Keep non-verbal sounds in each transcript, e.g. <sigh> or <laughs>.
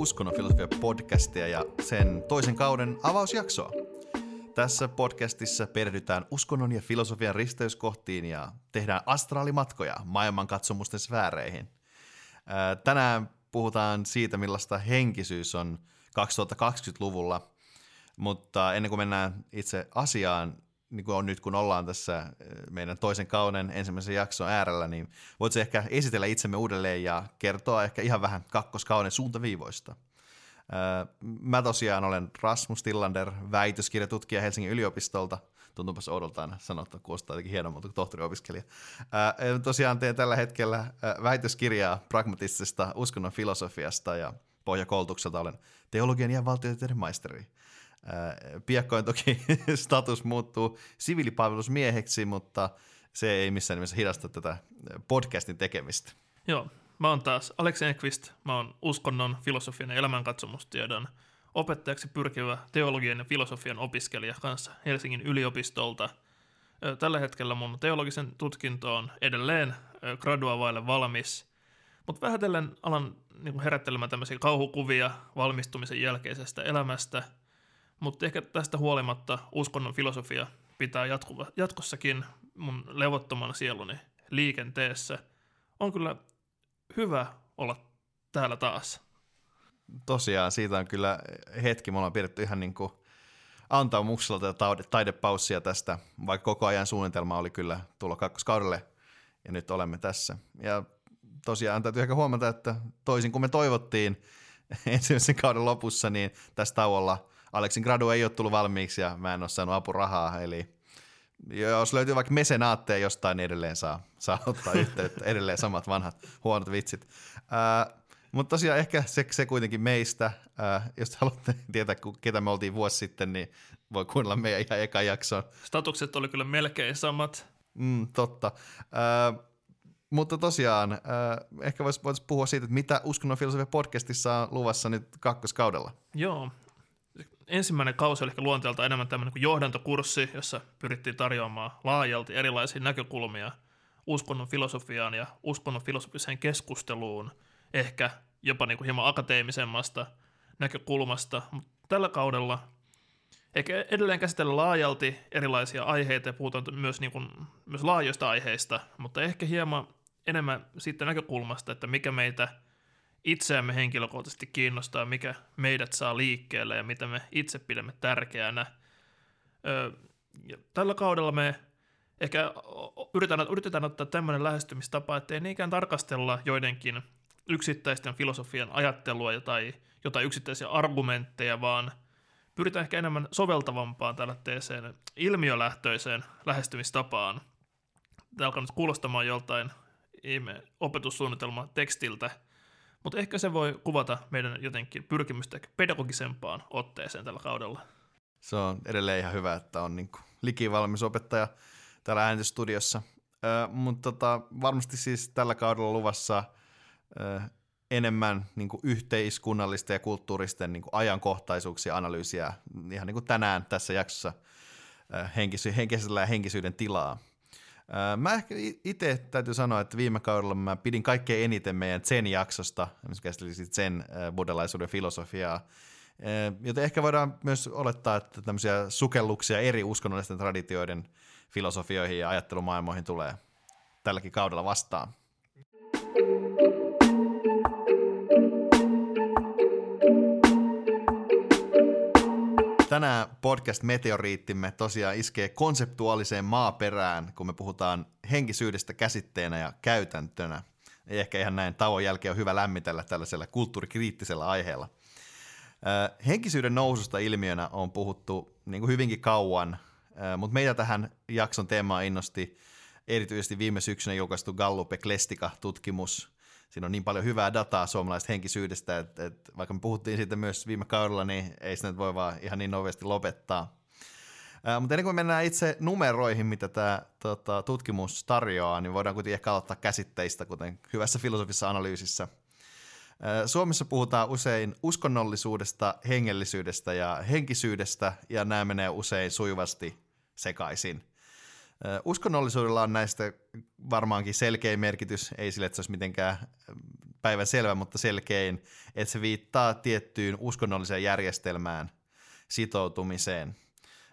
tervetuloa kuuntelemaan Uskonnon filosofia podcastia ja sen toisen kauden avausjaksoa. Tässä podcastissa perehdytään uskonnon ja filosofian risteyskohtiin ja tehdään astraalimatkoja maailmankatsomusten sfääreihin. Tänään puhutaan siitä, millaista henkisyys on 2020-luvulla, mutta ennen kuin mennään itse asiaan, niin kuin on nyt, kun ollaan tässä eh, meidän toisen kauden ensimmäisen jakson äärellä, niin voit ehkä esitellä itsemme uudelleen ja kertoa ehkä ihan vähän kakkoskauden suuntaviivoista. Eh, mä tosiaan olen Rasmus Tillander, väitöskirjatutkija Helsingin yliopistolta. Tuntuupas oudoltaan sanoa, että kuulostaa jotenkin hienommalta kuin tohtoriopiskelija. Eh, tosiaan teen tällä hetkellä väitöskirjaa pragmatistisesta uskonnon filosofiasta ja pohjakoulutukselta olen teologian ja valtiotieteiden maisteri. Piakkoin toki <laughs> status muuttuu siviilipalvelusmieheksi, mutta se ei missään nimessä hidasta tätä podcastin tekemistä. Joo, mä oon taas Alex Enqvist. Mä oon uskonnon, filosofian ja elämänkatsomustiedon opettajaksi pyrkivä teologian ja filosofian opiskelija kanssa Helsingin yliopistolta. Tällä hetkellä mun teologisen tutkinto on edelleen graduavaille valmis, mutta vähätellen alan niin herättelemään tämmöisiä kauhukuvia valmistumisen jälkeisestä elämästä – mutta ehkä tästä huolimatta uskonnon filosofia pitää jatkuva, jatkossakin mun levottoman sieluni liikenteessä. On kyllä hyvä olla täällä taas. Tosiaan, siitä on kyllä hetki, me ollaan pidetty ihan niin kuin antaumuksella tätä taidepaussia tästä, vaikka koko ajan suunnitelma oli kyllä tulla kakkoskaudelle, ja nyt olemme tässä. Ja tosiaan täytyy ehkä huomata, että toisin kuin me toivottiin <laughs> ensimmäisen kauden lopussa, niin tässä tauolla Aleksin gradu ei ole tullut valmiiksi ja mä en ole saanut apurahaa, eli jos löytyy vaikka mesenaatteja jostain, niin edelleen saa, saa ottaa yhteyttä, <laughs> edelleen samat vanhat huonot vitsit. Äh, mutta tosiaan ehkä se, se kuitenkin meistä, äh, jos haluatte tietää, ketä me oltiin vuosi sitten, niin voi kuunnella meidän ihan eka jakson. Statukset oli kyllä melkein samat. Mm, totta. Äh, mutta tosiaan, äh, ehkä voisi vois puhua siitä, että mitä Uskonnon filosofia podcastissa on luvassa nyt kakkoskaudella. Joo, ensimmäinen kausi oli ehkä luonteelta enemmän tämmöinen kuin johdantokurssi, jossa pyrittiin tarjoamaan laajalti erilaisia näkökulmia uskonnon filosofiaan ja uskonnon filosofiseen keskusteluun, ehkä jopa niin kuin hieman akateemisemmasta näkökulmasta. Mutta tällä kaudella ehkä edelleen käsitellä laajalti erilaisia aiheita ja puhutaan myös, niin kuin, myös laajoista aiheista, mutta ehkä hieman enemmän siitä näkökulmasta, että mikä meitä – itseämme henkilökohtaisesti kiinnostaa, mikä meidät saa liikkeelle ja mitä me itse pidämme tärkeänä. Tällä kaudella me ehkä yritetään, yritetään ottaa tämmöinen lähestymistapa, että ei niinkään tarkastella joidenkin yksittäisten filosofian ajattelua tai jotain yksittäisiä argumentteja, vaan pyritään ehkä enemmän soveltavampaan tällaiseen ilmiölähtöiseen lähestymistapaan. Tämä alkaa nyt kuulostamaan joltain ihme opetussuunnitelma tekstiltä, mutta ehkä se voi kuvata meidän jotenkin pyrkimystä pedagogisempaan otteeseen tällä kaudella. Se on edelleen ihan hyvä, että on niin likivalmis opettaja täällä äänitystudiossa. Ö, mutta tota, varmasti siis tällä kaudella luvassa ö, enemmän niin kuin yhteiskunnallisten ja kulttuuristen niin kuin ajankohtaisuuksia analyysiä ihan niin kuin tänään tässä jaksossa henkisy- henkisellä ja henkisyyden tilaa. Mä ehkä itse täytyy sanoa, että viime kaudella mä pidin kaikkein eniten meidän Zen-jaksosta, missä käsitteli Zen buddhalaisuuden filosofiaa, joten ehkä voidaan myös olettaa, että tämmöisiä sukelluksia eri uskonnollisten traditioiden filosofioihin ja ajattelumaailmoihin tulee tälläkin kaudella vastaan. Tänään podcast-meteoriittimme tosiaan iskee konseptuaaliseen maaperään, kun me puhutaan henkisyydestä käsitteenä ja käytäntönä. Ei ehkä ihan näin tauon jälkeen on hyvä lämmitellä tällaisella kulttuurikriittisellä aiheella. Henkisyyden noususta ilmiönä on puhuttu niin kuin hyvinkin kauan, mutta meitä tähän jakson teemaan innosti erityisesti viime syksynä julkaistu Gallup Eklestika-tutkimus – siinä on niin paljon hyvää dataa suomalaisesta henkisyydestä, että, että vaikka me puhuttiin siitä myös viime kaudella, niin ei sitä voi vaan ihan niin nopeasti lopettaa. Ää, mutta ennen kuin mennään itse numeroihin, mitä tämä tota, tutkimus tarjoaa, niin voidaan kuitenkin ehkä aloittaa käsitteistä, kuten hyvässä filosofisessa analyysissä. Suomessa puhutaan usein uskonnollisuudesta, hengellisyydestä ja henkisyydestä, ja nämä menee usein sujuvasti sekaisin. Uskonnollisuudella on näistä varmaankin selkeä merkitys, ei sille, että se olisi mitenkään päivän selvä, mutta selkein, että se viittaa tiettyyn uskonnolliseen järjestelmään sitoutumiseen.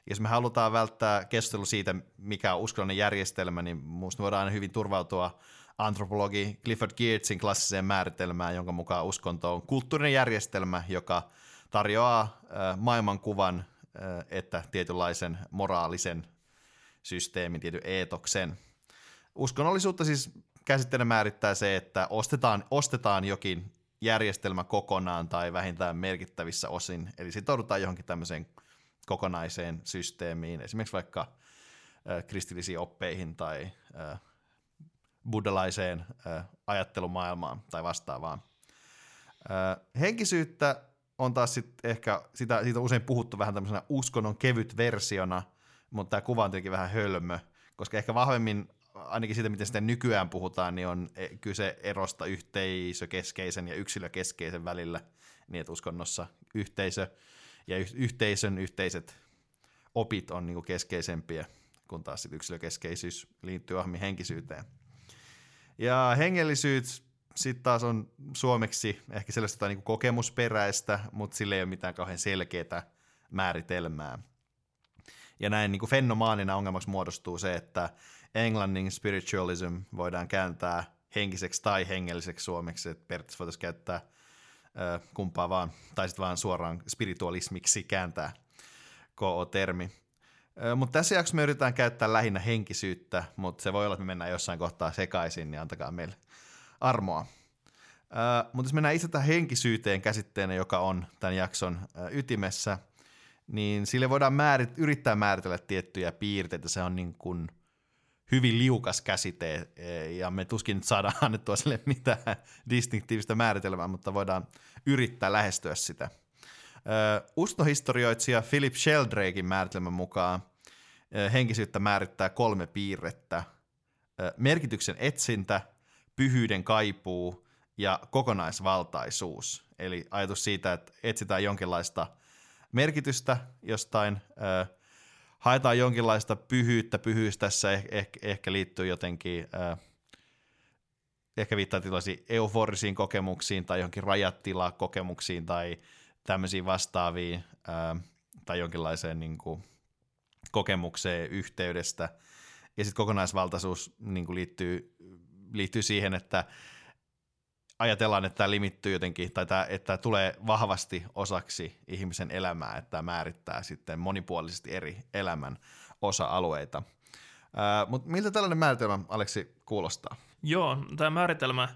Jos me halutaan välttää keskustelu siitä, mikä on uskonnollinen järjestelmä, niin minusta voidaan aina hyvin turvautua antropologi Clifford Geertzin klassiseen määritelmään, jonka mukaan uskonto on kulttuurinen järjestelmä, joka tarjoaa maailmankuvan että tietynlaisen moraalisen systeemin, tietyn eetoksen. Uskonnollisuutta siis käsitteenä määrittää se, että ostetaan, ostetaan jokin järjestelmä kokonaan tai vähintään merkittävissä osin, eli sitoudutaan johonkin tämmöiseen kokonaiseen systeemiin, esimerkiksi vaikka äh, kristillisiin oppeihin tai äh, buddhalaiseen äh, ajattelumaailmaan tai vastaavaan. Äh, henkisyyttä on taas sit ehkä, sitä, siitä on usein puhuttu vähän tämmöisenä uskonnon kevyt versiona, mutta tämä kuva on tietenkin vähän hölmö, koska ehkä vahvemmin ainakin siitä, miten sitä nykyään puhutaan, niin on e, kyse erosta yhteisökeskeisen ja yksilökeskeisen välillä, niin että uskonnossa yhteisö ja yhteisön yhteiset opit on niin keskeisempiä, kun taas sit yksilökeskeisyys liittyy ahmin henkisyyteen. Ja hengellisyys sitten taas on suomeksi ehkä sellaista niin kokemusperäistä, mutta sille ei ole mitään kauhean selkeää määritelmää. Ja näin niin kuin fenomaanina ongelmaksi muodostuu se, että englannin spiritualism voidaan kääntää henkiseksi tai hengelliseksi suomeksi, että periaatteessa voitaisiin käyttää ö, kumpaa vaan, tai sitten vaan suoraan spiritualismiksi kääntää KO-termi. Mutta tässä jaksossa me yritetään käyttää lähinnä henkisyyttä, mutta se voi olla, että me mennään jossain kohtaa sekaisin, niin antakaa meille armoa. Mutta jos mennään itse tähän henkisyyteen käsitteenä, joka on tämän jakson ytimessä, niin sille voidaan määrit, yrittää määritellä tiettyjä piirteitä. Se on niin kuin hyvin liukas käsite, e, ja me tuskin nyt saadaan <laughs> annettua sille mitään distinktiivistä määritelmää, mutta voidaan yrittää lähestyä sitä. Ustohistorioitsija Philip Sheldrakein määritelmän mukaan uh, henkisyyttä määrittää kolme piirrettä. Merkityksen etsintä – pyhyyden kaipuu ja kokonaisvaltaisuus. Eli ajatus siitä, että etsitään jonkinlaista merkitystä jostain, äh, haetaan jonkinlaista pyhyyttä. Pyhyys tässä ehkä, ehkä, ehkä liittyy jotenkin, äh, ehkä viittaa tällaisiin euforisiin kokemuksiin tai johonkin rajatila-kokemuksiin tai tämmöisiin vastaaviin äh, tai jonkinlaiseen niin kuin, kokemukseen yhteydestä. Ja sitten kokonaisvaltaisuus niin kuin liittyy liittyy siihen, että ajatellaan, että tämä limittyy jotenkin, tai tämä, että tämä tulee vahvasti osaksi ihmisen elämää, että tämä määrittää sitten monipuolisesti eri elämän osa-alueita. Mutta miltä tällainen määritelmä, Aleksi, kuulostaa? Joo, tämä määritelmä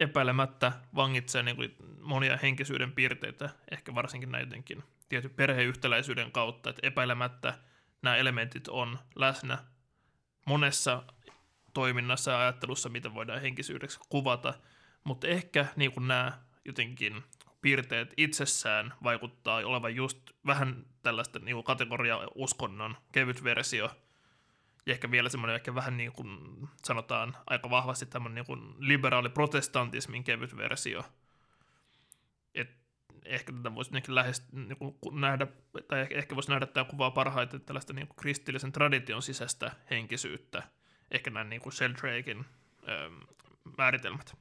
epäilemättä vangitsee niin kuin monia henkisyyden piirteitä, ehkä varsinkin näidenkin tietyn perheyhtäläisyyden kautta, että epäilemättä nämä elementit on läsnä monessa toiminnassa ja ajattelussa, mitä voidaan henkisyydeksi kuvata, mutta ehkä niin kuin nämä jotenkin piirteet itsessään vaikuttaa olevan just vähän tällaista niin kategoria uskonnon kevyt versio, ja ehkä vielä semmoinen ehkä vähän niin kuin sanotaan aika vahvasti tämmöinen niin kuin liberaali protestantismin kevyt versio. Et ehkä tätä voisi lähest, niin kuin nähdä, tai ehkä voisi nähdä tämä kuvaa parhaiten tällaista niin kuin kristillisen tradition sisäistä henkisyyttä – ehkä näin niin kuin Sheldrakein öö, määritelmät.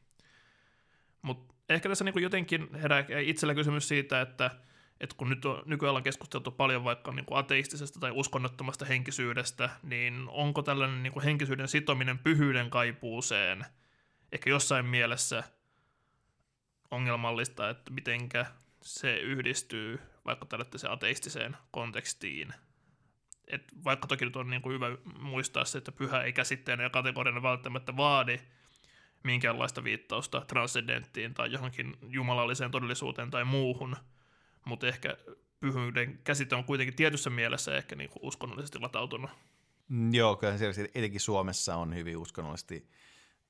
Mutta ehkä tässä niin kuin jotenkin herää itsellä kysymys siitä, että, että kun nyt on, nykyään on keskusteltu paljon vaikka niin kuin ateistisesta tai uskonnottomasta henkisyydestä, niin onko tällainen niin kuin henkisyyden sitominen pyhyyden kaipuuseen ehkä jossain mielessä ongelmallista, että mitenkä se yhdistyy vaikka tällaiseen ateistiseen kontekstiin – et vaikka toki nyt on niin kuin hyvä muistaa se, että pyhä ei käsitteenä ja kategoriana välttämättä vaadi minkäänlaista viittausta transcendenttiin tai johonkin jumalalliseen todellisuuteen tai muuhun, mutta ehkä pyhyyden käsite on kuitenkin tietyssä mielessä ehkä niin kuin uskonnollisesti latautunut. Mm, joo, kyllä se etenkin Suomessa on hyvin uskonnollisesti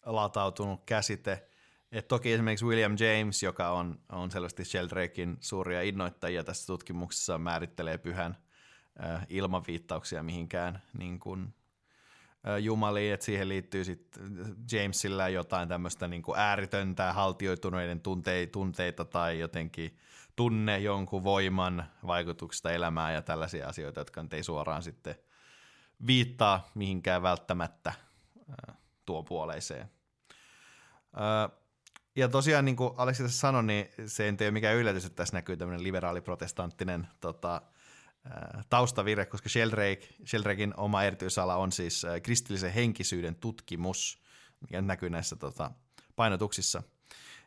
latautunut käsite. Et toki esimerkiksi William James, joka on, on selvästi Sheldrakein suuria innoittajia tässä tutkimuksessa, määrittelee pyhän ilman viittauksia mihinkään niin kuin, jumaliin, että siihen liittyy sitten Jamesillä jotain tämmöistä niin ääritöntä haltioituneiden tunte- tunteita tai jotenkin tunne jonkun voiman vaikutuksesta elämään ja tällaisia asioita, jotka ei suoraan sitten viittaa mihinkään välttämättä tuon puoleiseen. Ja tosiaan niin kuin Aleksi tässä sanoi, niin se ei ole mikään yllätys, että tässä näkyy tämmöinen liberaaliprotestanttinen tota, taustavire, koska Sheldrake, Sheldrakein oma erityisala on siis kristillisen henkisyyden tutkimus, mikä näkyy näissä tota, painotuksissa.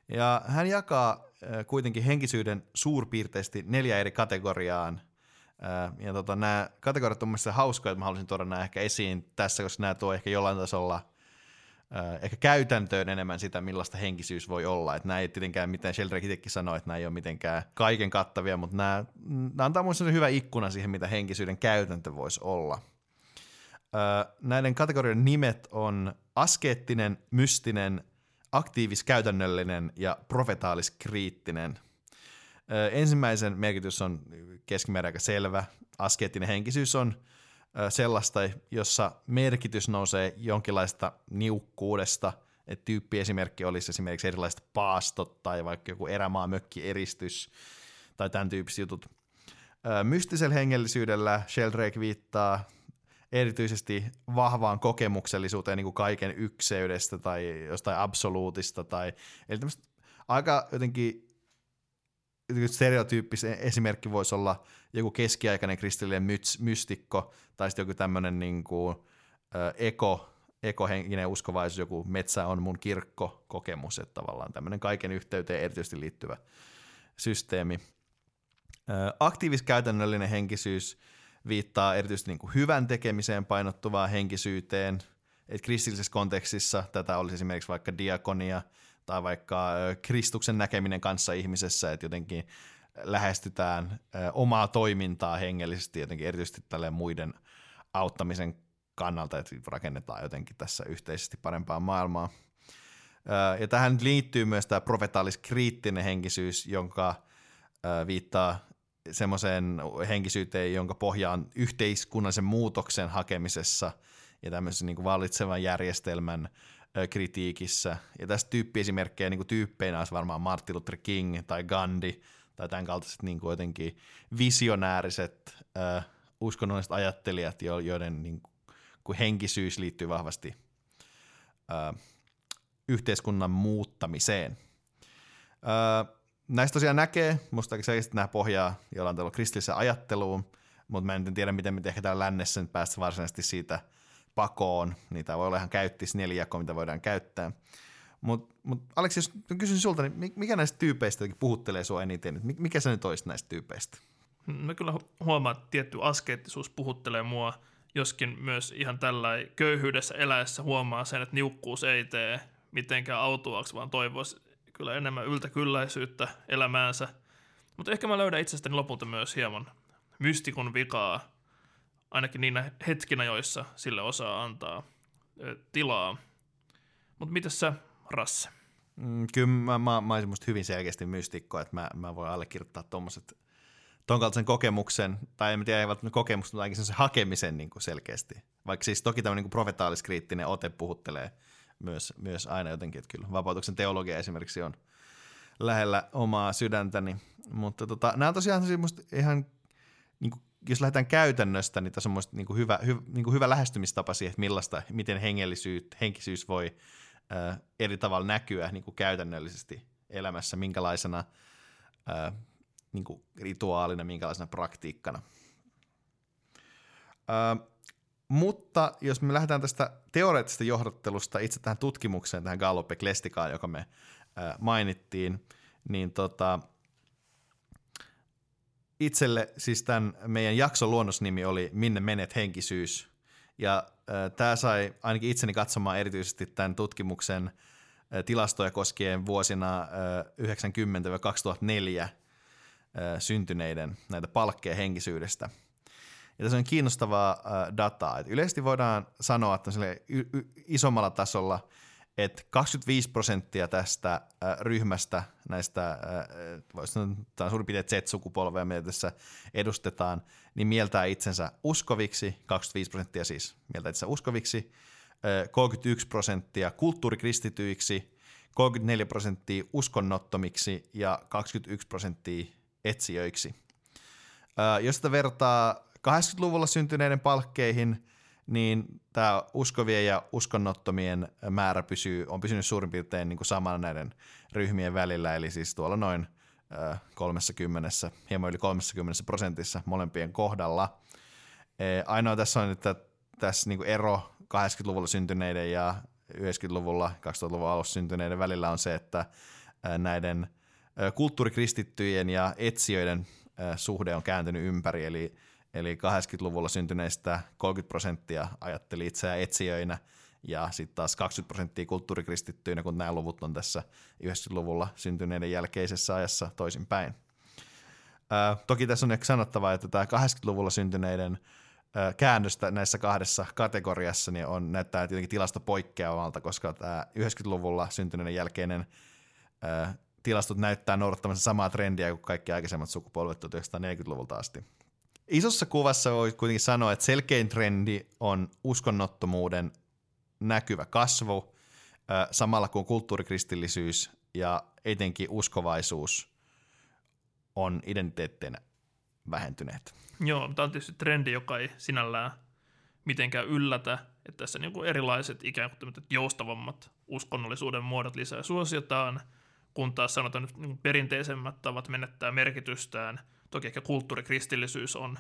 Ja hän jakaa kuitenkin henkisyyden suurpiirteisesti neljä eri kategoriaan. Ja tota, nämä kategoriat on mielestäni hauskoja, että mä haluaisin tuoda nämä ehkä esiin tässä, koska nämä tuo ehkä jollain tasolla – ehkä käytäntöön enemmän sitä, millaista henkisyys voi olla. Että nämä ei tietenkään, miten Sheldrake itsekin sanoi, että nämä ei ole mitenkään kaiken kattavia, mutta nämä, nämä antaa minulle hyvä ikkuna siihen, mitä henkisyyden käytäntö voisi olla. Näiden kategorioiden nimet on askeettinen, mystinen, aktiivis-käytännöllinen ja profetaalis-kriittinen. Ensimmäisen merkitys on keskimäärin aika selvä. Askeettinen henkisyys on sellaista, jossa merkitys nousee jonkinlaista niukkuudesta, että tyyppiesimerkki olisi esimerkiksi erilaiset paastot tai vaikka joku erämaamökkieristys tai tämän tyyppiset jutut. Mystisellä hengellisyydellä Sheldrake viittaa erityisesti vahvaan kokemuksellisuuteen niin kuin kaiken ykseydestä tai jostain absoluutista. Tai, eli aika jotenkin stereotyyppisen esimerkki voisi olla joku keskiaikainen kristillinen myts, mystikko, tai sitten joku tämmöinen niin kuin, ö, eko, ekohenkinen uskovaisuus, joku metsä on mun kirkko kokemus, että tavallaan tämmöinen kaiken yhteyteen erityisesti liittyvä systeemi. Aktiivis-käytännöllinen henkisyys viittaa erityisesti niin kuin hyvän tekemiseen painottuvaa henkisyyteen, että kristillisessä kontekstissa tätä olisi esimerkiksi vaikka diakonia – tai vaikka Kristuksen näkeminen kanssa ihmisessä, että jotenkin lähestytään omaa toimintaa hengellisesti jotenkin erityisesti tälle muiden auttamisen kannalta, että rakennetaan jotenkin tässä yhteisesti parempaa maailmaa. Ja tähän liittyy myös tämä profetaalis-kriittinen henkisyys, jonka viittaa semmoiseen henkisyyteen, jonka pohja on yhteiskunnallisen muutoksen hakemisessa ja tämmöisen niin vallitsevan järjestelmän kritiikissä. Ja tästä tyyppiesimerkkejä niin kuin tyyppeinä olisi varmaan Martin Luther King tai Gandhi tai tämän kaltaiset niin kuin jotenkin visionääriset äh, uskonnolliset ajattelijat, joiden niin kuin henkisyys liittyy vahvasti äh, yhteiskunnan muuttamiseen. Äh, näistä tosiaan näkee, musta selkeästi nämä pohjaa jollain tavalla kristilliseen ajatteluun, mutta mä en tiedä, miten me ehkä täällä lännessä nyt päästä varsinaisesti siitä – pakoon. Niitä voi olla ihan käyttis neljäkko, mitä voidaan käyttää. Mutta mut Aleksi, jos kysyn sulta, niin mikä näistä tyypeistä puhuttelee sinua eniten? Mikä sä nyt olisit näistä tyypeistä? Mä kyllä huomaan, että tietty askeettisuus puhuttelee mua, joskin myös ihan tällä köyhyydessä eläessä huomaa sen, että niukkuus ei tee mitenkään autuaksi, vaan toivoisi kyllä enemmän yltäkylläisyyttä elämäänsä. Mutta ehkä mä löydän itsestäni lopulta myös hieman mystikon vikaa, ainakin niinä hetkinä, joissa sille osaa antaa tilaa. Mutta mitäs sä, Rasse? Mm, kyllä mä, mä, mä olisin musta hyvin selkeästi mystikko, että mä, mä voin allekirjoittaa tuommoiset ton kaltaisen kokemuksen, tai en tiedä, ei välttämättä kokemuksen, mutta ainakin sen hakemisen niin kuin selkeästi. Vaikka siis toki tämmöinen niin profetaaliskriittinen ote puhuttelee myös, myös aina jotenkin, että kyllä vapautuksen teologia esimerkiksi on lähellä omaa sydäntäni. Mutta tota, nämä on tosiaan ihan niin kuin jos lähdetään käytännöstä, niin tässä on niin kuin hyvä, hy, niin kuin hyvä lähestymistapa siihen, että millaista, miten hengellisyys, henkisyys voi äh, eri tavalla näkyä niin kuin käytännöllisesti elämässä, minkälaisena äh, niin kuin rituaalina, minkälaisena praktiikkana. Äh, mutta jos me lähdetään tästä teoreettisesta johdattelusta itse tähän tutkimukseen, tähän Gallup Klestikaan, joka me äh, mainittiin, niin tota, itselle siis tämän meidän jakson luonnosnimi oli Minne menet henkisyys. Ja tämä sai ainakin itseni katsomaan erityisesti tämän tutkimuksen tilastoja koskien vuosina äh, 90-2004 äh, syntyneiden näitä palkkeja henkisyydestä. Ja tässä on kiinnostavaa dataa. Et yleisesti voidaan sanoa, että isommalla tasolla – että 25 prosenttia tästä äh, ryhmästä, näistä, äh, voisi sanoa, tämä on suurin piirtein Z-sukupolvea, mitä tässä edustetaan, niin mieltää itsensä uskoviksi, 25 prosenttia siis mieltää itsensä uskoviksi, äh, 31 prosenttia kulttuurikristityiksi, 34 prosenttia uskonnottomiksi ja 21 prosenttia etsijöiksi. Äh, jos sitä vertaa 80-luvulla syntyneiden palkkeihin, niin tämä uskovien ja uskonnottomien määrä pysyy, on pysynyt suurin piirtein niin kuin samana näiden ryhmien välillä, eli siis tuolla noin 30, hieman yli 30 prosentissa molempien kohdalla. Ainoa tässä on, että tässä niin kuin ero 80-luvulla syntyneiden ja 90-luvulla, 2000-luvun alussa syntyneiden välillä on se, että näiden kulttuurikristittyjen ja etsijöiden suhde on kääntynyt ympäri, eli, eli 80-luvulla syntyneistä 30 prosenttia ajatteli itseään etsijöinä, ja sitten taas 20 prosenttia kulttuurikristittyinä, kun nämä luvut on tässä 90-luvulla syntyneiden jälkeisessä ajassa toisinpäin. Ää, toki tässä on ehkä sanottava, että tämä 80-luvulla syntyneiden ää, käännöstä näissä kahdessa kategoriassa niin on, näyttää tietenkin tilasta poikkeavalta, koska tämä 90-luvulla syntyneiden jälkeinen ää, tilastot näyttää noudattamassa samaa trendiä kuin kaikki aikaisemmat sukupolvet 1940-luvulta asti. Isossa kuvassa voi kuitenkin sanoa, että selkein trendi on uskonnottomuuden näkyvä kasvu, samalla kun kulttuurikristillisyys ja etenkin uskovaisuus on identiteetteinä vähentyneet. Joo, tämä on tietysti trendi, joka ei sinällään mitenkään yllätä, että tässä niin kuin erilaiset ikään kuin joustavammat uskonnollisuuden muodot lisää suosiotaan, kun taas sanotaan nyt niin perinteisemmät tavat menettää merkitystään. Toki ehkä kulttuurikristillisyys on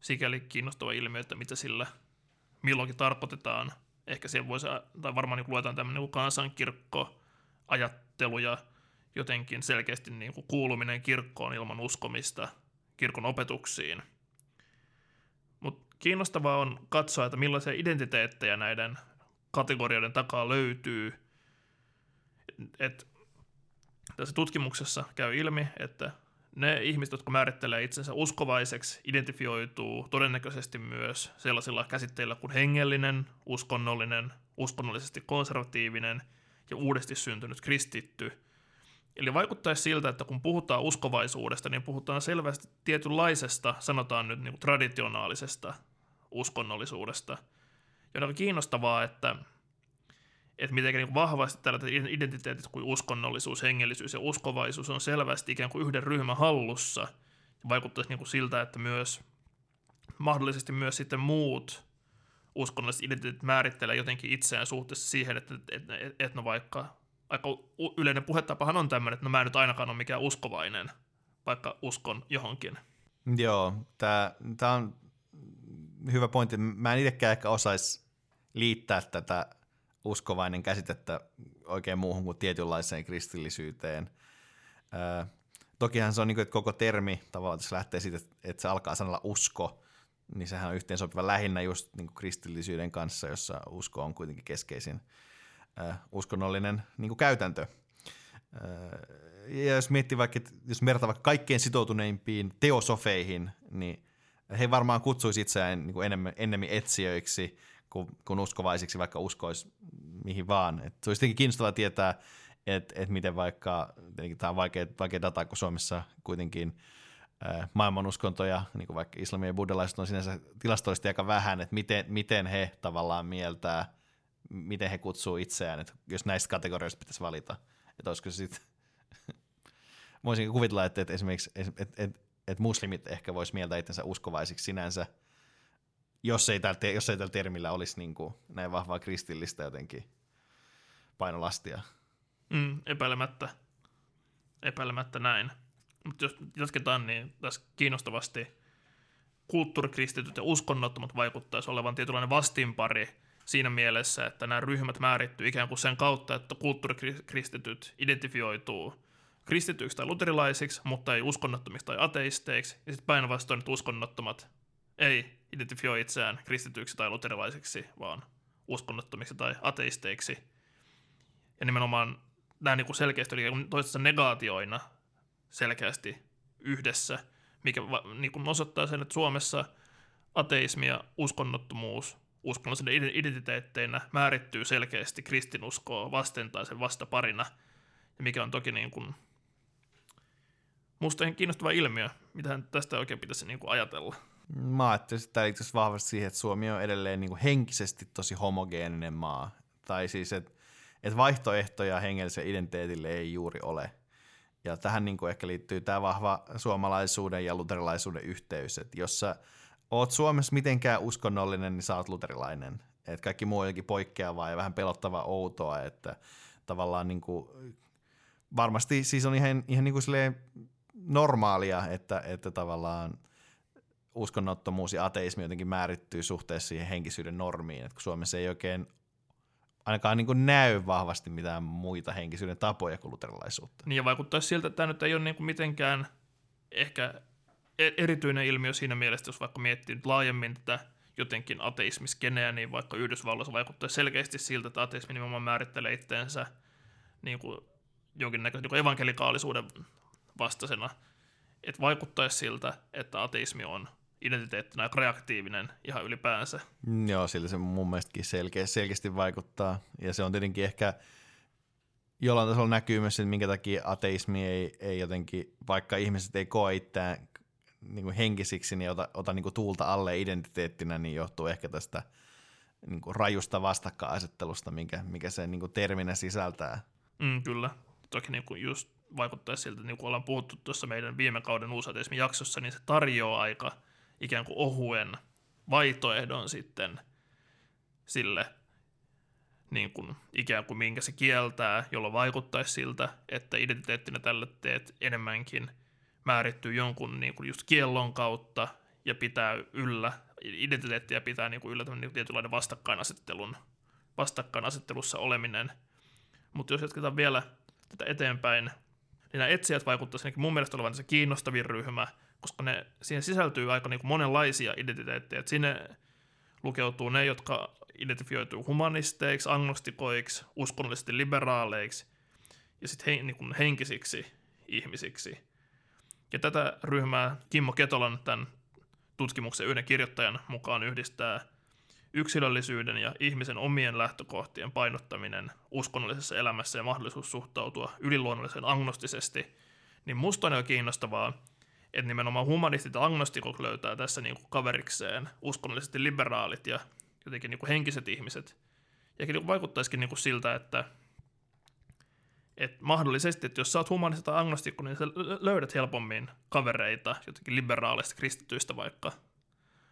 sikäli kiinnostava ilmiö, että mitä sillä milloinkin tarkoitetaan – ehkä siihen voisi, tai varmaan niin luetaan tämmöinen niin kansankirkko ajattelu ja jotenkin selkeästi niin kuin kuuluminen kirkkoon ilman uskomista kirkon opetuksiin. Mutta kiinnostavaa on katsoa, että millaisia identiteettejä näiden kategorioiden takaa löytyy. Et tässä tutkimuksessa käy ilmi, että ne ihmiset, jotka määrittelee itsensä uskovaiseksi, identifioituu todennäköisesti myös sellaisilla käsitteillä kuin hengellinen, uskonnollinen, uskonnollisesti konservatiivinen ja uudesti syntynyt kristitty. Eli vaikuttaisi siltä, että kun puhutaan uskovaisuudesta, niin puhutaan selvästi tietynlaisesta, sanotaan nyt niin kuin traditionaalisesta uskonnollisuudesta. Ja on kiinnostavaa, että että miten niin vahvasti tällaiset identiteetit kuin uskonnollisuus, hengellisyys ja uskovaisuus on selvästi ikään kuin yhden ryhmän hallussa. Vaikuttaisi niin kuin siltä, että myös mahdollisesti myös sitten muut uskonnolliset identiteetit määrittelee jotenkin itseään suhteessa siihen, että, että, että, että no vaikka aika yleinen puhetapahan on tämmöinen, että no mä en nyt ainakaan ole mikään uskovainen, vaikka uskon johonkin. Joo, tämä on hyvä pointti. Mä en itsekään ehkä osaisi liittää tätä uskovainen käsitettä oikein muuhun kuin tietynlaiseen kristillisyyteen. Ää, tokihan se on niin kuin, että koko termi tavallaan, se lähtee siitä, että se alkaa sanalla usko, niin sehän on yhteensopiva lähinnä just niin kuin kristillisyyden kanssa, jossa usko on kuitenkin keskeisin ää, uskonnollinen niin kuin käytäntö. Ää, ja jos miettii vaikka, että jos vertaa vaikka kaikkein sitoutuneimpiin teosofeihin, niin he varmaan kutsuisi itseään niin kuin enemmän, enemmän etsijöiksi – kuin, kuin uskovaisiksi, vaikka uskoisi mihin vaan. Et se olisi tietenkin kiinnostavaa tietää, että et miten vaikka, tämä on vaikea, vaikea data, kun Suomessa kuitenkin ää, maailman uskontoja, niin kuin vaikka islamia ja buddhalaiset on sinänsä tilastollisesti aika vähän, että miten, miten he tavallaan mieltää, miten he kutsuu itseään, että jos näistä kategorioista pitäisi valita, että olisiko se sitten, <laughs> voisin kuvitella, että, että esimerkiksi että, että, että muslimit ehkä voisi mieltää itsensä uskovaisiksi sinänsä, jos ei tällä, jos ei tällä termillä olisi niin kuin näin vahvaa kristillistä jotenkin painolastia. Mm, epäilemättä. Epäilemättä näin. Mutta jos jatketaan, niin tässä kiinnostavasti kulttuurikristityt ja uskonnottomat vaikuttaisi olevan tietynlainen vastinpari siinä mielessä, että nämä ryhmät määrittyy ikään kuin sen kautta, että kulttuurikristityt identifioituu kristityiksi tai luterilaisiksi, mutta ei uskonnottomiksi tai ateisteiksi, ja sitten päinvastoin, että uskonnottomat ei identifioi itseään kristityiksi tai luterilaisiksi, vaan uskonnottomiksi tai ateisteiksi. Ja nimenomaan nämä niin selkeästi oli toistensa negaatioina selkeästi yhdessä, mikä niin kuin osoittaa sen, että Suomessa ateismi ja uskonnottomuus uskonnollisen identiteetteinä määrittyy selkeästi kristinuskoa vasten tai sen vastaparina, ja mikä on toki niin kuin, musta ihan kiinnostava ilmiö, mitä tästä oikein pitäisi niin kuin ajatella. Mä ajattelin, että tämä vahvasti siihen, että Suomi on edelleen niin kuin henkisesti tosi homogeeninen maa. Tai siis, että, että vaihtoehtoja hengelliselle identiteetille ei juuri ole. Ja tähän niin kuin ehkä liittyy tämä vahva suomalaisuuden ja luterilaisuuden yhteys, että jossa oot Suomessa mitenkään uskonnollinen, niin sä oot luterilainen. Et kaikki muu on jotenkin poikkeavaa ja vähän pelottavaa outoa, että tavallaan niin kuin, varmasti siis on ihan, ihan niin kuin normaalia, että, että tavallaan uskonnottomuus ja ateismi jotenkin määrittyy suhteessa siihen henkisyyden normiin, että kun Suomessa ei oikein ainakaan niin kuin näy vahvasti mitään muita henkisyyden tapoja kuin luterilaisuutta. Niin ja vaikuttaa siltä, että tämä nyt ei ole niin kuin mitenkään ehkä e- erityinen ilmiö siinä mielessä, jos vaikka miettii nyt laajemmin tätä jotenkin ateismiskeneä, niin vaikka Yhdysvalloissa vaikuttaa selkeästi siltä, että ateismi nimenomaan määrittelee itteensä niin kuin jonkinnäköisen niin evankelikaalisuuden vastaisena, että vaikuttaisi siltä, että ateismi on identiteettinä aika reaktiivinen ihan ylipäänsä. Joo, sillä se mun mielestäkin selkeä, selkeästi vaikuttaa. Ja se on tietenkin ehkä jollain tasolla näkyy myös, että minkä takia ateismi ei, ei jotenkin, vaikka ihmiset ei koe itseään niin kuin henkisiksi, niin ota, ota niin kuin tuulta alle identiteettinä, niin johtuu ehkä tästä niin kuin rajusta vastakkainasettelusta, mikä, mikä se niin kuin terminä sisältää. Mm, kyllä. Toki niin kuin just vaikuttaa siltä, niin kuin ollaan puhuttu tuossa meidän viime kauden uusateismin jaksossa, niin se tarjoaa aika ikään kuin ohuen vaihtoehdon sitten sille niin kuin, ikään kuin minkä se kieltää, jolloin vaikuttaisi siltä, että identiteettinä tällä teet enemmänkin määrittyy jonkun niin kuin just kiellon kautta ja pitää yllä, identiteettiä pitää niin kuin yllä niin tietynlainen vastakkainasettelun, vastakkainasettelussa oleminen. Mutta jos jatketaan vielä tätä eteenpäin, niin nämä etsijät vaikuttaisivat mun mielestä olevan se kiinnostavin ryhmä, koska ne, siihen sisältyy aika niin kuin monenlaisia identiteettejä. sinne lukeutuu ne, jotka identifioituu humanisteiksi, agnostikoiksi, uskonnollisesti liberaaleiksi ja sitten he, niin henkisiksi ihmisiksi. Ja tätä ryhmää Kimmo Ketolan tämän tutkimuksen yhden kirjoittajan mukaan yhdistää yksilöllisyyden ja ihmisen omien lähtökohtien painottaminen uskonnollisessa elämässä ja mahdollisuus suhtautua yliluonnolliseen agnostisesti, niin musta on jo kiinnostavaa, että nimenomaan humanistit ja agnostikot löytää tässä niin kuin kaverikseen uskonnollisesti liberaalit ja jotenkin niin kuin henkiset ihmiset. Ja niin vaikuttaisikin niin kuin siltä, että, että mahdollisesti, että jos sä oot humanista tai agnostikko, niin sä löydät helpommin kavereita jotenkin liberaalista kristityistä vaikka,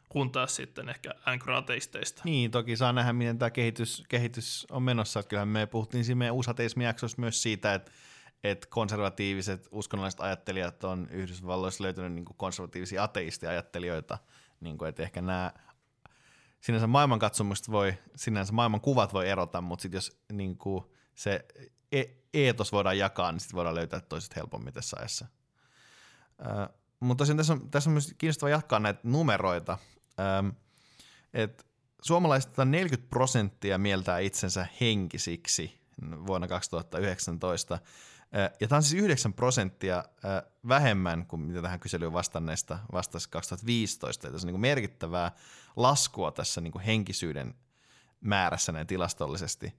kun taas sitten ehkä änkyrateisteista. Niin, toki saa nähdä, miten tämä kehitys, kehitys on menossa. Kyllähän me puhuttiin siinä meidän myös siitä, että että konservatiiviset uskonnolliset ajattelijat on Yhdysvalloissa löytynyt niin konservatiivisia ateistiajattelijoita, niin kuin, että ehkä nämä sinänsä maailmankatsomukset voi, sinänsä maailman kuvat voi erota, mutta sitten jos niin kuin se e- eetos voidaan jakaa, niin sitten voidaan löytää toiset helpommin tässä ajassa. Äh, mutta tosiaan tässä on, tässä on myös kiinnostavaa jatkaa näitä numeroita. Ähm, että suomalaiset 40 prosenttia mieltää itsensä henkisiksi vuonna 2019, ja tämä on siis 9 prosenttia vähemmän kuin mitä tähän kyselyyn vastanneista vastasi 2015. Eli tässä on niin merkittävää laskua tässä niin henkisyyden määrässä näin tilastollisesti.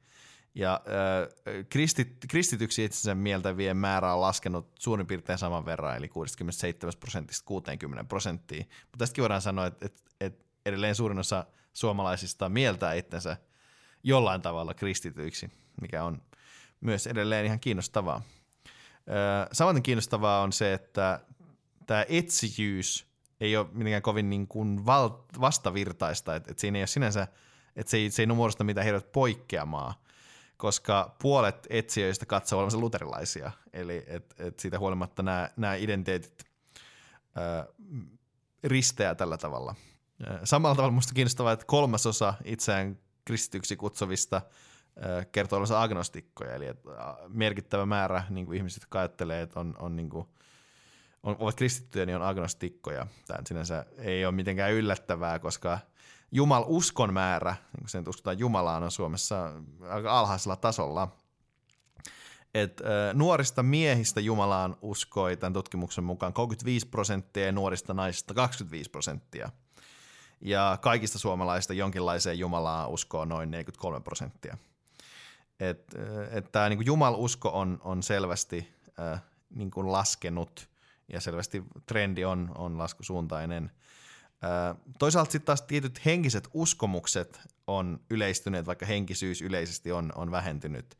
Ja äh, kristit, kristityksi itsensä mieltävien määrä on laskenut suurin piirtein saman verran, eli 67 prosentista 60 prosenttiin. Mutta tästäkin voidaan sanoa, että, että, että edelleen suurin osa suomalaisista mieltää itsensä jollain tavalla kristityiksi, mikä on myös edelleen ihan kiinnostavaa. Samaten kiinnostavaa on se, että tämä etsijyys ei ole mitenkään kovin niin kuin val- vastavirtaista, että, että siinä ei ole sinänsä, että se ei, se ei muodosta mitään hirveät poikkeamaa, koska puolet etsijöistä katsoo olevansa luterilaisia, eli et, et siitä huolimatta nämä, nämä identiteetit ää, risteää tällä tavalla. Samalla tavalla minusta kiinnostavaa, että kolmasosa itseään kristityksi kutsuvista – kertoo olevansa agnostikkoja, eli että merkittävä määrä niin kuin ihmiset, jotka ajattelee, että on, on, niin kuin, on, ovat kristittyjä, niin on agnostikkoja. Tämä sinänsä ei ole mitenkään yllättävää, koska Jumal uskon määrä, niin kuin sen uskotaan Jumalaan, on Suomessa aika alhaisella tasolla. Et, äh, nuorista miehistä Jumalaan uskoi tämän tutkimuksen mukaan 35 prosenttia ja nuorista naisista 25 prosenttia. Ja kaikista suomalaisista jonkinlaiseen Jumalaan uskoo noin 43 prosenttia. Että et tämä niin jumalusko on, on selvästi äh, niin kuin laskenut ja selvästi trendi on, on laskusuuntainen. Äh, toisaalta sitten taas tietyt henkiset uskomukset on yleistyneet, vaikka henkisyys yleisesti on, on vähentynyt.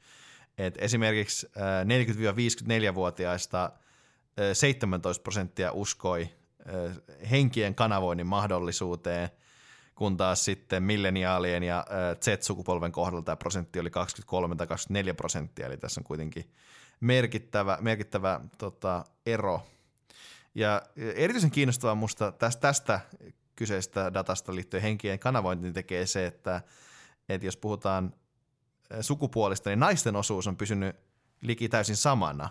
Et esimerkiksi äh, 40-54-vuotiaista äh, 17 prosenttia uskoi henkien kanavoinnin mahdollisuuteen, kun taas sitten milleniaalien ja Z-sukupolven kohdalla tämä prosentti oli 23 tai 24 prosenttia, eli tässä on kuitenkin merkittävä, merkittävä tota, ero. Ja erityisen kiinnostavaa minusta tästä, tästä kyseistä datasta liittyen henkien kanavointiin tekee se, että, että jos puhutaan sukupuolista, niin naisten osuus on pysynyt liki täysin samana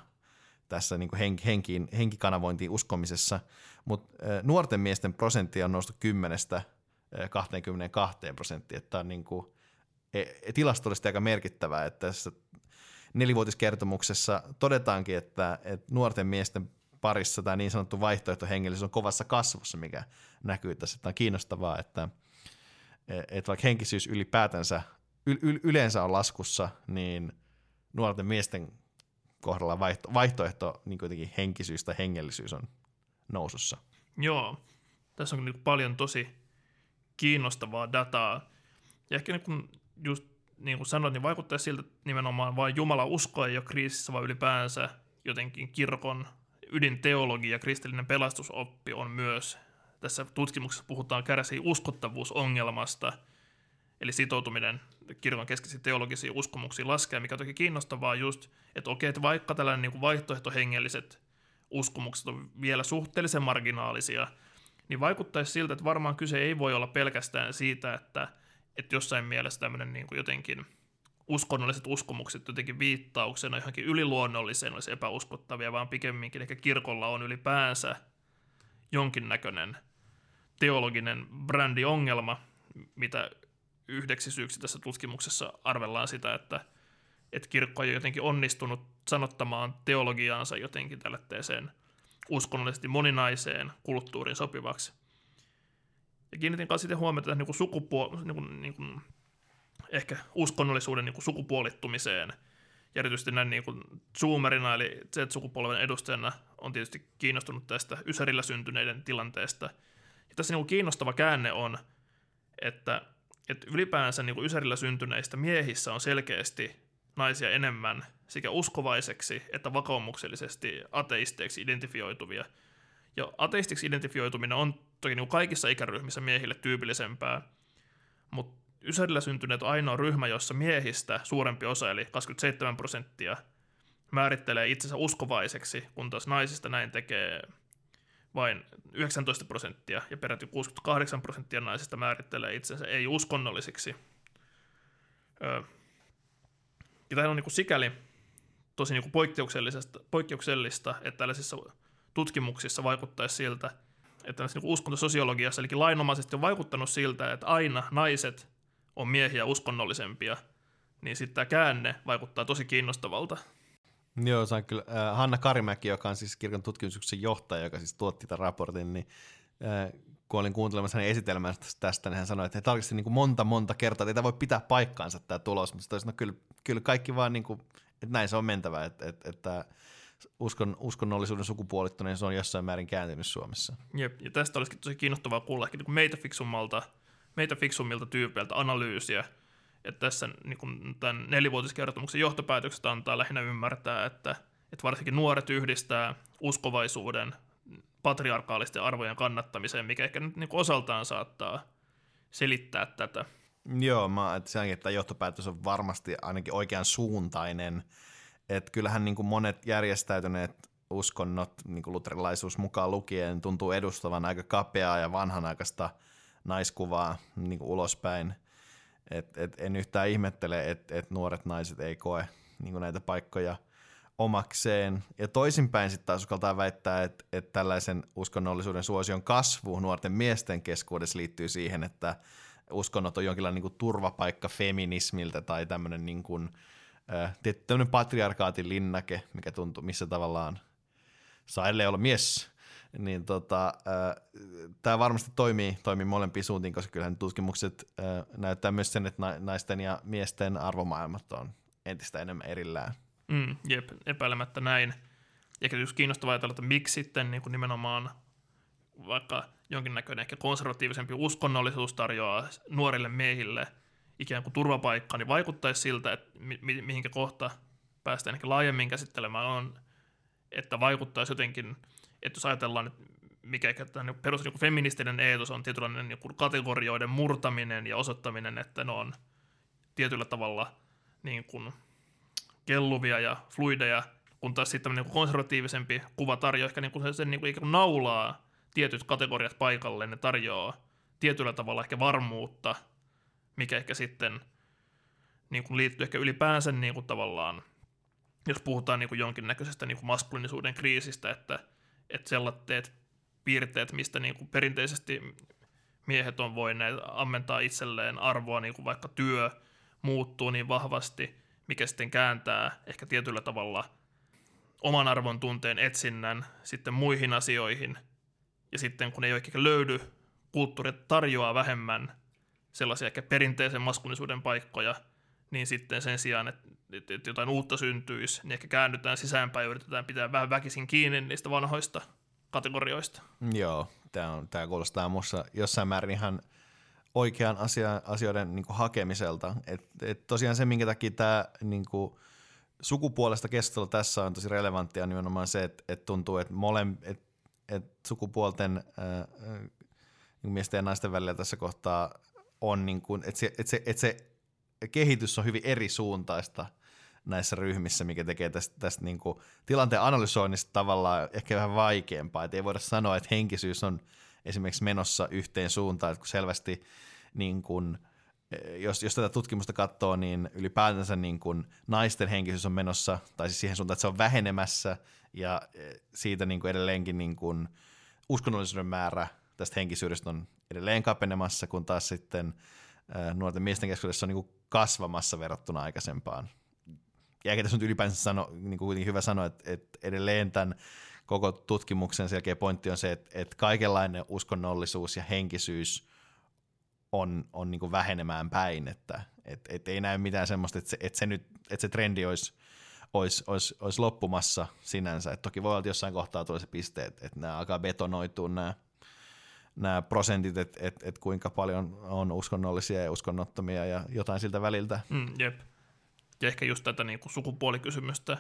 tässä niin kuin henk, henkiin, henkikanavointiin uskomisessa, mutta nuorten miesten prosentti on noussut 10 22 prosenttia, että tämä on niin kuin, e, e, tilastollisesti aika merkittävää, että tässä nelivuotiskertomuksessa todetaankin, että, että nuorten miesten parissa tämä niin sanottu vaihtoehtohengellisyys on kovassa kasvussa, mikä näkyy tässä. Tämä on kiinnostavaa, että, että vaikka henkisyys ylipäätänsä y- yleensä on laskussa, niin nuorten miesten kohdalla vaihto, vaihtoehto niin kuitenkin henkisyys tai hengellisyys on nousussa. Joo, tässä on niin paljon tosi kiinnostavaa dataa. Ja ehkä niin kuin just niin kuin sanoit, niin vaikuttaa siltä, että nimenomaan vain Jumala usko ei ole kriisissä, vaan ylipäänsä jotenkin kirkon ydinteologia ja kristillinen pelastusoppi on myös, tässä tutkimuksessa puhutaan kärsii uskottavuusongelmasta, eli sitoutuminen kirkon keskeisiin teologisiin uskomuksiin laskee, mikä on toki kiinnostavaa just, että okei, että vaikka tällainen niin vaihtoehtohengelliset uskomukset on vielä suhteellisen marginaalisia, niin vaikuttaisi siltä, että varmaan kyse ei voi olla pelkästään siitä, että, että jossain mielessä tämmöinen niin kuin jotenkin uskonnolliset uskomukset jotenkin viittauksena johonkin yliluonnolliseen olisi epäuskottavia, vaan pikemminkin ehkä kirkolla on ylipäänsä jonkinnäköinen teologinen brändiongelma, mitä yhdeksi syyksi tässä tutkimuksessa arvellaan sitä, että, että kirkko on jotenkin onnistunut sanottamaan teologiaansa jotenkin tällaiseen uskonnollisesti moninaiseen kulttuuriin sopivaksi. Ja kiinnitin kanssa sitten huomiota niin sukupuol- niin kuin, niin kuin, ehkä uskonnollisuuden niin kuin sukupuolittumiseen. Ja erityisesti näin niin kuin zoomerina, eli Z-sukupolven edustajana, on tietysti kiinnostunut tästä Ysärillä syntyneiden tilanteesta. Ja tässä niin kuin kiinnostava käänne on, että, että ylipäänsä niin kuin Ysärillä syntyneistä miehissä on selkeästi naisia enemmän sekä uskovaiseksi että vakaumuksellisesti ateisteiksi identifioituvia. Ja ateistiksi identifioituminen on toki niin kaikissa ikäryhmissä miehille tyypillisempää, mutta Ysärillä syntyneet on ainoa ryhmä, jossa miehistä suurempi osa, eli 27 prosenttia, määrittelee itsensä uskovaiseksi, kun taas naisista näin tekee vain 19 prosenttia, ja peräti 68 prosenttia naisista määrittelee itsensä ei-uskonnollisiksi. Ja tämä on niin kuin sikäli tosi niin kuin poikkeuksellista, poikkeuksellista, että tällaisissa tutkimuksissa vaikuttaisi siltä, että niin uskontososiologiassa, eli lainomaisesti on vaikuttanut siltä, että aina naiset on miehiä uskonnollisempia, niin sitten tämä käänne vaikuttaa tosi kiinnostavalta. Joo, se on kyllä. Äh, Hanna Karimäki, joka on siis kirkon tutkimuksen johtaja, joka siis tuotti tämän raportin, niin äh, kun olin kuuntelemassa hänen esitelmästä tästä, niin hän sanoi, että tarkisti niin kuin monta monta kertaa, että ei tämä voi pitää paikkaansa tämä tulos, mutta no kyllä, kyllä kaikki vaan, niin kuin, että näin se on mentävä, että, että, että uskon, uskonnollisuuden sukupuolittuneen se on jossain määrin kääntynyt Suomessa. Jep, ja tästä olisikin tosi kiinnostavaa kuulla ehkä niin meitä fiksummalta, meitä fiksummilta tyypeiltä analyysiä, että tässä niin kuin tämän nelivuotiskertomuksen johtopäätökset antaa lähinnä ymmärtää, että, että varsinkin nuoret yhdistää uskovaisuuden patriarkaalisten arvojen kannattamiseen, mikä ehkä nyt niin osaltaan saattaa selittää tätä. Joo, mä että senkin, että johtopäätös on varmasti ainakin oikean suuntainen. Että kyllähän niin kuin monet järjestäytyneet uskonnot, niin kuin luterilaisuus mukaan lukien, tuntuu edustavan aika kapeaa ja vanhanaikaista naiskuvaa niin kuin ulospäin. Et, et en yhtään ihmettele, että et nuoret naiset ei koe niin kuin näitä paikkoja – omakseen. Ja toisinpäin sitten taas uskaltaa väittää, että, että tällaisen uskonnollisuuden suosion kasvu nuorten miesten keskuudessa liittyy siihen, että uskonnot on jonkinlainen niin kuin turvapaikka feminismiltä tai tämmöinen niin kuin, äh, tämmöinen patriarkaatin linnake, mikä tuntuu, missä tavallaan saa olla mies, niin tota, äh, tämä varmasti toimii, toimii molempiin suuntiin, koska kyllähän tutkimukset äh, näyttää myös sen, että naisten ja miesten arvomaailmat on entistä enemmän erillään. Mm, jep, epäilemättä näin. Ja just kiinnostavaa ajatella, että miksi sitten niin kuin nimenomaan vaikka jonkinnäköinen ehkä konservatiivisempi uskonnollisuus tarjoaa nuorille miehille ikään kuin turvapaikkaa, niin vaikuttaisi siltä, että mi- mihinkä kohta päästään ehkä laajemmin käsittelemään on, että vaikuttaisi jotenkin, että jos ajatellaan, että mikä tämä niin perus niin feministinen eetos on tietynlainen niin kategorioiden murtaminen ja osoittaminen, että ne on tietyllä tavalla niin kuin kelluvia ja fluideja, kun taas sitten niin konservatiivisempi kuva tarjoaa ehkä niin kuin sen niin kuin ikään kuin naulaa tietyt kategoriat paikalle, ne tarjoaa tietyllä tavalla ehkä varmuutta, mikä ehkä sitten niin kuin liittyy ehkä ylipäänsä niin kuin tavallaan, jos puhutaan niin kuin jonkinnäköisestä niin kuin maskuliinisuuden kriisistä, että, että sellaiset piirteet, mistä niin kuin perinteisesti miehet on voineet ammentaa itselleen arvoa, niin kuin vaikka työ muuttuu niin vahvasti, mikä sitten kääntää ehkä tietyllä tavalla oman arvon tunteen etsinnän sitten muihin asioihin. Ja sitten kun ei oikein löydy, kulttuuri tarjoaa vähemmän sellaisia ehkä perinteisen maskuliinisuuden paikkoja, niin sitten sen sijaan, että, että jotain uutta syntyisi, niin ehkä käännytään sisäänpäin ja yritetään pitää vähän väkisin kiinni niistä vanhoista kategorioista. Joo, tämä, on, tämä kuulostaa minussa jossain määrin ihan oikean asia, asioiden niin hakemiselta. Et, et tosiaan se, minkä takia tämä niin kuin, sukupuolesta keskustelu tässä on tosi relevanttia, on nimenomaan se, että et tuntuu, että molem, et, et sukupuolten ää, niin miesten ja naisten välillä tässä kohtaa on, niin kuin, että, se, että, se, että se kehitys on hyvin eri suuntaista näissä ryhmissä, mikä tekee tästä, tästä niin kuin tilanteen analysoinnista tavallaan ehkä vähän vaikeampaa. Että ei voida sanoa, että henkisyys on esimerkiksi menossa yhteen suuntaan, että kun selvästi niin kuin, jos, jos tätä tutkimusta katsoo, niin ylipäätänsä niin kuin naisten henkisyys on menossa, tai siis siihen suuntaan, että se on vähenemässä, ja siitä niin kuin edelleenkin niin kuin uskonnollisuuden määrä tästä henkisyydestä on edelleen kapenemassa, kun taas sitten nuorten miesten keskuudessa on niin kuin kasvamassa verrattuna aikaisempaan. Ja tässä nyt ylipäänsä sano, niin kuin kuitenkin hyvä sanoa, että, että edelleen tämän koko tutkimuksen selkeä pointti on se, että, että kaikenlainen uskonnollisuus ja henkisyys on, on niin vähenemään päin, että et, et ei näy mitään semmoista, että se, että se, nyt, että se trendi olisi, olisi, olisi, olisi loppumassa sinänsä. Et toki voi olla, että jossain kohtaa tulee se piste, että, että nämä alkaa betonoitua nämä nämä prosentit, että et, et kuinka paljon on uskonnollisia ja uskonnottomia ja jotain siltä väliltä. Mm, jep. Ja ehkä just tätä niin kuin sukupuolikysymystä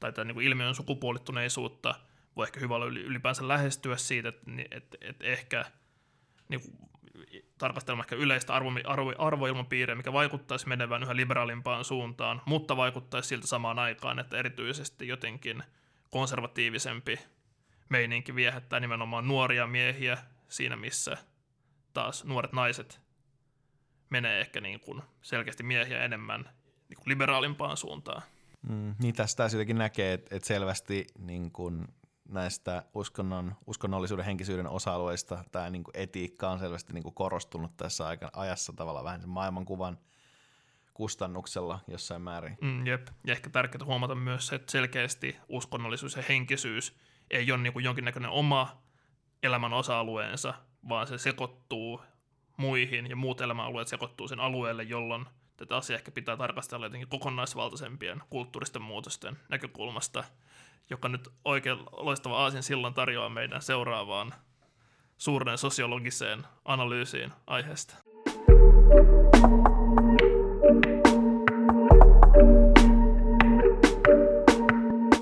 tai tätä niin ilmiön sukupuolittuneisuutta voi ehkä hyvä olla ylipäänsä lähestyä siitä, että, että, että ehkä niin kuin, tarkastelemme ehkä yleistä arvo, arvo, arvoilmapiiriä, mikä vaikuttaisi menevän yhä liberaalimpaan suuntaan, mutta vaikuttaisi siltä samaan aikaan, että erityisesti jotenkin konservatiivisempi meininki viehättää nimenomaan nuoria miehiä siinä, missä taas nuoret naiset menee ehkä niin kuin selkeästi miehiä enemmän niin kuin liberaalimpaan suuntaan. Mm, niin tästä jotenkin näkee, että, että selvästi niin kuin näistä uskonnon, uskonnollisuuden henkisyyden osa-alueista tämä niin kuin etiikka on selvästi niin kuin korostunut tässä aika, ajassa tavallaan vähän sen maailmankuvan kustannuksella jossain määrin. Mm, jep, ja ehkä tärkeää huomata myös se, että selkeästi uskonnollisuus ja henkisyys ei ole niin kuin jonkinnäköinen oma elämän osa-alueensa, vaan se sekoittuu muihin ja muut elämänalueet sekoittuu sen alueelle, jolloin tätä asiaa ehkä pitää tarkastella jotenkin kokonaisvaltaisempien kulttuuristen muutosten näkökulmasta, joka nyt oikein loistava aasin silloin tarjoaa meidän seuraavaan suureen sosiologiseen analyysiin aiheesta.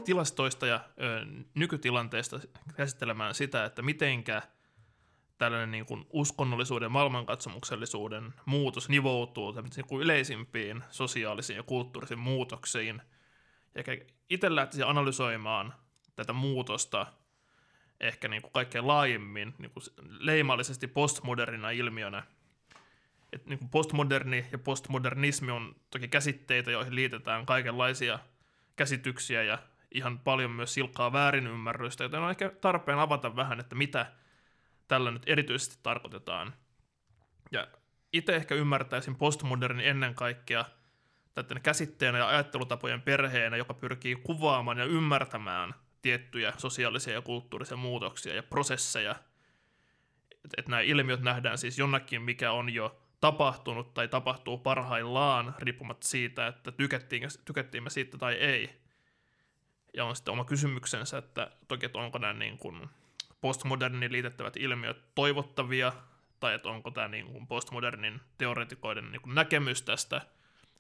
tilastoista ja ö, nykytilanteesta käsittelemään sitä, että mitenkä tällainen niin kuin uskonnollisuuden maailmankatsomuksellisuuden muutos nivoutuu niin kuin yleisimpiin sosiaalisiin ja kulttuurisiin muutoksiin. Ja itse lähtisin analysoimaan tätä muutosta ehkä niin kuin kaikkein laajemmin niin kuin leimallisesti postmodernina ilmiönä. Et niin kuin postmoderni ja postmodernismi on toki käsitteitä, joihin liitetään kaikenlaisia käsityksiä ja ihan paljon myös silkkaa väärinymmärrystä, joten on ehkä tarpeen avata vähän, että mitä tällä nyt erityisesti tarkoitetaan. Ja itse ehkä ymmärtäisin postmodernin ennen kaikkea täten käsitteenä ja ajattelutapojen perheenä, joka pyrkii kuvaamaan ja ymmärtämään tiettyjä sosiaalisia ja kulttuurisia muutoksia ja prosesseja. Että et nämä ilmiöt nähdään siis jonnakin, mikä on jo tapahtunut tai tapahtuu parhaillaan, riippumatta siitä, että tykättiin, tykättiin me siitä tai ei ja on sitten oma kysymyksensä, että toki, että onko nämä niin kuin postmodernin liitettävät ilmiöt toivottavia, tai että onko tämä niin kuin postmodernin teoretikoiden niin kuin näkemys tästä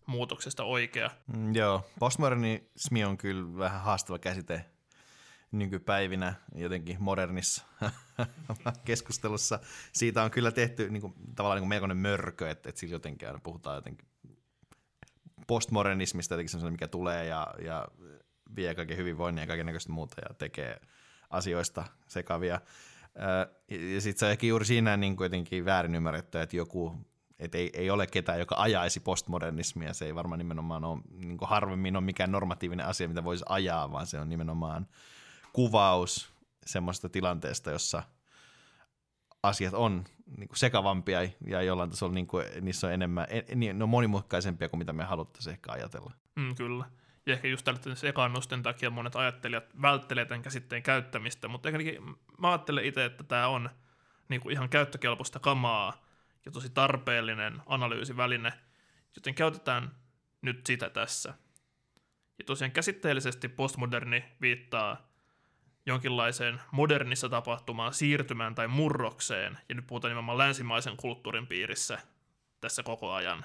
muutoksesta oikea. Mm, joo, postmodernismi on kyllä vähän haastava käsite nykypäivinä jotenkin modernissa <laughs> keskustelussa. Siitä on kyllä tehty niin kuin, tavallaan niin kuin melkoinen mörkö, että, että sillä jotenkin aina puhutaan jotenkin postmodernismista jotenkin mikä tulee ja, ja vie kaiken hyvinvoinnin ja kaiken näköistä muuta ja tekee asioista sekavia. Ja sitten se on ehkä juuri siinä niin kuitenkin väärin ymmärretty, että joku, että ei, ei ole ketään, joka ajaisi postmodernismia. Se ei varmaan nimenomaan ole, niin harvemmin ole mikään normatiivinen asia, mitä voisi ajaa, vaan se on nimenomaan kuvaus semmoista tilanteesta, jossa asiat on niin kuin sekavampia ja jollain tasolla niin kuin, niissä on enemmän, ne on monimutkaisempia kuin mitä me haluttaisiin ehkä ajatella. Mm, kyllä. Ja ehkä just tällaisen sekannusten takia monet ajattelijat välttelee tämän käsitteen käyttämistä, mutta ehkä mä ajattelen itse, että tämä on niin kuin ihan käyttökelpoista kamaa ja tosi tarpeellinen analyysiväline, joten käytetään nyt sitä tässä. Ja tosiaan käsitteellisesti postmoderni viittaa jonkinlaiseen modernissa tapahtumaan siirtymään tai murrokseen, ja nyt puhutaan nimenomaan länsimaisen kulttuurin piirissä tässä koko ajan.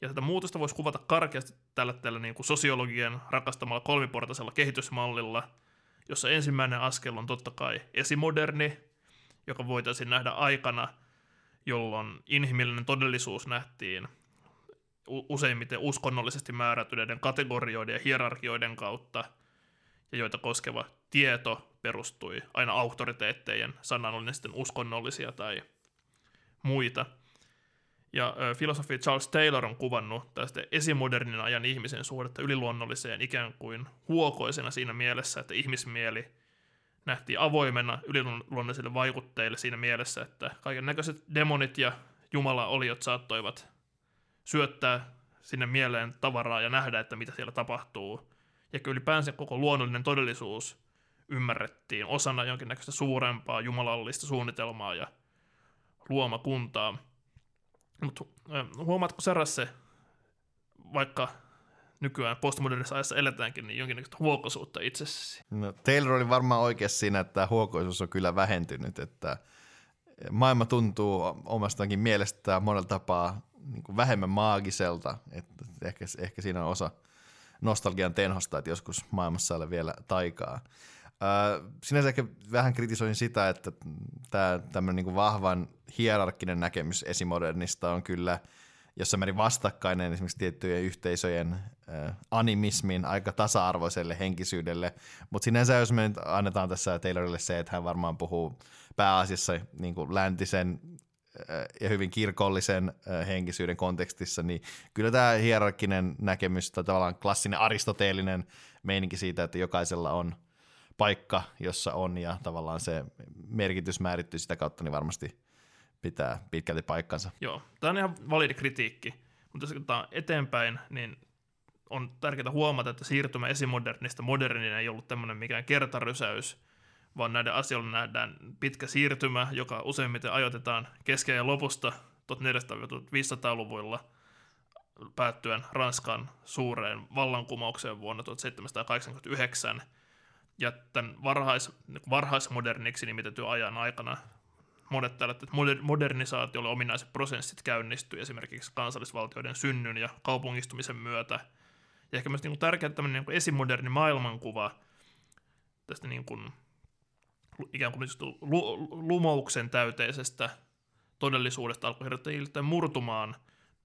Ja tätä muutosta voisi kuvata karkeasti tällä, tällä niin kuin sosiologian rakastamalla kolmiportaisella kehitysmallilla, jossa ensimmäinen askel on totta kai esimoderni, joka voitaisiin nähdä aikana, jolloin inhimillinen todellisuus nähtiin useimmiten uskonnollisesti määrätyneiden kategorioiden ja hierarkioiden kautta, ja joita koskeva tieto perustui aina auktoriteettejen sanan, sitten uskonnollisia tai muita – ja filosofi Charles Taylor on kuvannut tästä esimodernin ajan ihmisen suhdetta yliluonnolliseen ikään kuin huokoisena siinä mielessä, että ihmismieli nähtiin avoimena yliluonnollisille vaikutteille siinä mielessä, että kaiken näköiset demonit ja Jumala-oliot saattoivat syöttää sinne mieleen tavaraa ja nähdä, että mitä siellä tapahtuu. Ja kyllä ylipäänsä koko luonnollinen todellisuus ymmärrettiin osana jonkinnäköistä suurempaa jumalallista suunnitelmaa ja luomakuntaa. Mutta huomaatko Sarasse, vaikka nykyään postmodernissa ajassa eletäänkin, niin jonkinlaista huokoisuutta itsessäsi? No, Taylor oli varmaan oikeassa siinä, että huokoisuus on kyllä vähentynyt, että maailma tuntuu omastakin mielestä monella tapaa niin vähemmän maagiselta, että ehkä, ehkä siinä on osa nostalgian tenhosta, että joskus maailmassa ole vielä taikaa. Sinänsä ehkä vähän kritisoin sitä, että tämä tämmöinen niin vahvan hierarkkinen näkemys esimodernista on kyllä jossain määrin vastakkainen esimerkiksi tiettyjen yhteisöjen animismin aika tasa-arvoiselle henkisyydelle, mutta sinänsä jos me nyt annetaan tässä Taylorille se, että hän varmaan puhuu pääasiassa niin kuin läntisen ja hyvin kirkollisen henkisyyden kontekstissa, niin kyllä tämä hierarkkinen näkemys tai tavallaan klassinen aristoteellinen meininki siitä, että jokaisella on paikka, jossa on ja tavallaan se merkitys määrittyy sitä kautta, niin varmasti pitää pitkälti paikkansa. Joo, tämä on ihan validi kritiikki, mutta jos katsotaan eteenpäin, niin on tärkeää huomata, että siirtymä esimodernista moderniin ei ollut tämmöinen mikään kertarysäys, vaan näiden asioilla nähdään pitkä siirtymä, joka useimmiten ajoitetaan kesken ja lopusta 1400-1500-luvuilla päättyen Ranskan suureen vallankumoukseen vuonna 1789 – ja tämän varhais, varhaismoderniksi nimitetyn ajan aikana monet tällaiset että modernisaatiolle ominaiset prosessit käynnistyi esimerkiksi kansallisvaltioiden synnyn ja kaupungistumisen myötä. Ja ehkä myös niin kuin tärkeä tämmöinen niin esimoderni maailmankuva tästä niin kuin, ikään kuin lumouksen täyteisestä todellisuudesta alkoi hirveän murtumaan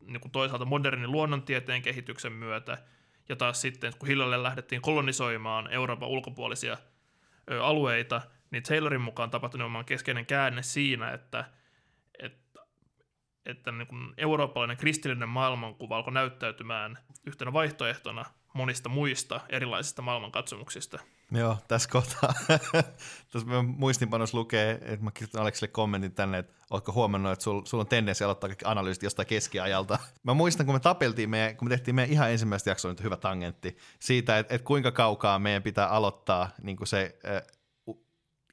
niin kuin toisaalta modernin luonnontieteen kehityksen myötä – ja taas sitten, kun hiljalleen lähdettiin kolonisoimaan Euroopan ulkopuolisia ö, alueita, niin Taylorin mukaan tapahtui nimenomaan keskeinen käänne siinä, että, että, että niin kuin eurooppalainen kristillinen maailmankuva alkoi näyttäytymään yhtenä vaihtoehtona monista muista erilaisista maailmankatsomuksista. Joo, tässä kohtaa. <laughs> tässä muistinpanossa lukee, että mä kirjoitan Aleksille kommentin tänne, että oletko huomannut, että sulla sul on tendenssi aloittaa kaikki analyysit jostain keskiajalta. <laughs> Mä muistan, kun me tapeltiin, meidän, kun me tehtiin meidän ihan ensimmäistä jaksoa, nyt hyvä tangentti, siitä, että, että kuinka kaukaa meidän pitää aloittaa niin kuin se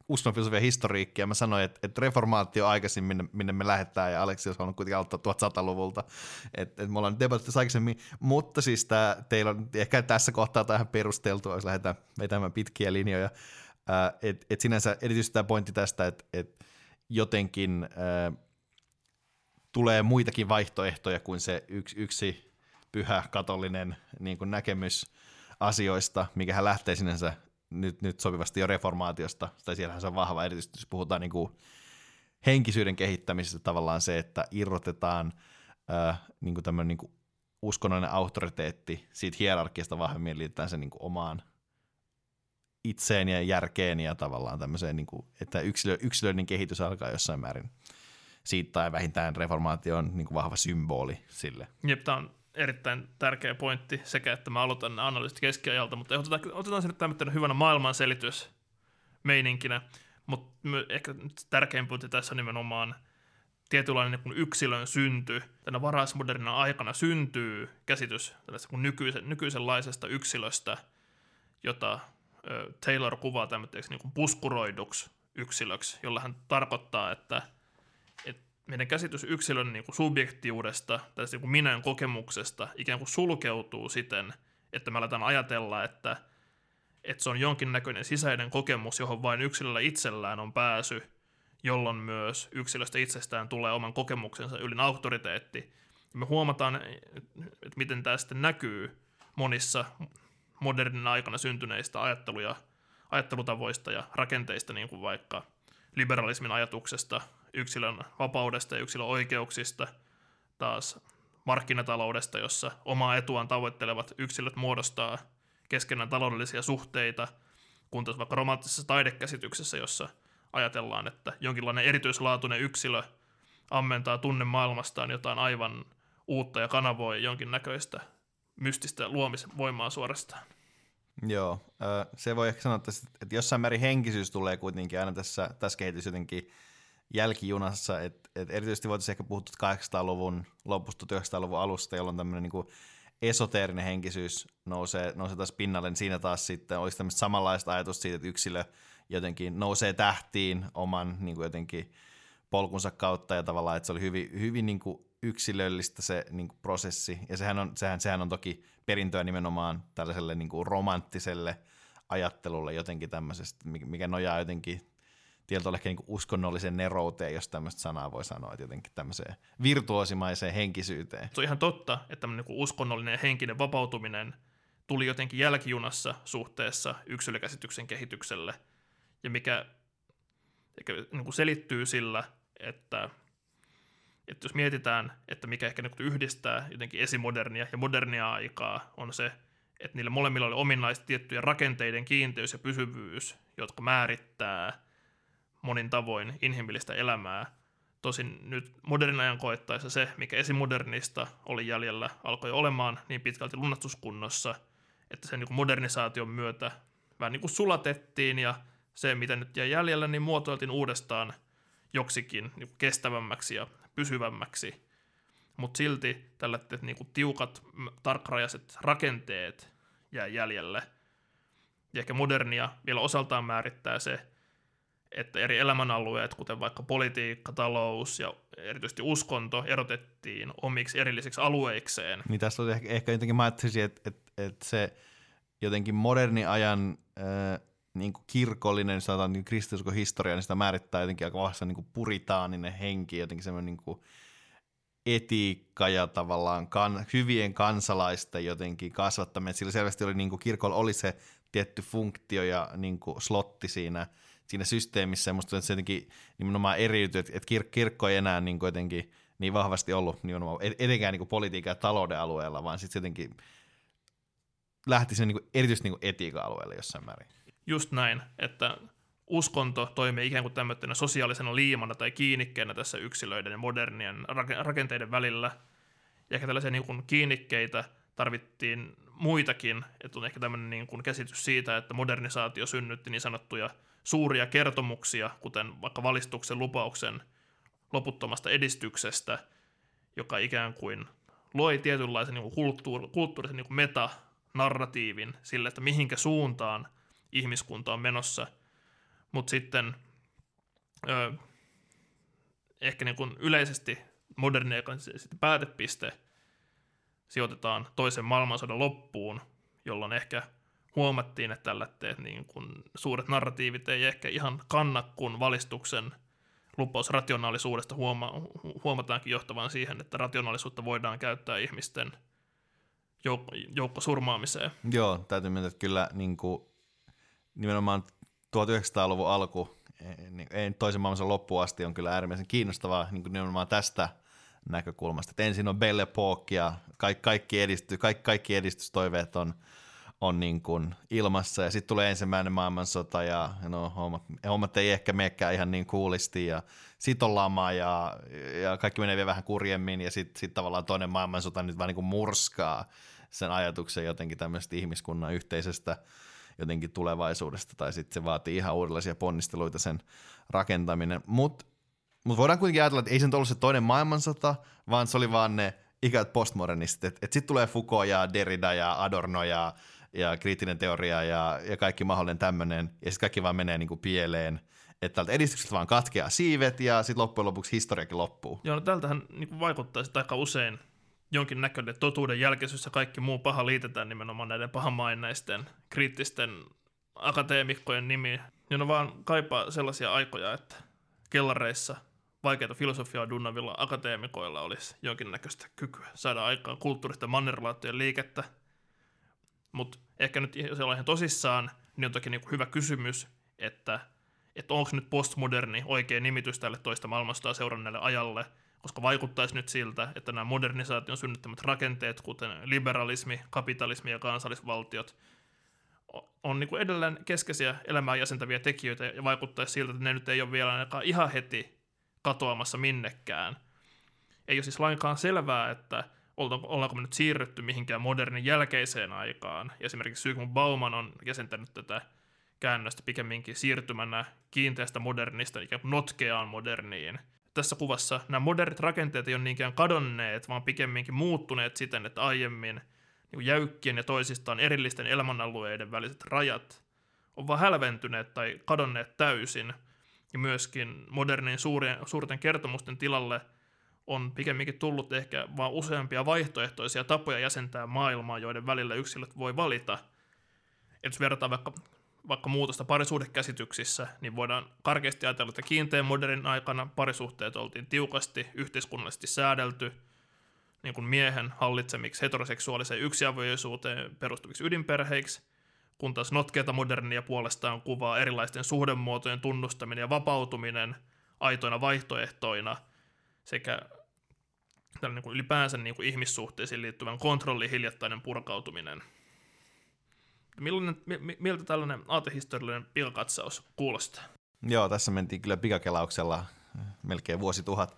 uskonnonfilosofian historiikkia. Mä sanoin, että, että reformaatio aikaisin, minne, minne me lähdetään, ja Aleksi olisi halunnut kuitenkin aloittaa 1100-luvulta. Että, että me ollaan debatissa aikaisemmin, mutta siis tämä, teillä on ehkä tässä kohtaa tämä ihan perusteltua, jos lähdetään vetämään pitkiä linjoja. Että et sinänsä erityisesti tämä pointti tästä, että et jotenkin ää, tulee muitakin vaihtoehtoja kuin se yksi, yksi pyhä katolinen niin näkemys asioista, mikä lähtee sinänsä nyt, nyt sopivasti jo reformaatiosta, tai siellähän se on vahva, erityisesti jos puhutaan niin kuin henkisyyden kehittämisestä tavallaan se, että irrotetaan äh, niin kuin tämmöinen niin kuin uskonnollinen auktoriteetti siitä hierarkiasta vahvemmin liitetään sen niin kuin omaan itseen ja järkeen ja tavallaan tämmöiseen, niin kuin, että yksilö, yksilöiden kehitys alkaa jossain määrin siitä tai vähintään reformaatio on niin kuin vahva symboli sille. Jep, tämä on erittäin tärkeä pointti sekä, että mä aloitan analyysit keskiajalta, mutta otetaan, otetaan sinne tämmöinen hyvänä maailmanselitys meininkinä, mutta ehkä tärkein pointti tässä on nimenomaan tietynlainen niin yksilön synty. Tänä varhaismodernina aikana syntyy käsitys kuin nykyisen, nykyisenlaisesta yksilöstä, jota Taylor kuvaa tämmöiseksi niin puskuroiduksi yksilöksi, jolla hän tarkoittaa, että meidän käsitys yksilön niin kuin subjektiudesta tai niin kuin minän kokemuksesta ikään kuin sulkeutuu siten, että me aletaan ajatella, että, että se on jonkinnäköinen sisäinen kokemus, johon vain yksilöllä itsellään on pääsy, jolloin myös yksilöstä itsestään tulee oman kokemuksensa ylin auktoriteetti. Ja me huomataan, että miten tämä sitten näkyy monissa modernin aikana syntyneistä ajatteluja, ajattelutavoista ja rakenteista, niin kuin vaikka liberalismin ajatuksesta, yksilön vapaudesta ja yksilön oikeuksista, taas markkinataloudesta, jossa omaa etuaan tavoittelevat yksilöt muodostaa keskenään taloudellisia suhteita, kun taas vaikka romanttisessa taidekäsityksessä, jossa ajatellaan, että jonkinlainen erityislaatuinen yksilö ammentaa tunne maailmastaan jotain aivan uutta ja kanavoi jonkinnäköistä mystistä luomisvoimaa suorastaan. Joo, se voi ehkä sanoa, että jossain määrin henkisyys tulee kuitenkin aina tässä, tässä kehitys jotenkin jälkijunassa, että, että erityisesti voitaisiin ehkä puhua 800-luvun lopusta 900-luvun alusta, jolloin tämmöinen niin esoteerinen henkisyys nousee, nousee taas pinnalle, niin siinä taas sitten olisi tämmöistä samanlaista ajatusta siitä, että yksilö jotenkin nousee tähtiin oman niin kuin jotenkin polkunsa kautta ja tavallaan, että se oli hyvin, hyvin niin kuin yksilöllistä se niin kuin prosessi, ja sehän on, sehän, sehän on toki perintöä nimenomaan tällaiselle niin kuin romanttiselle ajattelulle jotenkin tämmöisestä, mikä nojaa jotenkin tietyllä ehkä niin uskonnollisen nerouteen, jos tämmöistä sanaa voi sanoa, että jotenkin tämmöiseen virtuosimaiseen henkisyyteen. Se on ihan totta, että tämmöinen niin uskonnollinen henkinen vapautuminen tuli jotenkin jälkijunassa suhteessa yksilökäsityksen kehitykselle, ja mikä ehkä niin kuin selittyy sillä, että että jos mietitään, että mikä ehkä niin yhdistää jotenkin esimodernia ja modernia aikaa, on se, että niillä molemmilla oli ominaista tiettyjä rakenteiden kiinteys ja pysyvyys, jotka määrittää monin tavoin inhimillistä elämää. Tosin nyt modernin ajan koettaessa se, mikä esimodernista oli jäljellä, alkoi olemaan niin pitkälti lunastuskunnossa, että sen niin modernisaation myötä vähän niin kuin sulatettiin ja se, mitä nyt jäi jäljellä, niin muotoiltiin uudestaan joksikin niin kestävämmäksi ja pysyvämmäksi, mutta silti tällaiset niinku tiukat, tarkkarajaiset rakenteet jää jäljelle. Ja ehkä modernia vielä osaltaan määrittää se, että eri elämänalueet, kuten vaikka politiikka, talous ja erityisesti uskonto, erotettiin omiksi erillisiksi alueikseen. Niin tässä oli ehkä, ehkä jotenkin mä ajattelisin, että, että, että se jotenkin moderni ajan äh, niin kuin kirkollinen, sanotaan niin kristiuskon historia, niin sitä määrittää jotenkin aika vahvasti niin puritaaninen henki, jotenkin semmoinen niin kuin etiikka ja tavallaan kan, hyvien kansalaisten jotenkin kasvattaminen. Sillä selvästi oli, niin kuin kirkolla oli se tietty funktio ja niin kuin slotti siinä, siinä systeemissä. Ja musta että se jotenkin nimenomaan eriytyi, että, että kir- kirkko ei enää niin kuin jotenkin niin vahvasti ollut nimenomaan, etenkään niin kuin politiikan ja talouden alueella, vaan sitten jotenkin lähti sinne niin kuin, erityisesti niin kuin etiikan alueelle jossain määrin just näin, että uskonto toimii ikään kuin tämmöisenä sosiaalisena liimana tai kiinnikkeenä tässä yksilöiden ja modernien rakenteiden välillä. Ja ehkä tällaisia niin kuin kiinnikkeitä tarvittiin muitakin, että on ehkä tämmöinen niin kuin käsitys siitä, että modernisaatio synnytti niin sanottuja suuria kertomuksia, kuten vaikka valistuksen lupauksen loputtomasta edistyksestä, joka ikään kuin loi tietynlaisen niin kulttuur- kulttuurisen niin metanarratiivin sille, että mihinkä suuntaan – ihmiskunta on menossa. Mutta sitten ö, ehkä niin kuin yleisesti moderni sitten päätepiste sijoitetaan toisen maailmansodan loppuun, jolloin ehkä huomattiin, että tällaiset niin kuin suuret narratiivit ei ehkä ihan kanna, kun valistuksen lupaus rationaalisuudesta huoma- huomataankin johtavan siihen, että rationaalisuutta voidaan käyttää ihmisten jouk- joukkosurmaamiseen. Joo, täytyy mennä, että kyllä niin kuin nimenomaan 1900-luvun alku, ei toisen maailmansodan loppuun asti on kyllä äärimmäisen kiinnostavaa niin kuin nimenomaan tästä näkökulmasta. Et ensin on Belle Epoque ja kaikki, kaikki, edisty, kaikki, kaikki edistystoiveet on, on niin kuin ilmassa ja sitten tulee ensimmäinen maailmansota ja no, hommat, hommat ei ehkä menekään ihan niin kuulisti ja sitten on lama ja, ja kaikki menee vielä vähän kurjemmin ja sitten sit tavallaan toinen maailmansota nyt vaan niin kuin murskaa sen ajatuksen jotenkin tämmöisestä ihmiskunnan yhteisestä jotenkin tulevaisuudesta, tai sitten se vaatii ihan uudenlaisia ponnisteluita sen rakentaminen. Mutta mut voidaan kuitenkin ajatella, että ei se nyt ollut se toinen maailmansota, vaan se oli vaan ne ikät postmodernistit. Että et sitten tulee Foucault ja Derrida ja Adorno ja, ja kriittinen teoria ja, ja kaikki mahdollinen tämmöinen, ja sitten kaikki vaan menee niinku pieleen. Että tältä edistykseltä vaan katkeaa siivet ja sitten loppujen lopuksi historiakin loppuu. Joo, no tältähän niin vaikuttaa sitä aika usein jonkin näköinen totuuden jälkeisyys ja kaikki muu paha liitetään nimenomaan näiden pahamaineisten, kriittisten akateemikkojen nimiin. Ja ne vaan kaipaa sellaisia aikoja, että kellareissa vaikeita filosofiaa dunnavilla akateemikoilla olisi jonkinnäköistä kykyä saada aikaan kulttuurista mannerlaattojen liikettä. Mutta ehkä nyt jos ollaan ihan tosissaan, niin on toki niinku hyvä kysymys, että, että onko nyt postmoderni oikea nimitys tälle toista maailmasta seuranneelle ajalle – koska vaikuttaisi nyt siltä, että nämä modernisaation synnyttämät rakenteet, kuten liberalismi, kapitalismi ja kansallisvaltiot, on niin kuin edelleen keskeisiä elämää jäsentäviä tekijöitä ja vaikuttaisi siltä, että ne nyt ei ole vielä ainakaan ihan heti katoamassa minnekään. Ei ole siis lainkaan selvää, että ollaanko me nyt siirrytty mihinkään modernin jälkeiseen aikaan. Esimerkiksi Sigmund Bauman on jäsentänyt tätä käännöstä pikemminkin siirtymänä kiinteästä modernista ikään kuin notkeaan moderniin – tässä kuvassa nämä modernit rakenteet ei ole niinkään kadonneet, vaan pikemminkin muuttuneet siten, että aiemmin niin jäykkien ja toisistaan erillisten elämänalueiden väliset rajat on vaan hälventyneet tai kadonneet täysin. Ja myöskin modernin suurien, suurten kertomusten tilalle on pikemminkin tullut ehkä vaan useampia vaihtoehtoisia tapoja jäsentää maailmaa, joiden välillä yksilöt voi valita. Et jos verrataan vaikka vaikka muutosta parisuhdekäsityksissä, niin voidaan karkeasti ajatella, että kiinteän modernin aikana parisuhteet oltiin tiukasti yhteiskunnallisesti säädelty niin kuin miehen hallitsemiksi heteroseksuaaliseen yksiavioisuuteen perustuviksi ydinperheiksi, kun taas notkeita modernia puolestaan kuvaa erilaisten suhdemuotojen tunnustaminen ja vapautuminen aitoina vaihtoehtoina sekä niin kuin ylipäänsä niin kuin ihmissuhteisiin liittyvän kontrollin hiljattainen purkautuminen – Millainen, miltä tällainen aatehistoriallinen pikakatsaus kuulostaa? Joo, tässä mentiin kyllä pikakelauksella melkein vuosituhat.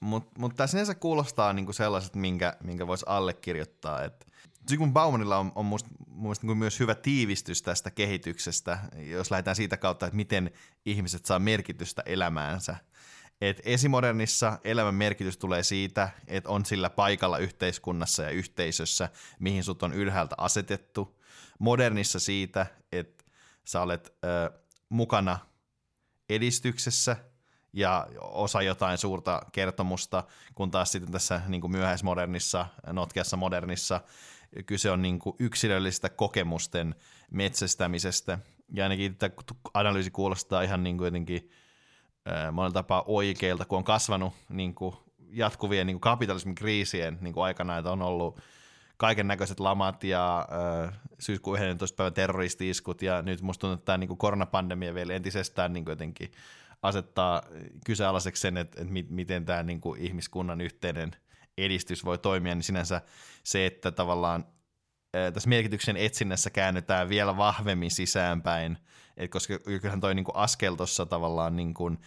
Mutta mut tässä sinänsä kuulostaa niinku sellaiset, minkä, minkä voisi allekirjoittaa. Et Zygmunt Baumanilla on, on musta, musta niinku myös hyvä tiivistys tästä kehityksestä, jos lähdetään siitä kautta, että miten ihmiset saa merkitystä elämäänsä. Et esimodernissa elämän merkitys tulee siitä, että on sillä paikalla yhteiskunnassa ja yhteisössä, mihin sut on ylhäältä asetettu – modernissa siitä, että sä olet ö, mukana edistyksessä ja osa jotain suurta kertomusta, kun taas sitten tässä niin kuin myöhäismodernissa, notkeassa modernissa kyse on niin kuin yksilöllisestä kokemusten metsästämisestä. Ja ainakin tämä analyysi kuulostaa ihan niin kuin jotenkin monella tapaa oikealta, kun on kasvanut niin kuin jatkuvien niin kuin kapitalismin kriisien niin kuin aikana, että on ollut kaiken näköiset lamat ja äh, syyskuun 11. päivän terroristi-iskut ja nyt musta tuntuu, että tämä niin koronapandemia vielä entisestään niin jotenkin asettaa kyseenalaiseksi sen, että, että miten tämä niin kuin ihmiskunnan yhteinen edistys voi toimia, niin sinänsä se, että tavallaan äh, tässä merkityksen etsinnässä käännytään vielä vahvemmin sisäänpäin, et koska kyllähän toi niin kuin askel tuossa tavallaan niin kuin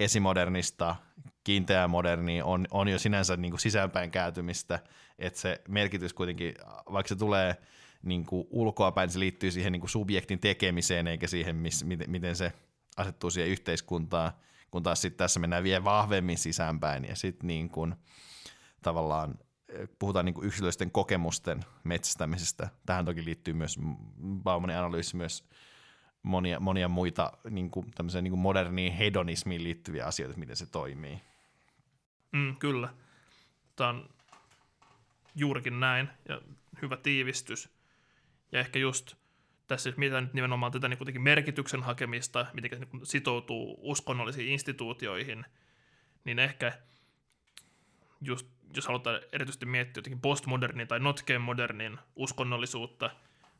esimodernista kiinteää modernia on, on jo sinänsä niin kuin sisäänpäin kääntymistä, että se merkitys kuitenkin, vaikka se tulee niin kuin ulkoapäin, se liittyy siihen niin kuin subjektin tekemiseen, eikä siihen, miss, miten, miten se asettuu siihen yhteiskuntaan, kun taas sitten tässä mennään vielä vahvemmin sisäänpäin, ja sitten niin kuin, tavallaan puhutaan niin kuin yksilöisten kokemusten metsästämisestä. Tähän toki liittyy myös Baumanin analyysi myös monia, monia muita niin kuin, niin kuin moderniin hedonismiin liittyviä asioita, miten se toimii. Mm, kyllä. Tämä on juurikin näin ja hyvä tiivistys. Ja ehkä just tässä, jos mietitään nyt nimenomaan tätä niin merkityksen hakemista, miten se niin sitoutuu uskonnollisiin instituutioihin, niin ehkä just, jos halutaan erityisesti miettiä jotenkin postmodernin tai notkeen modernin uskonnollisuutta,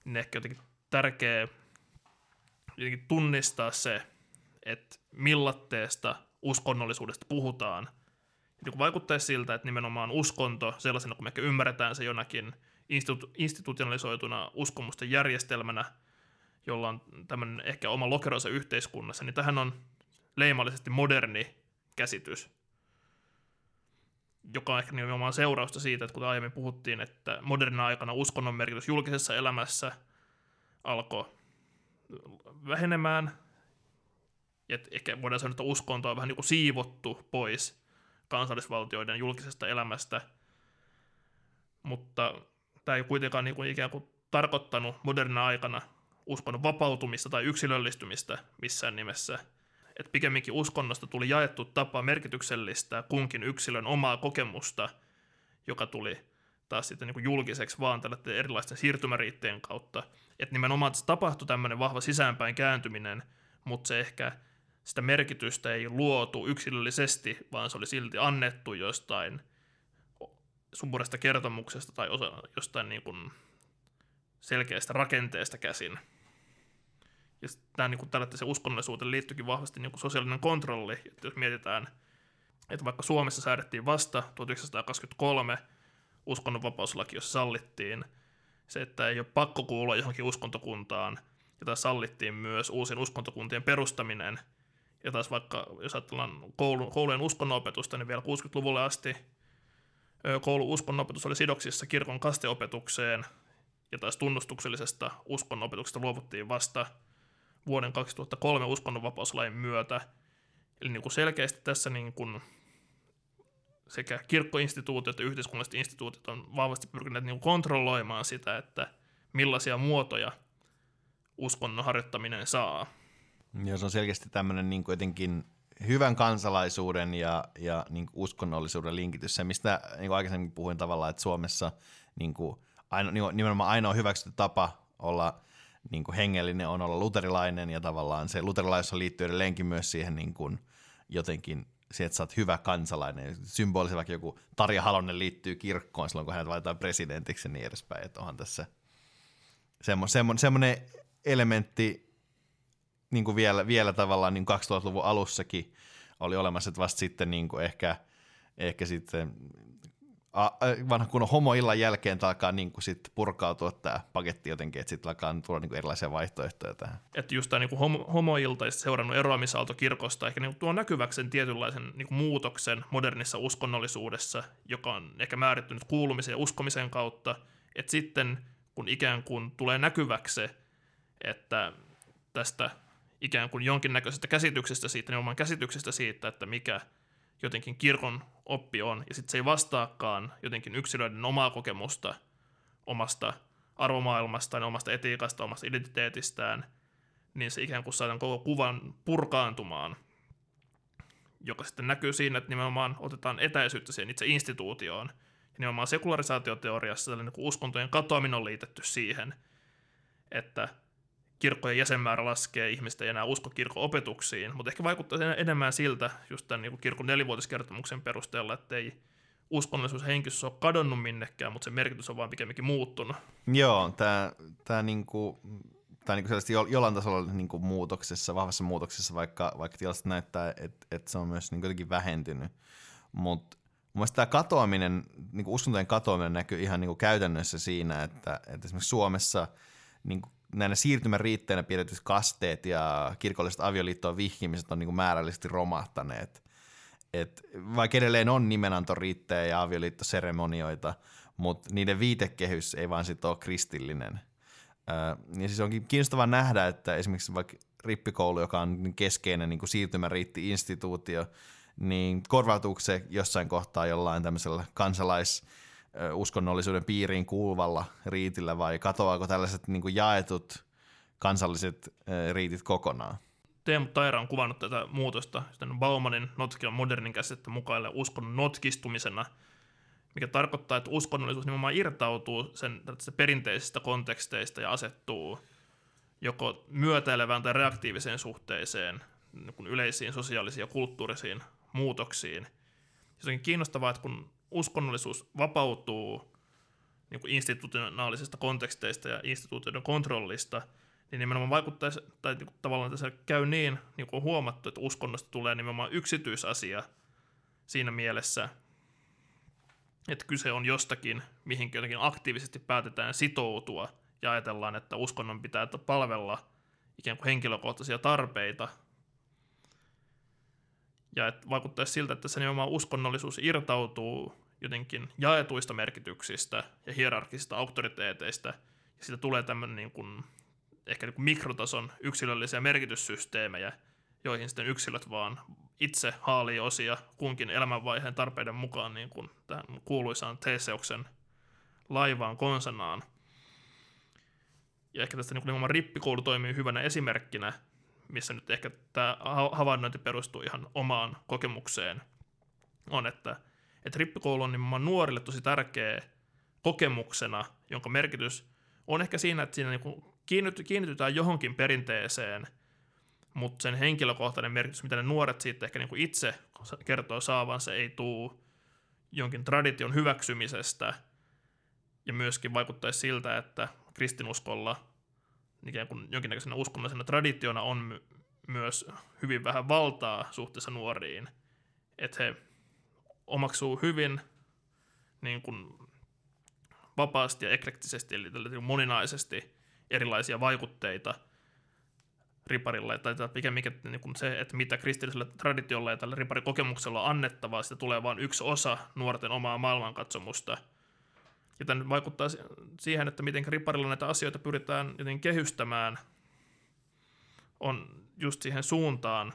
niin ehkä jotenkin tärkeä jotenkin tunnistaa se, että millatteesta uskonnollisuudesta puhutaan. Ja kun vaikuttaisi siltä, että nimenomaan uskonto, sellaisena kuin me ehkä ymmärretään se jonakin institu- institutionalisoituna uskomusten järjestelmänä, jolla on tämmöinen ehkä oma lokeronsa yhteiskunnassa, niin tähän on leimallisesti moderni käsitys, joka on ehkä nimenomaan seurausta siitä, että kuten aiemmin puhuttiin, että modernina aikana uskonnon merkitys julkisessa elämässä alkoi vähenemään, et ehkä voidaan sanoa, että uskonto on vähän niin kuin siivottu pois kansallisvaltioiden julkisesta elämästä, mutta tämä ei kuitenkaan niin kuin ikään kuin tarkoittanut modernina aikana uskonnon vapautumista tai yksilöllistymistä missään nimessä. Et pikemminkin uskonnosta tuli jaettu tapa merkityksellistä kunkin yksilön omaa kokemusta, joka tuli taas sitten niin julkiseksi vaan tällaisten erilaisten siirtymäriitteen kautta. Että nimenomaan tässä tapahtui tämmöinen vahva sisäänpäin kääntyminen, mutta se ehkä sitä merkitystä ei luotu yksilöllisesti, vaan se oli silti annettu jostain suuresta kertomuksesta tai osa, jostain niin kuin selkeästä rakenteesta käsin. Ja tämä niin tällä se uskonnollisuuteen liittyykin vahvasti niin kuin sosiaalinen kontrolli, että jos mietitään, että vaikka Suomessa säädettiin vasta 1923 uskonnonvapauslaki, jossa sallittiin se, että ei ole pakko kuulua johonkin uskontokuntaan, ja taas sallittiin myös uusien uskontokuntien perustaminen, ja taas vaikka, jos ajatellaan koulu, koulujen uskonnonopetusta, niin vielä 60-luvulle asti koulun uskonnonopetus oli sidoksissa kirkon kasteopetukseen, ja taas tunnustuksellisesta uskonnonopetuksesta luovuttiin vasta vuoden 2003 uskonnonvapauslain myötä. Eli niin kuin selkeästi tässä niin kuin sekä kirkkoinstituutiot että yhteiskunnalliset instituutiot on vahvasti pyrkineet niin kontrolloimaan sitä, että millaisia muotoja uskonnon harjoittaminen saa. Ja se on selkeästi tämmöinen niin jotenkin hyvän kansalaisuuden ja, ja niin uskonnollisuuden linkitys. Se, mistä niin aikaisemmin puhuin tavallaan, että Suomessa niin kuin, aino, niin nimenomaan ainoa hyväksytty tapa olla niin kuin hengellinen on olla luterilainen ja tavallaan se luterilaisuus liittyy edelleenkin myös siihen niin kuin, jotenkin siihen, että sä oot hyvä kansalainen. Symbolisesti vaikka joku Tarja Halonen liittyy kirkkoon silloin, kun hänet valitaan presidentiksi ja niin edespäin. Että onhan tässä semmo, semmo, semmoinen elementti niin kuin vielä, vielä tavallaan niin 2000-luvun alussakin oli olemassa, että vasta sitten niin kuin ehkä, ehkä sitten vanha kunnon homoillan jälkeen alkaa niin kuin sit purkautua tämä paketti jotenkin, että sitten alkaa tulla niin kuin erilaisia vaihtoehtoja tähän. Että just tämä niin homo, homoilta ja seurannut eroamisaalto kirkosta ehkä niin tuo näkyväksi sen tietynlaisen niin kuin muutoksen modernissa uskonnollisuudessa, joka on ehkä määrittynyt kuulumisen ja uskomisen kautta, että sitten kun ikään kuin tulee näkyväksi se, että tästä ikään kuin jonkinnäköisestä käsityksestä siitä, niin oman käsityksestä siitä, että mikä jotenkin kirkon oppi on, ja sitten se ei vastaakaan jotenkin yksilöiden omaa kokemusta omasta arvomaailmastaan, omasta etiikasta, omasta identiteetistään, niin se ikään kuin saadaan koko kuvan purkaantumaan, joka sitten näkyy siinä, että nimenomaan otetaan etäisyyttä siihen itse instituutioon. Ja nimenomaan sekularisaatioteoriassa tällainen niin uskontojen katoaminen on liitetty siihen, että kirkkojen jäsenmäärä laskee, ihmistä ei enää usko kirkon opetuksiin, mutta ehkä vaikuttaa enemmän siltä, just tämän niin kirkon nelivuotiskertomuksen perusteella, että ei uskonnollisuus henkisyys ole kadonnut minnekään, mutta se merkitys on vaan pikemminkin muuttunut. Joo, tämä, tämä niinku, tämä niinku jo, jollain tasolla niinku muutoksessa, vahvassa muutoksessa, vaikka, vaikka tilastot näyttää, että, että se on myös niinku jotenkin vähentynyt. Mutta mun mielestä tämä katoaminen, niinku uskontojen katoaminen näkyy ihan niinku käytännössä siinä, että, että esimerkiksi Suomessa niinku näinä siirtymän riitteenä pidetyt kasteet ja kirkolliset avioliittoon vihkimiset on niin kuin määrällisesti romahtaneet. Et vaikka edelleen on nimenantoriittejä ja avioliittoseremonioita, mutta niiden viitekehys ei vaan sit ole kristillinen. ja siis onkin kiinnostavaa nähdä, että esimerkiksi vaikka rippikoulu, joka on keskeinen niin siirtymäriitti-instituutio, niin korvautuuko se jossain kohtaa jollain tämmöisellä kansalais- uskonnollisuuden piiriin kuuluvalla riitillä vai katoaako tällaiset niin jaetut kansalliset riitit kokonaan? Teemu Taira on kuvannut tätä muutosta Baumanin notkion modernin käsitettä mukaille uskonnon notkistumisena, mikä tarkoittaa, että uskonnollisuus nimenomaan irtautuu sen perinteisistä konteksteista ja asettuu joko myötäilevään tai reaktiiviseen suhteeseen niin yleisiin sosiaalisiin ja kulttuurisiin muutoksiin. Se on kiinnostavaa, että kun uskonnollisuus vapautuu niin kuin institutionaalisista konteksteista ja instituutioiden kontrollista, niin nimenomaan vaikuttaisi, tai niinku tavallaan tässä käy niin, niin kuin on huomattu, että uskonnosta tulee nimenomaan yksityisasia siinä mielessä, että kyse on jostakin, mihin jotenkin aktiivisesti päätetään sitoutua ja ajatellaan, että uskonnon pitää palvella ikään kuin henkilökohtaisia tarpeita. Ja että vaikuttaisi siltä, että se nimenomaan uskonnollisuus irtautuu jotenkin jaetuista merkityksistä ja hierarkisista auktoriteeteista, ja siitä tulee tämmöinen niin kuin, ehkä niin kuin mikrotason yksilöllisiä merkityssysteemejä, joihin sitten yksilöt vaan itse haalii osia kunkin elämänvaiheen tarpeiden mukaan niin kuin tähän kuuluisaan Teseuksen laivaan konsanaan. Ja ehkä tästä niin kuin rippikoulu toimii hyvänä esimerkkinä, missä nyt ehkä tämä havainnointi perustuu ihan omaan kokemukseen, on, että, että rippikoulu on nimenomaan nuorille tosi tärkeä kokemuksena, jonka merkitys on ehkä siinä, että siinä niin kiinnitytään johonkin perinteeseen – mutta sen henkilökohtainen merkitys, mitä ne nuoret siitä ehkä niin itse kertoo saavansa, ei tuu jonkin tradition hyväksymisestä, ja myöskin vaikuttaisi siltä, että kristinuskolla ikään kuin jonkinnäköisenä uskonnollisena traditiona on my- myös hyvin vähän valtaa suhteessa nuoriin, että he omaksuu hyvin niin kuin vapaasti ja eklektisesti, eli moninaisesti erilaisia vaikutteita – riparilla, tai pikemminkin niin kuin se, että mitä kristillisellä traditiolla ja tällä riparikokemuksella on annettavaa, sitä tulee vain yksi osa nuorten omaa maailmankatsomusta. Ja tämä vaikuttaa siihen, että miten riparilla näitä asioita pyritään jotenkin kehystämään, on just siihen suuntaan,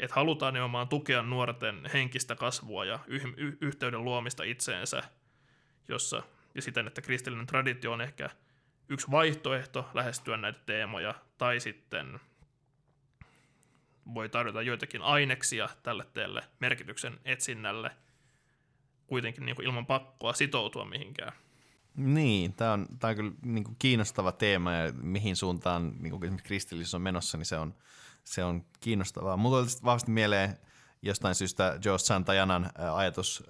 että halutaan nimenomaan tukea nuorten henkistä kasvua ja yh- yhteyden luomista itseensä, jossa, ja siten, että kristillinen traditio on ehkä yksi vaihtoehto lähestyä näitä teemoja, tai sitten voi tarjota joitakin aineksia tälle teelle merkityksen etsinnälle, kuitenkin niin kuin ilman pakkoa sitoutua mihinkään. Niin, tämä on, tämä on kyllä niin kuin kiinnostava teema ja mihin suuntaan niin kuin esimerkiksi kristillisyys on menossa, niin se on, se on kiinnostavaa. Mulla oli vahvasti mieleen jostain syystä Joe Santajanan ajatus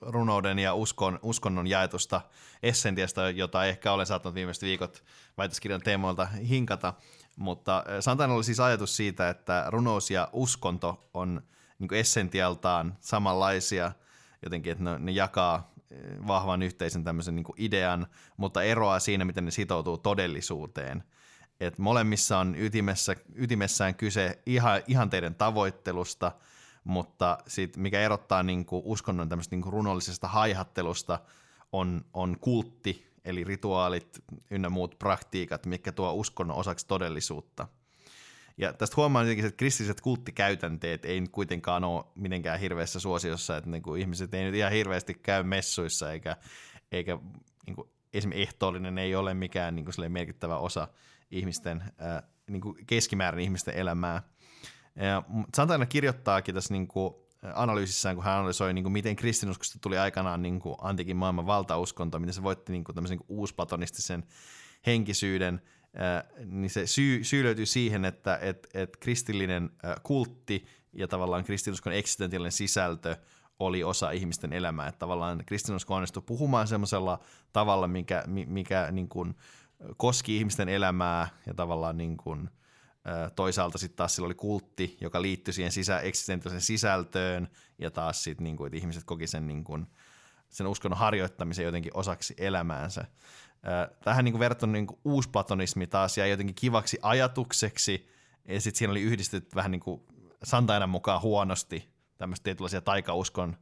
runouden ja uskon, uskonnon jaetusta essentiasta, jota ehkä olen saattanut viimeiset viikot väitöskirjan teemoilta hinkata. Mutta Santana oli siis ajatus siitä, että runous ja uskonto on niin essentialtaan samanlaisia, jotenkin, että ne, ne jakaa vahvan yhteisen tämmöisen niin idean, mutta eroaa siinä, miten ne sitoutuu todellisuuteen. Et molemmissa on ytimessä, ytimessään kyse ihan, ihanteiden tavoittelusta, mutta sit, mikä erottaa niin kuin uskonnon tämmöistä niin kuin runollisesta haihattelusta on, on kultti eli rituaalit ynnä muut praktiikat, mikä tuo uskonnon osaksi todellisuutta. Ja tästä huomaa jotenkin, että kristilliset kulttikäytänteet ei kuitenkaan ole mitenkään hirveässä suosiossa, että niin kuin ihmiset ei nyt ihan hirveästi käy messuissa, eikä, eikä niin kuin esimerkiksi ehtoollinen ei ole mikään niin kuin merkittävä osa ihmisten, ää, niin kuin keskimäärin ihmisten elämää. Ja Santana kirjoittaakin tässä niin kuin analyysissään, kun hän analysoi, niin kuin miten kristinuskosta tuli aikanaan niin kuin antiikin maailman valtauskonto, miten se voitti niin kuin tämmöisen niin uusplatonistisen henkisyyden, niin se syy, syy löytyy siihen, että et, et kristillinen kultti ja tavallaan kristinuskon eksistentiaalinen sisältö oli osa ihmisten elämää. Että tavallaan kristinusko onnistui puhumaan semmoisella tavalla, mikä, mikä niin kuin koski ihmisten elämää ja tavallaan niin kuin – Toisaalta sitten taas sillä oli kultti, joka liittyi siihen sisä, eksistentiaaliseen sisältöön, ja taas sitten, niin kuin, että ihmiset koki sen, niin kuin, sen uskonnon harjoittamisen jotenkin osaksi elämäänsä. Tähän niin verrattuna niin uusplatonismi taas jäi jotenkin kivaksi ajatukseksi, ja sitten siinä oli yhdistetty vähän niin kuin Santainan mukaan huonosti tämmöistä tietynlaisia taikauskon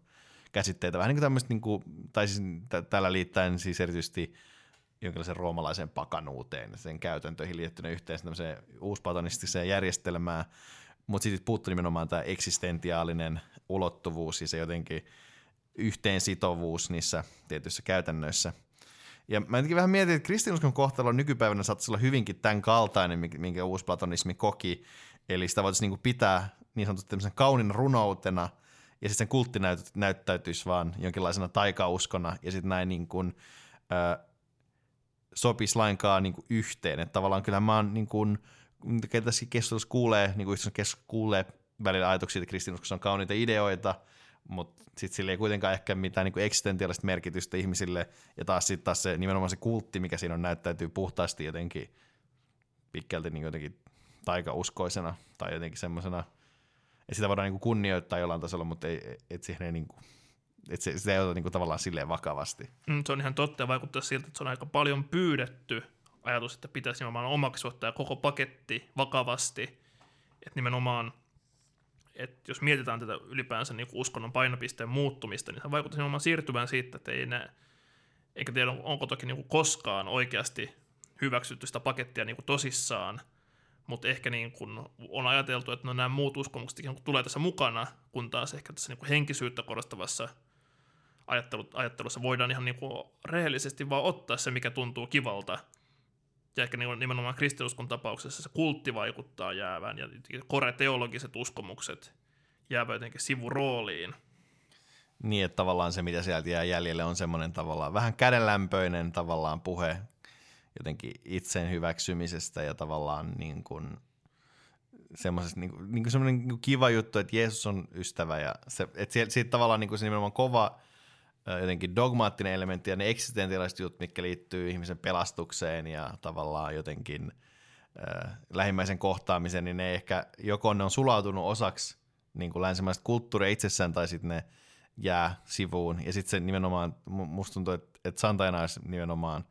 käsitteitä, vähän niin kuin tämmöistä, niin kuin, tai siis tällä liittäen siis erityisesti jonkinlaisen roomalaisen pakanuuteen, sen käytäntöihin liittyneen yhteen tämmöiseen uuspatonistiseen järjestelmään, mutta sitten puuttuu nimenomaan tämä eksistentiaalinen ulottuvuus ja se jotenkin yhteensitovuus niissä tietyissä käytännöissä. Ja mä jotenkin vähän mietin, että kristinuskon kohtalo nykypäivänä saattaisi olla hyvinkin tämän kaltainen, minkä uusplatonismi koki, eli sitä voitaisiin niinku pitää niin sanotusti tämmöisen kaunin runoutena, ja sitten sen kultti näyttäytyisi vaan jonkinlaisena taikauskona, ja sitten näin niin kuin, sopisi lainkaan niin kuin yhteen. Että tavallaan kyllä mä oon niin kuin, tässä keskustelussa kuulee, niin kuin kuulee välillä ajatuksia, että kristinuskossa on kauniita ideoita, mutta sitten sillä ei kuitenkaan ehkä mitään niin eksistentiaalista merkitystä ihmisille, ja taas sitten taas se nimenomaan se kultti, mikä siinä on, näyttäytyy puhtaasti jotenkin pitkälti niin jotenkin taikauskoisena tai jotenkin semmoisena, että sitä voidaan niin kuin kunnioittaa jollain tasolla, mutta ei, et siihen ei niin kuin, että se, sitä ei ota niin kuin tavallaan silleen vakavasti. Mm, se on ihan totta ja vaikuttaa siltä, että se on aika paljon pyydetty ajatus, että pitäisi nimenomaan omaksua tämä koko paketti vakavasti, että nimenomaan että jos mietitään tätä ylipäänsä niin kuin uskonnon painopisteen muuttumista, niin se vaikuttaa nimenomaan siirtyvään siitä, että ei ne, eikä tiedä onko toki niin kuin koskaan oikeasti hyväksytty sitä pakettia niin kuin tosissaan, mutta ehkä niin kuin on ajateltu, että no nämä muut uskomukset tulee tässä mukana, kun taas ehkä tässä niin henkisyyttä korostavassa ajattelussa voidaan ihan niin kuin rehellisesti vaan ottaa se, mikä tuntuu kivalta, ja ehkä niin nimenomaan kristinuskon tapauksessa se kultti vaikuttaa jäävän ja koreteologiset uskomukset jäävät jotenkin sivurooliin. Niin, että tavallaan se, mitä sieltä jää jäljelle, on semmoinen tavallaan vähän kädenlämpöinen tavallaan puhe jotenkin itsen hyväksymisestä ja tavallaan niin kuin semmoisesta niin kuin, niin kuin semmoinen niin kuin kiva juttu, että Jeesus on ystävä ja se, että siitä, siitä tavallaan niin kuin se nimenomaan kova jotenkin dogmaattinen elementti ja ne eksistentiaaliset jutut, mitkä liittyy ihmisen pelastukseen ja tavallaan jotenkin äh, lähimmäisen kohtaamiseen, niin ne ehkä joko ne on sulautunut osaksi niin kuin länsimaista kulttuuria itsessään tai sitten ne jää sivuun. Ja sitten se nimenomaan, musta tuntuu, että, että Santajana olisi nimenomaan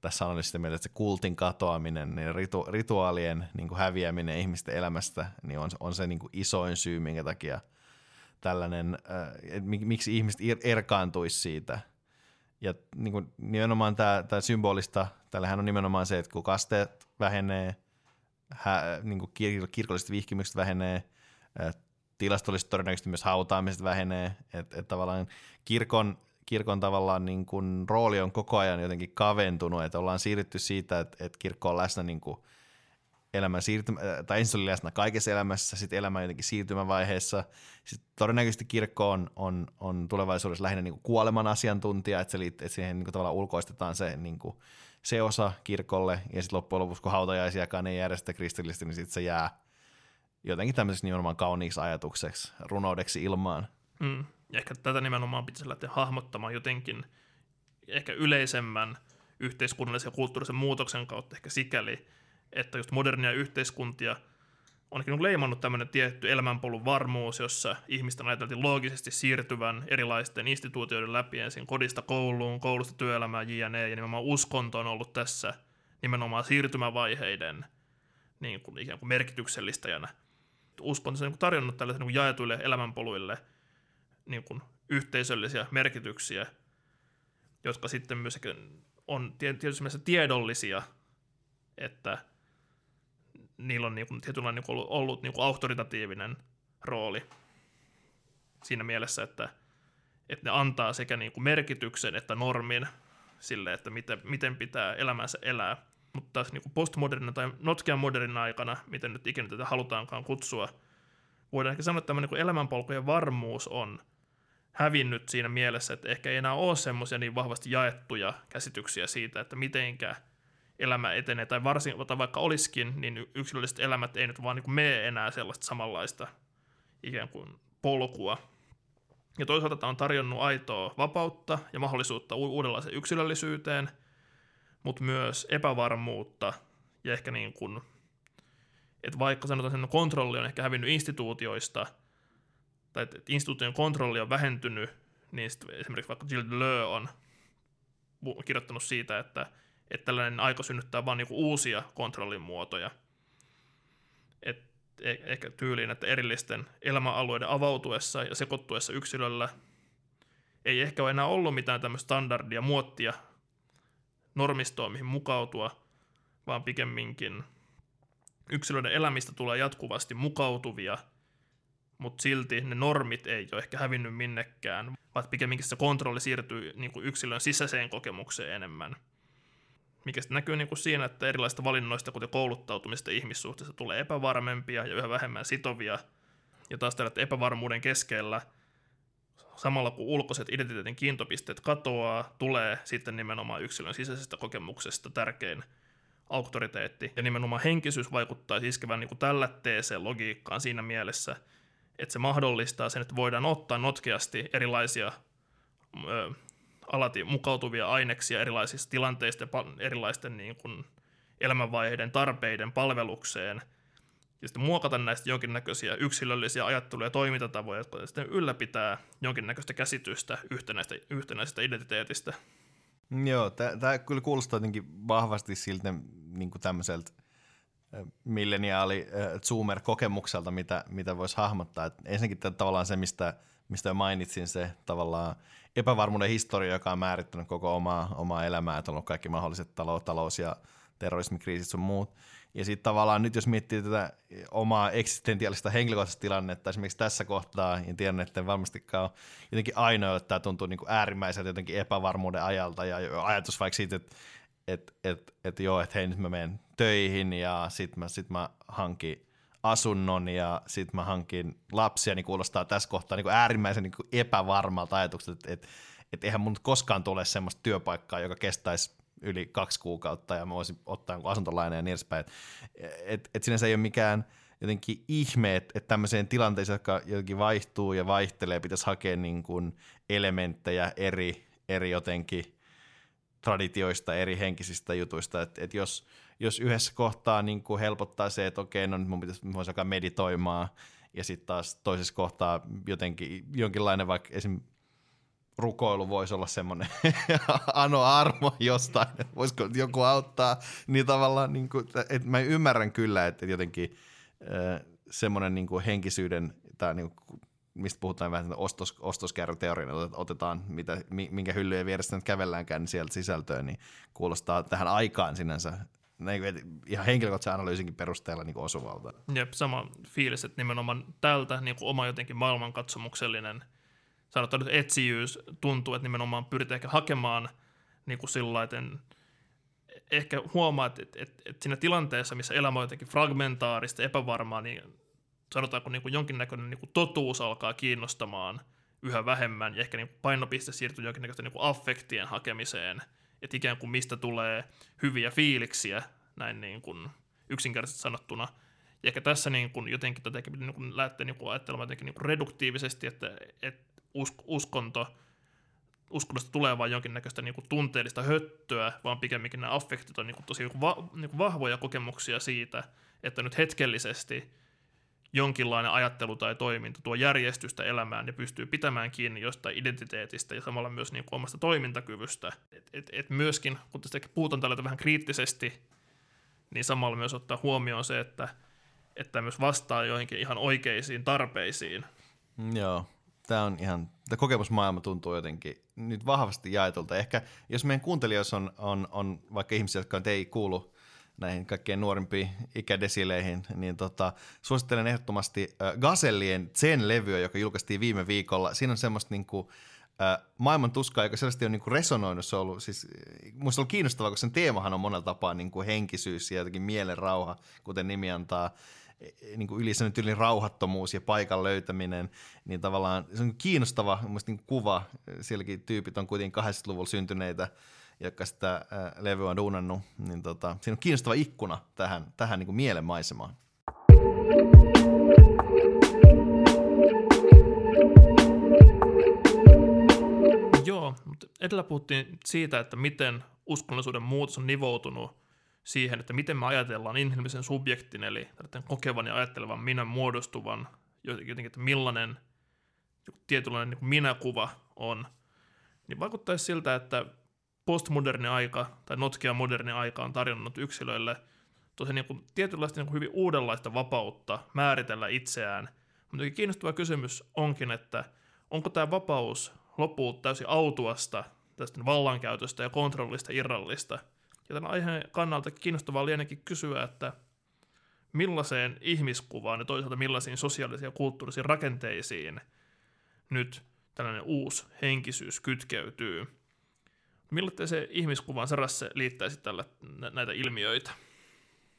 tässä on sitä mieltä, että se kultin katoaminen, niin ritu, rituaalien niin kuin häviäminen ihmisten elämästä, niin on, on se niin kuin isoin syy, minkä takia – tällainen, äh, miksi ihmiset erkaantuisi siitä. Ja niin kuin, nimenomaan tämä, tämä symbolista, tällähän on nimenomaan se, että kun kasteet vähenee, hä, niin kuin kir- kirkolliset vihkimykset vähenee, äh, tilastollisesti todennäköisesti myös hautaamiset vähenee, että et tavallaan kirkon, kirkon tavallaan niin kuin rooli on koko ajan jotenkin kaventunut, että ollaan siirrytty siitä, että, että kirkko on läsnä niin kuin elämän siirtymä, äh, tai ensin oli läsnä kaikessa elämässä, sitten elämän jotenkin siirtymävaiheessa. Sitten todennäköisesti kirkko on, on, on tulevaisuudessa lähinnä niin kuin kuoleman asiantuntija, että, se että siihen niin kuin tavallaan ulkoistetaan se, niin kuin, se osa kirkolle, ja sitten loppujen lopuksi, kun hautajaisiakaan ei järjestä kristillisesti, niin sitten se jää jotenkin tämmöiseksi nimenomaan kauniiksi ajatukseksi, runoudeksi ilmaan. Mm. Ja ehkä tätä nimenomaan pitäisi lähteä hahmottamaan jotenkin ehkä yleisemmän yhteiskunnallisen ja kulttuurisen muutoksen kautta ehkä sikäli, että just modernia yhteiskuntia on niin leimannut tämmöinen tietty elämänpolun varmuus, jossa ihmisten ajateltiin loogisesti siirtyvän erilaisten instituutioiden läpi ensin kodista kouluun, koulusta työelämään, jne. Ja nimenomaan uskonto on ollut tässä nimenomaan siirtymävaiheiden niin kuin ikään kuin merkityksellistäjänä. Uskonto on niin tarjonnut tällaisille niin jaetuille elämänpoluille niin kuin yhteisöllisiä merkityksiä, jotka sitten myös on tietysti tiedollisia, että – niillä on niin kuin, tietynlainen niin kuin ollut, ollut niin kuin auktoritatiivinen rooli siinä mielessä, että, että ne antaa sekä niin kuin merkityksen että normin sille, että miten, miten pitää elämänsä elää. Mutta taas niin postmodernina tai notkean modernin aikana, miten nyt ikinä tätä halutaankaan kutsua, voidaan ehkä sanoa, että tämmöinen niin elämänpolkujen varmuus on hävinnyt siinä mielessä, että ehkä ei enää ole semmoisia niin vahvasti jaettuja käsityksiä siitä, että mitenkä – elämä etenee, tai varsin, tai vaikka olisikin, niin yksilölliset elämät ei nyt vaan niin mene enää sellaista samanlaista ikään kuin polkua. Ja toisaalta tämä on tarjonnut aitoa vapautta ja mahdollisuutta uudenlaiseen yksilöllisyyteen, mutta myös epävarmuutta ja ehkä niin kuin, että vaikka sanotaan, että kontrolli on ehkä hävinnyt instituutioista, tai että instituution kontrolli on vähentynyt, niin esimerkiksi vaikka Gilles Deleuze on kirjoittanut siitä, että että tällainen aika synnyttää vain niinku uusia kontrollin muotoja. Et e- ehkä tyyliin, että erillisten elämäalueiden avautuessa ja sekoittuessa yksilöllä ei ehkä ole enää ollut mitään tämmöistä standardia, muottia, normistoa, mihin mukautua, vaan pikemminkin yksilöiden elämistä tulee jatkuvasti mukautuvia, mutta silti ne normit ei ole ehkä hävinnyt minnekään, vaan pikemminkin se kontrolli siirtyy niin kuin yksilön sisäiseen kokemukseen enemmän – mikä sitten näkyy niin kuin siinä, että erilaisista valinnoista, kuten kouluttautumista ihmissuhteista, tulee epävarmempia ja yhä vähemmän sitovia. Ja taas tällä epävarmuuden keskellä, samalla kun ulkoiset identiteetin kiintopisteet katoaa, tulee sitten nimenomaan yksilön sisäisestä kokemuksesta tärkein auktoriteetti. Ja nimenomaan henkisyys vaikuttaa iskevän niin tällä TC-logiikkaan siinä mielessä, että se mahdollistaa sen, että voidaan ottaa notkeasti erilaisia alati mukautuvia aineksia erilaisista tilanteista ja erilaisten niin kuin elämänvaiheiden tarpeiden palvelukseen ja sitten muokata näistä jonkinnäköisiä yksilöllisiä ajatteluja ja toimintatapoja, jotka sitten ylläpitää jonkinnäköistä käsitystä yhtenäistä, yhtenäisestä identiteetistä. Joo, tämä kyllä kuulostaa jotenkin vahvasti siltä niin tämmöiseltä milleniaali Zoomer-kokemukselta, mitä, mitä voisi hahmottaa. Et ensinnäkin tavallaan se, mistä, mistä jo mainitsin, se tavallaan epävarmuuden historia, joka on määrittänyt koko omaa, omaa elämää, että on ollut kaikki mahdolliset talous, talous ja terrorismikriisit sun muut. Ja sitten tavallaan nyt jos miettii tätä omaa eksistentiaalista henkilökohtaista tilannetta, esimerkiksi tässä kohtaa, ja tiedän, että varmastikaan ole jotenkin ainoa, että tämä tuntuu niin äärimmäiseltä jotenkin epävarmuuden ajalta, ja ajatus vaikka siitä, että että et, et joo, että hei nyt mä menen töihin ja sit mä, sit mä hankin asunnon ja sit mä hankin lapsia, niin kuulostaa tässä kohtaa niin kuin äärimmäisen niin kuin epävarmalta ajatukselta, että et, et eihän mun koskaan tule semmoista työpaikkaa, joka kestäisi yli kaksi kuukautta ja mä voisin ottaa asuntolaina ja niin edespäin. Että et, et sinänsä ei ole mikään jotenkin ihme, että et tämmöiseen tilanteeseen, joka jotenkin vaihtuu ja vaihtelee, pitäisi hakea niin kuin elementtejä eri, eri jotenkin traditioista, eri henkisistä jutuista, että et jos, jos yhdessä kohtaa niin kuin helpottaa se, että okei, no nyt mun pitäisi voisi alkaa meditoimaan, ja sitten taas toisessa kohtaa jotenkin jonkinlainen vaikka esim. rukoilu voisi olla semmoinen <laughs> ano armo jostain, että voisiko joku auttaa, niin tavallaan, niin kuin, että mä ymmärrän kyllä, että jotenkin semmoinen niin kuin henkisyyden tai niin kuin mistä puhutaan vähän ostos, ostoskärryteorian, että otetaan mitä, minkä hyllyjen vierestä nyt kävelläänkään, niin sieltä sisältöä, niin kuulostaa tähän aikaan sinänsä niin ihan henkilökohtaisen analyysinkin perusteella niin osuvalta. Jep, sama fiilis, että nimenomaan tältä niin kuin oma jotenkin maailmankatsomuksellinen sanotaan nyt etsijyys tuntuu, että nimenomaan pyritään ehkä hakemaan niin kuin sillä että ehkä huomaat, että, että, että siinä tilanteessa, missä elämä on jotenkin fragmentaarista, epävarmaa, niin sanotaanko niin kuin jonkinnäköinen niin kuin totuus alkaa kiinnostamaan yhä vähemmän ja ehkä niin painopiste siirtyy jonkinnäköisten niin kuin affektien hakemiseen, että ikään kuin mistä tulee hyviä fiiliksiä näin niin kuin yksinkertaisesti sanottuna. Ja ehkä tässä niin kuin jotenkin tätä niin kuin lähtee niin kuin ajattelemaan jotenkin niin kuin reduktiivisesti, että, että uskonto, uskonnosta tulee vain jonkinnäköistä niin kuin tunteellista höttöä, vaan pikemminkin nämä affektit on niin kuin tosi va, niin kuin vahvoja kokemuksia siitä, että nyt hetkellisesti – jonkinlainen ajattelu tai toiminta tuo järjestystä elämään ja pystyy pitämään kiinni jostain identiteetistä ja samalla myös niin kuin omasta toimintakyvystä. Et, et, et myöskin, kun tästä puhutaan tällä vähän kriittisesti, niin samalla myös ottaa huomioon se, että, että myös vastaa joihinkin ihan oikeisiin tarpeisiin. Joo, tämä on ihan, tämä kokemusmaailma tuntuu jotenkin nyt vahvasti jaetulta. Ehkä jos meidän kuuntelijoissa on, on, on vaikka ihmisiä, jotka ei kuulu näihin kaikkein nuorimpiin ikädesileihin, niin tota, suosittelen ehdottomasti äh, Gazellien Zen-levyä, joka julkaistiin viime viikolla. Siinä on semmoista niin kuin, äh, maailman tuskaa, joka selvästi on niin kuin resonoinut. Se on ollut, siis, musta on kiinnostavaa, koska sen teemahan on monella tapaa niin kuin henkisyys ja jotenkin mielen rauha, kuten nimi antaa e, e, niin kuin yli sellainen rauhattomuus ja paikan löytäminen, niin tavallaan se on kiinnostava niin kuva. Sielläkin tyypit on kuitenkin 80-luvulla syntyneitä jotka sitä äh, levyä on duunannut, niin tota, siinä on kiinnostava ikkuna tähän, tähän niin kuin mielenmaisemaan. Joo, mutta edellä puhuttiin siitä, että miten uskonnollisuuden muutos on nivoutunut siihen, että miten me ajatellaan inhimillisen subjektin, eli kokevan ja ajattelevan minä muodostuvan, jotenkin, että millainen tietynlainen niin minäkuva on, niin vaikuttaisi siltä, että postmoderni aika tai notkea moderni aika on tarjonnut yksilöille tosi niin kuin, tietynlaista niin kuin hyvin uudenlaista vapautta määritellä itseään. Mutta kiinnostava kysymys onkin, että onko tämä vapaus lopulta täysin autuasta tästä vallankäytöstä ja kontrollista irrallista. Ja tämän aiheen kannalta kiinnostavaa lienekin kysyä, että millaiseen ihmiskuvaan ja toisaalta millaisiin sosiaalisiin ja kulttuurisiin rakenteisiin nyt tällainen uusi henkisyys kytkeytyy – Millä se ihmiskuvan sarassa liittäisi tällä näitä ilmiöitä?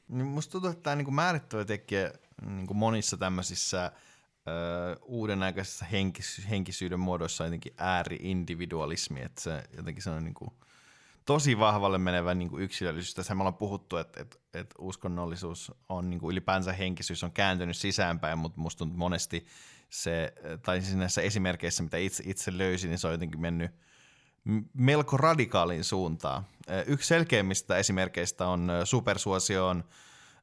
Niin musta tuntuu, että tämä niinku määrittävä tekijä niinku monissa tämmöisissä ö, uudenaikaisissa henkis- henkisyyden muodoissa on jotenkin ääri-individualismi, että se jotenkin se on niinku tosi vahvalle menevä niinku yksilöllisyys. Tässä me ollaan puhuttu, että, että, että uskonnollisuus on niinku ylipäänsä henkisyys on kääntynyt sisäänpäin, mutta musta tuntuu monesti se, tai siis näissä esimerkkeissä, mitä itse, itse löysin, niin se on jotenkin mennyt – melko radikaalin suuntaan. Yksi selkeimmistä esimerkkeistä on supersuosioon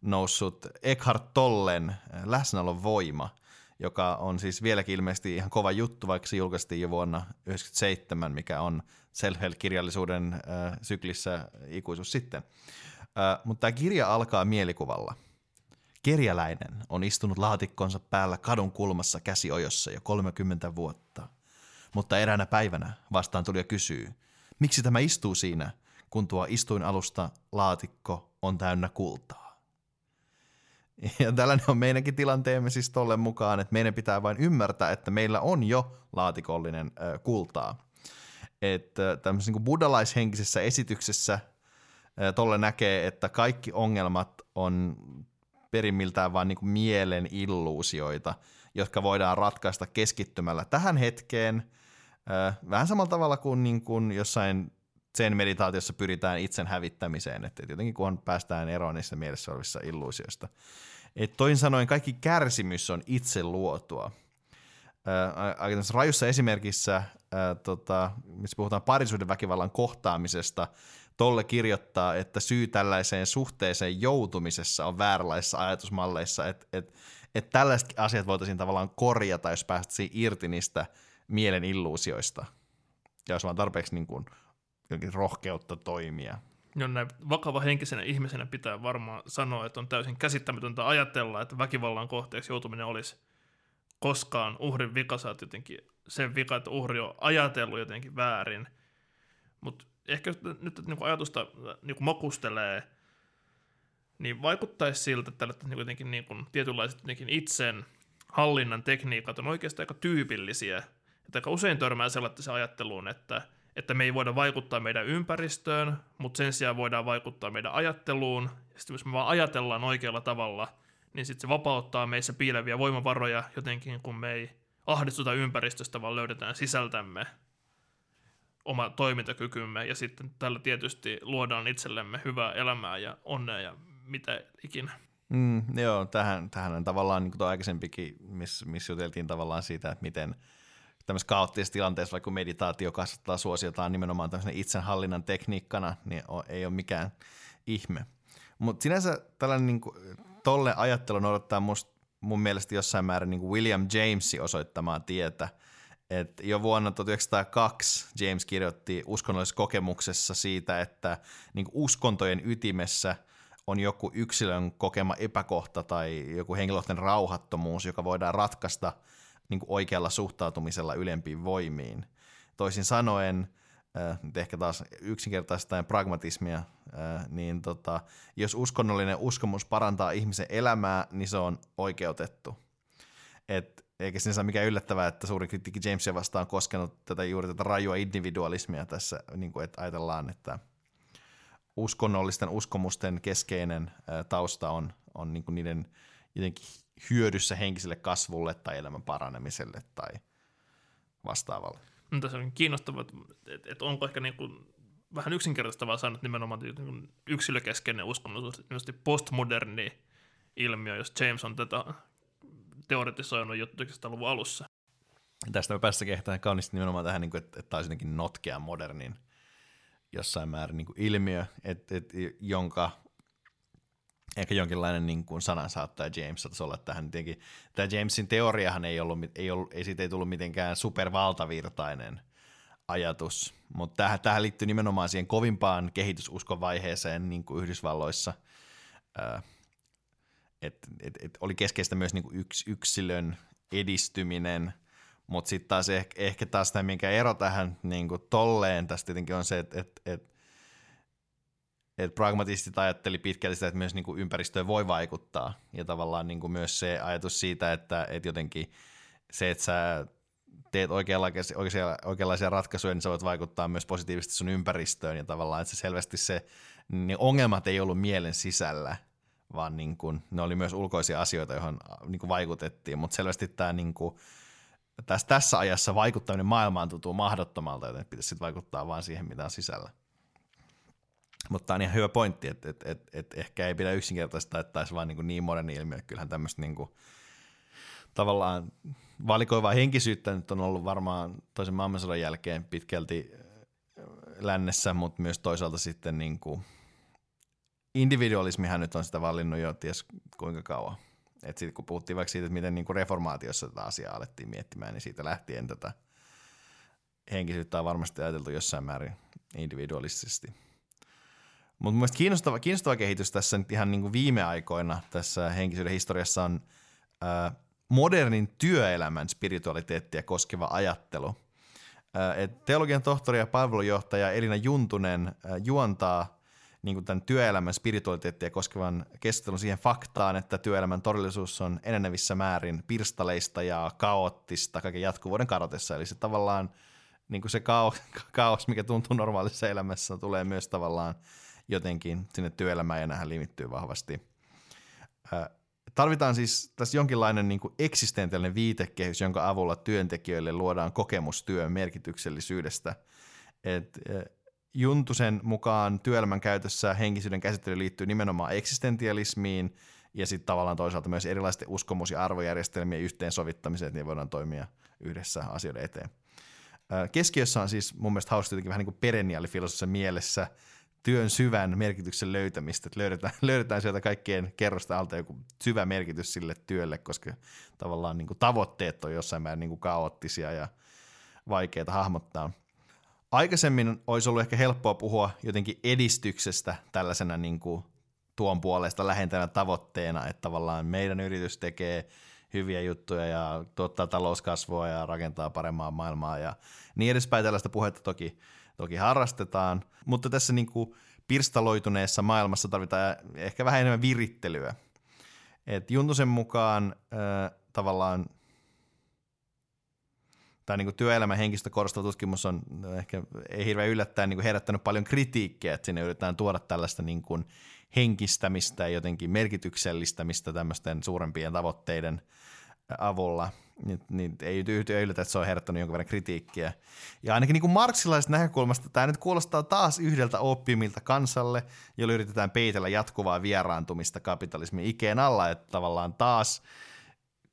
noussut Eckhart Tollen läsnäolon voima, joka on siis vieläkin ilmeisesti ihan kova juttu, vaikka se julkaistiin jo vuonna 1997, mikä on self-help-kirjallisuuden äh, syklissä ikuisuus sitten. Mutta tämä kirja alkaa mielikuvalla. Kerjäläinen on istunut laatikkonsa päällä kadun kulmassa käsiojossa jo 30 vuotta. Mutta eräänä päivänä vastaan tuli ja kysyy, miksi tämä istuu siinä, kun tuo istuinalusta laatikko on täynnä kultaa. Ja tällainen on meidänkin tilanteemme siis tolle mukaan, että meidän pitää vain ymmärtää, että meillä on jo laatikollinen kultaa. Että tämmöisessä niin buddalaishenkisessä esityksessä ö, tolle näkee, että kaikki ongelmat on perimmiltään vain niin mielen illuusioita, jotka voidaan ratkaista keskittymällä tähän hetkeen, vähän samalla tavalla kuin, niin kuin jossain sen meditaatiossa pyritään itsen hävittämiseen, että jotenkin kun päästään eroon niistä mielessä olevissa illuusioista. Et toin sanoen kaikki kärsimys on itse luotua. Aika tässä rajussa esimerkissä, tota, missä puhutaan parisuuden väkivallan kohtaamisesta, Tolle kirjoittaa, että syy tällaiseen suhteeseen joutumisessa on vääränlaisissa ajatusmalleissa, että et, et tällaiset asiat voitaisiin tavallaan korjata, jos päästäisiin irti niistä mielen illuusioista. Ja jos vaan tarpeeksi niin kuin, rohkeutta toimia No näin vakava henkisenä ihmisenä pitää varmaan sanoa, että on täysin käsittämätöntä ajatella, että väkivallan kohteeksi joutuminen olisi koskaan uhrin vika, sä jotenkin sen vika, että uhri on ajatellut jotenkin väärin. Mutta ehkä nyt niin kuin ajatusta niin kuin makustelee, niin vaikuttaisi siltä, että tällaiset niin jotenkin niin kuin, tietynlaiset jotenkin itsen hallinnan tekniikat on oikeastaan aika tyypillisiä. Että aika usein törmää sellaiseen ajatteluun, että – että me ei voida vaikuttaa meidän ympäristöön, mutta sen sijaan voidaan vaikuttaa meidän ajatteluun. Ja sitten jos me vaan ajatellaan oikealla tavalla, niin sitten se vapauttaa meissä piileviä voimavaroja jotenkin, kun me ei ahdistuta ympäristöstä, vaan löydetään sisältämme oma toimintakykymme, ja sitten tällä tietysti luodaan itsellemme hyvää elämää ja onnea ja mitä ikinä. Mm, joo, tähän, tähän on tavallaan niin kuin aikaisempikin, missä miss juteltiin tavallaan siitä, että miten – tämmöisessä kaoottisessa tilanteessa, vaikka meditaatio kasvattaa suosiotaan nimenomaan tämmöisen itsenhallinnan tekniikkana, niin ei ole mikään ihme. Mutta sinänsä tällainen niin kuin, tolle ajattelu noudattaa must, mun mielestä jossain määrin niin kuin William Jamesin osoittamaa tietä. Et jo vuonna 1902 James kirjoitti uskonnollisessa kokemuksessa siitä, että niin kuin uskontojen ytimessä on joku yksilön kokema epäkohta tai joku henkilökohtainen rauhattomuus, joka voidaan ratkaista – niin kuin oikealla suhtautumisella ylempiin voimiin. Toisin sanoen, äh, nyt ehkä taas yksinkertaistaen pragmatismia, äh, niin tota, jos uskonnollinen uskomus parantaa ihmisen elämää, niin se on oikeutettu. Et, eikä sinänsä mikään yllättävää, että suuri kritiikki Jamesia vastaan on koskenut tätä juuri tätä rajua individualismia tässä, niin kuin, että ajatellaan, että uskonnollisten uskomusten keskeinen ää, tausta on, on niin kuin niiden jotenkin hyödyssä henkiselle kasvulle tai elämän paranemiselle tai vastaavalle. No, tässä on kiinnostavaa, että, että onko ehkä niin kuin vähän yksinkertaistavaa että nimenomaan niin yksilökeskeinen uskonnollisuus, postmoderni ilmiö, jos James on tätä teoretisoinut jo 1900-luvun alussa. Tästä me päässä kehtään kauniisti nimenomaan tähän, niin että, tämä olisi jotenkin notkea modernin jossain määrin niin ilmiö, että, että, jonka ehkä jonkinlainen niin kuin sanansaattaja James saattaisi olla tähän. Tietenkin, tämä Jamesin teoriahan ei, ollut, ei, ollut, ei siitä ei tullut mitenkään supervaltavirtainen ajatus, mutta tähän, tähän liittyy nimenomaan siihen kovimpaan kehitysuskovaiheeseen niin kuin Yhdysvalloissa, että et, et oli keskeistä myös niin kuin yks, yksilön edistyminen, mutta sitten taas ehkä, ehkä taas tämä, minkä ero tähän niin kuin tolleen tästä tietenkin on se, että et, et, et pragmatistit ajatteli pitkälti sitä, että myös niin kuin ympäristöön voi vaikuttaa. Ja tavallaan niin kuin myös se ajatus siitä, että, että jotenkin se, että sä teet oikeanlaisia, oikeanlaisia ratkaisuja, niin sä voit vaikuttaa myös positiivisesti sun ympäristöön. Ja tavallaan, että se selvästi se, niin ongelmat ei ollut mielen sisällä, vaan niin kuin, ne oli myös ulkoisia asioita, joihin niin kuin vaikutettiin. Mutta selvästi tämä niin kuin, tässä, tässä ajassa vaikuttaminen maailmaan tuntuu mahdottomalta, joten pitäisi sitten vaikuttaa vain siihen, mitä on sisällä. Mutta tämä on ihan hyvä pointti, että et, et, et ehkä ei pidä yksinkertaista, että olisi vaan niin, niin moderni ilmiö. Kyllähän tämmöistä niin kuin, tavallaan valikoivaa henkisyyttä nyt on ollut varmaan toisen maailmansodan jälkeen pitkälti lännessä, mutta myös toisaalta sitten niin kuin individualismihan nyt on sitä valinnut jo ties kuinka kauan. Et sit, kun puhuttiin vaikka siitä, että miten niin kuin reformaatiossa tätä asiaa alettiin miettimään, niin siitä lähtien tätä henkisyyttä on varmasti ajateltu jossain määrin individualistisesti. Mutta mielestäni kiinnostava, kiinnostava kehitys tässä nyt ihan niin kuin viime aikoina tässä henkisyyden historiassa on ää, modernin työelämän spiritualiteettia koskeva ajattelu. Ää, et teologian tohtori ja palvelujohtaja Elina Juntunen ää, juontaa niin kuin tämän työelämän spiritualiteettia koskevan keskustelun siihen faktaan, että työelämän todellisuus on enenevissä määrin pirstaleista ja kaoottista kaiken jatkuvuuden kadotessa. Eli se tavallaan niin kuin se kaos, <laughs> kaos, mikä tuntuu normaalissa elämässä, tulee myös tavallaan jotenkin sinne työelämään ja nähän limittyy vahvasti. Tarvitaan siis tässä jonkinlainen niin eksistentiaalinen viitekehys, jonka avulla työntekijöille luodaan kokemus työn merkityksellisyydestä. Et, Juntusen mukaan työelämän käytössä henkisyyden käsittely liittyy nimenomaan eksistentialismiin ja sitten tavallaan toisaalta myös erilaisten uskomus- ja arvojärjestelmien yhteensovittamiseen, että niin voidaan toimia yhdessä asioiden eteen. Keskiössä on siis mun mielestä hauska jotenkin vähän niin kuin mielessä työn syvän merkityksen löytämistä, että löydetään, <laughs> löydetään sieltä kaikkien kerrosta alta joku syvä merkitys sille työlle, koska tavallaan niin kuin tavoitteet on jossain määrin niin kuin kaoottisia ja vaikeita hahmottaa. Aikaisemmin olisi ollut ehkä helppoa puhua jotenkin edistyksestä tällaisena niin kuin tuon puolesta lähentänä tavoitteena, että tavallaan meidän yritys tekee hyviä juttuja ja tuottaa talouskasvua ja rakentaa parempaa maailmaa ja niin edespäin. Tällaista puhetta toki, toki harrastetaan, mutta tässä niin kuin pirstaloituneessa maailmassa tarvitaan ehkä vähän enemmän virittelyä. Et Juntusen mukaan äh, tavallaan tämä niin työelämän henkistä korostava tutkimus on ehkä ei hirveän yllättäen niin kuin herättänyt paljon kritiikkiä, että sinne yritetään tuoda tällaista niin kuin henkistämistä ja jotenkin merkityksellistämistä tämmöisten suurempien tavoitteiden avulla. Niin, niin ei yllätä, että se on herättänyt jonkun verran kritiikkiä. Ja ainakin niin marksilaisesta näkökulmasta tämä nyt kuulostaa taas yhdeltä oppimilta kansalle, jolla yritetään peitellä jatkuvaa vieraantumista kapitalismin ikeen alla, että tavallaan taas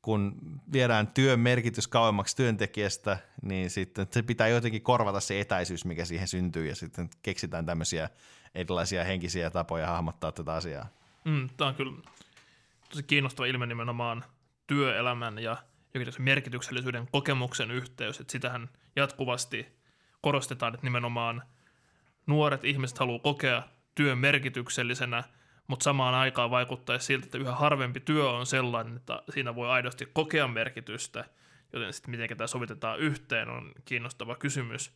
kun viedään työn merkitys kauemmaksi työntekijästä, niin sitten se pitää jotenkin korvata se etäisyys, mikä siihen syntyy, ja sitten keksitään tämmöisiä erilaisia henkisiä tapoja hahmottaa tätä asiaa. Mm, tämä on kyllä tosi kiinnostava ilme nimenomaan työelämän ja merkityksellisyyden kokemuksen yhteys, että sitähän jatkuvasti korostetaan, että nimenomaan nuoret ihmiset haluaa kokea työn merkityksellisenä, mutta samaan aikaan vaikuttaa siltä, että yhä harvempi työ on sellainen, että siinä voi aidosti kokea merkitystä, joten sitten miten tämä sovitetaan yhteen on kiinnostava kysymys.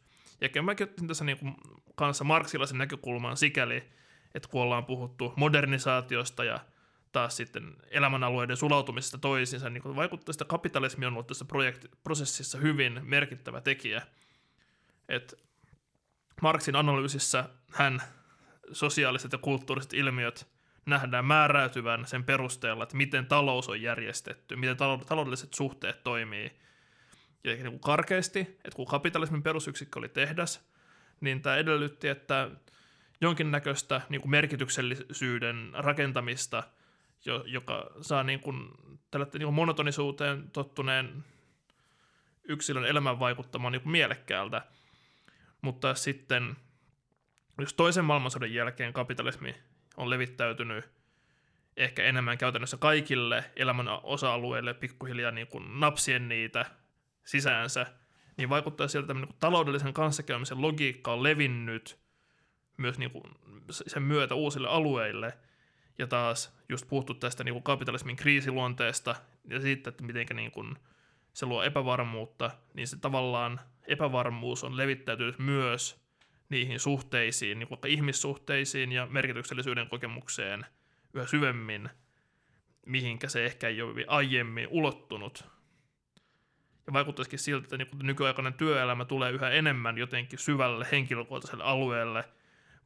Ja mäkin otin tässä niin kuin kanssa marksilaisen näkökulman sikäli, että kun ollaan puhuttu modernisaatiosta ja taas sitten elämänalueiden sulautumisesta toisiinsa, niin kuin vaikuttaa että kapitalismi on ollut tässä projekti- prosessissa hyvin merkittävä tekijä. Et Marksin analyysissä hän sosiaaliset ja kulttuuriset ilmiöt nähdään määräytyvän sen perusteella, että miten talous on järjestetty, miten taloudelliset suhteet toimii. Ja niin kuin karkeasti, että kun kapitalismin perusyksikkö oli tehdas, niin tämä edellytti, että jonkinnäköistä niin kuin merkityksellisyyden rakentamista – joka saa niin kuin, tällä niin kuin monotonisuuteen tottuneen yksilön elämän vaikuttamaan niin kuin mielekkäältä. Mutta sitten, jos toisen maailmansodan jälkeen kapitalismi on levittäytynyt ehkä enemmän käytännössä kaikille elämän osa-alueille pikkuhiljaa niin kuin napsien niitä sisäänsä, niin vaikuttaa siltä, että niin taloudellisen kanssakäymisen logiikka on levinnyt myös niin kuin sen myötä uusille alueille – ja taas just puhuttu tästä niin kuin kapitalismin kriisiluonteesta ja siitä, että miten niin kuin se luo epävarmuutta, niin se tavallaan epävarmuus on levittäytynyt myös niihin suhteisiin, niin vaikka ihmissuhteisiin ja merkityksellisyyden kokemukseen yhä syvemmin, mihinkä se ehkä ei ole aiemmin ulottunut. Ja vaikuttaisikin siltä, että niin nykyaikainen työelämä tulee yhä enemmän jotenkin syvälle henkilökohtaiselle alueelle,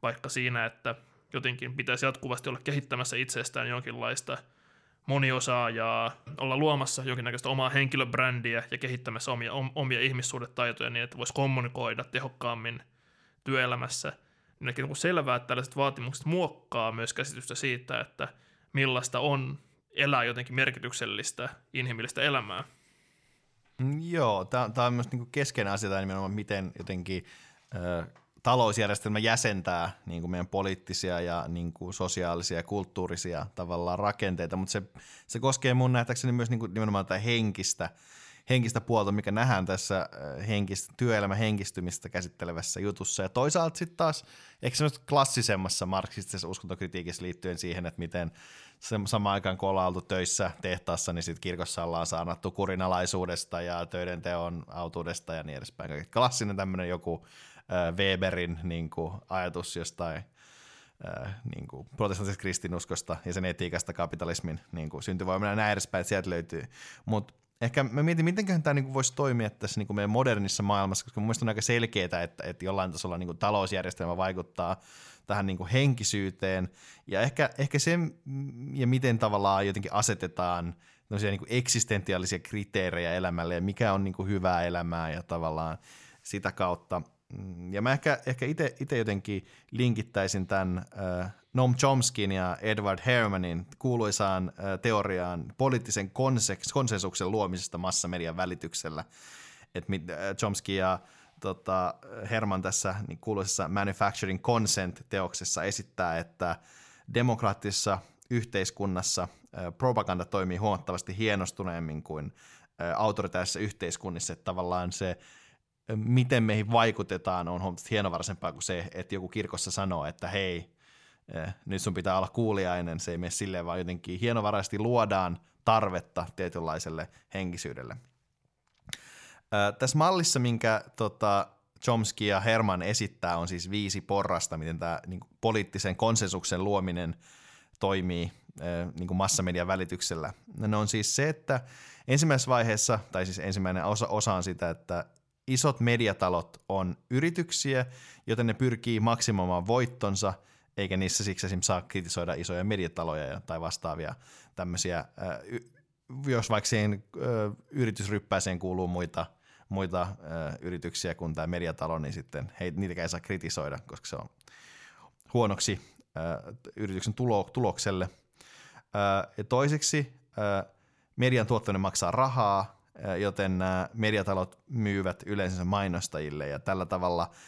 vaikka siinä, että jotenkin pitäisi jatkuvasti olla kehittämässä itsestään jonkinlaista moniosaajaa, olla luomassa jonkinnäköistä omaa henkilöbrändiä ja kehittämässä omia, omia ihmissuhdetaitoja niin, että voisi kommunikoida tehokkaammin työelämässä. Niin on selvää, että tällaiset vaatimukset muokkaa myös käsitystä siitä, että millaista on elää jotenkin merkityksellistä inhimillistä elämää. Mm, joo, tämä on myös niinku keskeinen asia, tai nimenomaan miten jotenkin talousjärjestelmä jäsentää niin kuin meidän poliittisia ja niin kuin sosiaalisia ja kulttuurisia tavallaan rakenteita, mutta se, se koskee mun nähdäkseni myös niin kuin nimenomaan tätä henkistä, henkistä puolta, mikä nähdään tässä äh, henkistä, työelämän henkistymistä käsittelevässä jutussa. Ja toisaalta sitten taas, ehkä semmoisessa klassisemmassa marksistisessa uskontokritiikissä liittyen siihen, että miten samaan aikaan kun ollaan oltu töissä tehtaassa, niin sitten kirkossa ollaan saanattu kurinalaisuudesta ja töiden teon autuudesta ja niin edespäin. Klassinen tämmöinen joku Weberin niin kuin, ajatus jostain niin kuin protestanttisesta kristinuskosta ja sen etiikasta kapitalismin niin kuin, syntyvoimana ja näin edespäin, että sieltä löytyy. Mutta ehkä mä mietin, miten tämä niinku voisi toimia tässä niinku meidän modernissa maailmassa, koska mun mielestä on aika selkeää, että, että jollain tasolla niinku talousjärjestelmä vaikuttaa tähän niinku henkisyyteen, ja ehkä, ehkä se, ja miten tavallaan jotenkin asetetaan niinku eksistentiaalisia kriteerejä elämälle, ja mikä on niinku hyvää elämää, ja tavallaan sitä kautta. Mm, ja mä ehkä, ehkä itse jotenkin linkittäisin tämän äh, Noam Chomskin ja Edward Hermanin kuuluisaan teoriaan poliittisen konsensuksen luomisesta massamedian välityksellä. Et Chomsky ja tota, Herman tässä niin kuuluisessa Manufacturing Consent-teoksessa esittää, että demokraattisessa yhteiskunnassa propaganda toimii huomattavasti hienostuneemmin kuin autoritaarisissa yhteiskunnissa, että tavallaan se miten meihin vaikutetaan on huomattavasti hienovaraisempaa kuin se, että joku kirkossa sanoo, että hei, Eh, nyt sun pitää olla kuuliainen, se ei mene silleen, vaan jotenkin hienovaraisesti luodaan tarvetta tietynlaiselle henkisyydelle. Tässä mallissa, minkä tota, Chomsky ja Herman esittää, on siis viisi porrasta, miten tämä niin poliittisen konsensuksen luominen toimii niin massamedian välityksellä. Ne on siis se, että ensimmäisessä vaiheessa, tai siis ensimmäinen osa, osa on sitä, että isot mediatalot on yrityksiä, joten ne pyrkii maksimoimaan voittonsa – eikä niissä siksi esimerkiksi saa kritisoida isoja mediataloja tai vastaavia tämmöisiä, jos vaikka siihen yritysryppääseen kuuluu muita, muita yrityksiä kuin tämä mediatalo, niin sitten hei, niitä ei saa kritisoida, koska se on huonoksi yrityksen tulo, tulokselle. Ja toiseksi median tuottaminen maksaa rahaa, joten nämä mediatalot myyvät yleensä mainostajille ja tällä tavalla –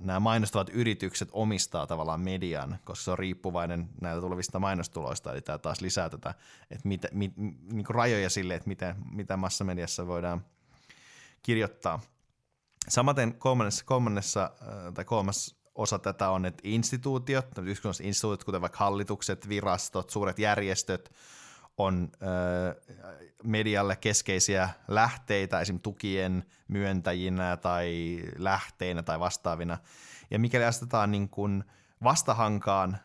nämä mainostavat yritykset omistaa tavallaan median, koska se on riippuvainen näitä tulevista mainostuloista, eli tämä taas lisää tätä, että mitä, mit, niin rajoja sille, että mitä, mitä massamediassa voidaan kirjoittaa. Samaten kolmannessa, kolmannessa tai kolmas osa tätä on, että instituutiot, yhteiskunnalliset instituutiot, kuten vaikka hallitukset, virastot, suuret järjestöt, on medialle keskeisiä lähteitä, esim. tukien myöntäjinä tai lähteinä tai vastaavina. Ja mikäli asetetaan niin kuin vastahankaan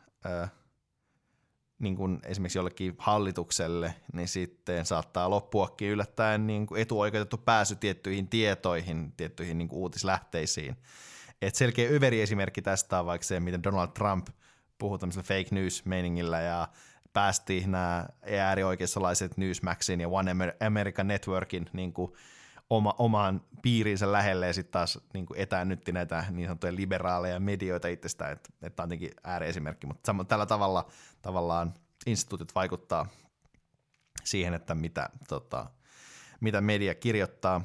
niin kuin esimerkiksi jollekin hallitukselle, niin sitten saattaa loppuakin yllättäen niin kuin etuoikeutettu pääsy tiettyihin tietoihin, tiettyihin niin kuin uutislähteisiin. Et selkeä överi esimerkki tästä on vaikka se, miten Donald Trump puhuu tämmöisellä fake news-meiningillä ja päästiin nämä äärioikeisolaiset Newsmaxin ja One American Networkin niin kuin oma, omaan piiriinsä lähelle ja sitten taas niin kuin etäännytti näitä niin sanottuja liberaaleja medioita itsestään, että, että on tietenkin ääriesimerkki, mutta sam- tällä tavalla tavallaan instituutit vaikuttaa siihen, että mitä, tota, mitä media kirjoittaa.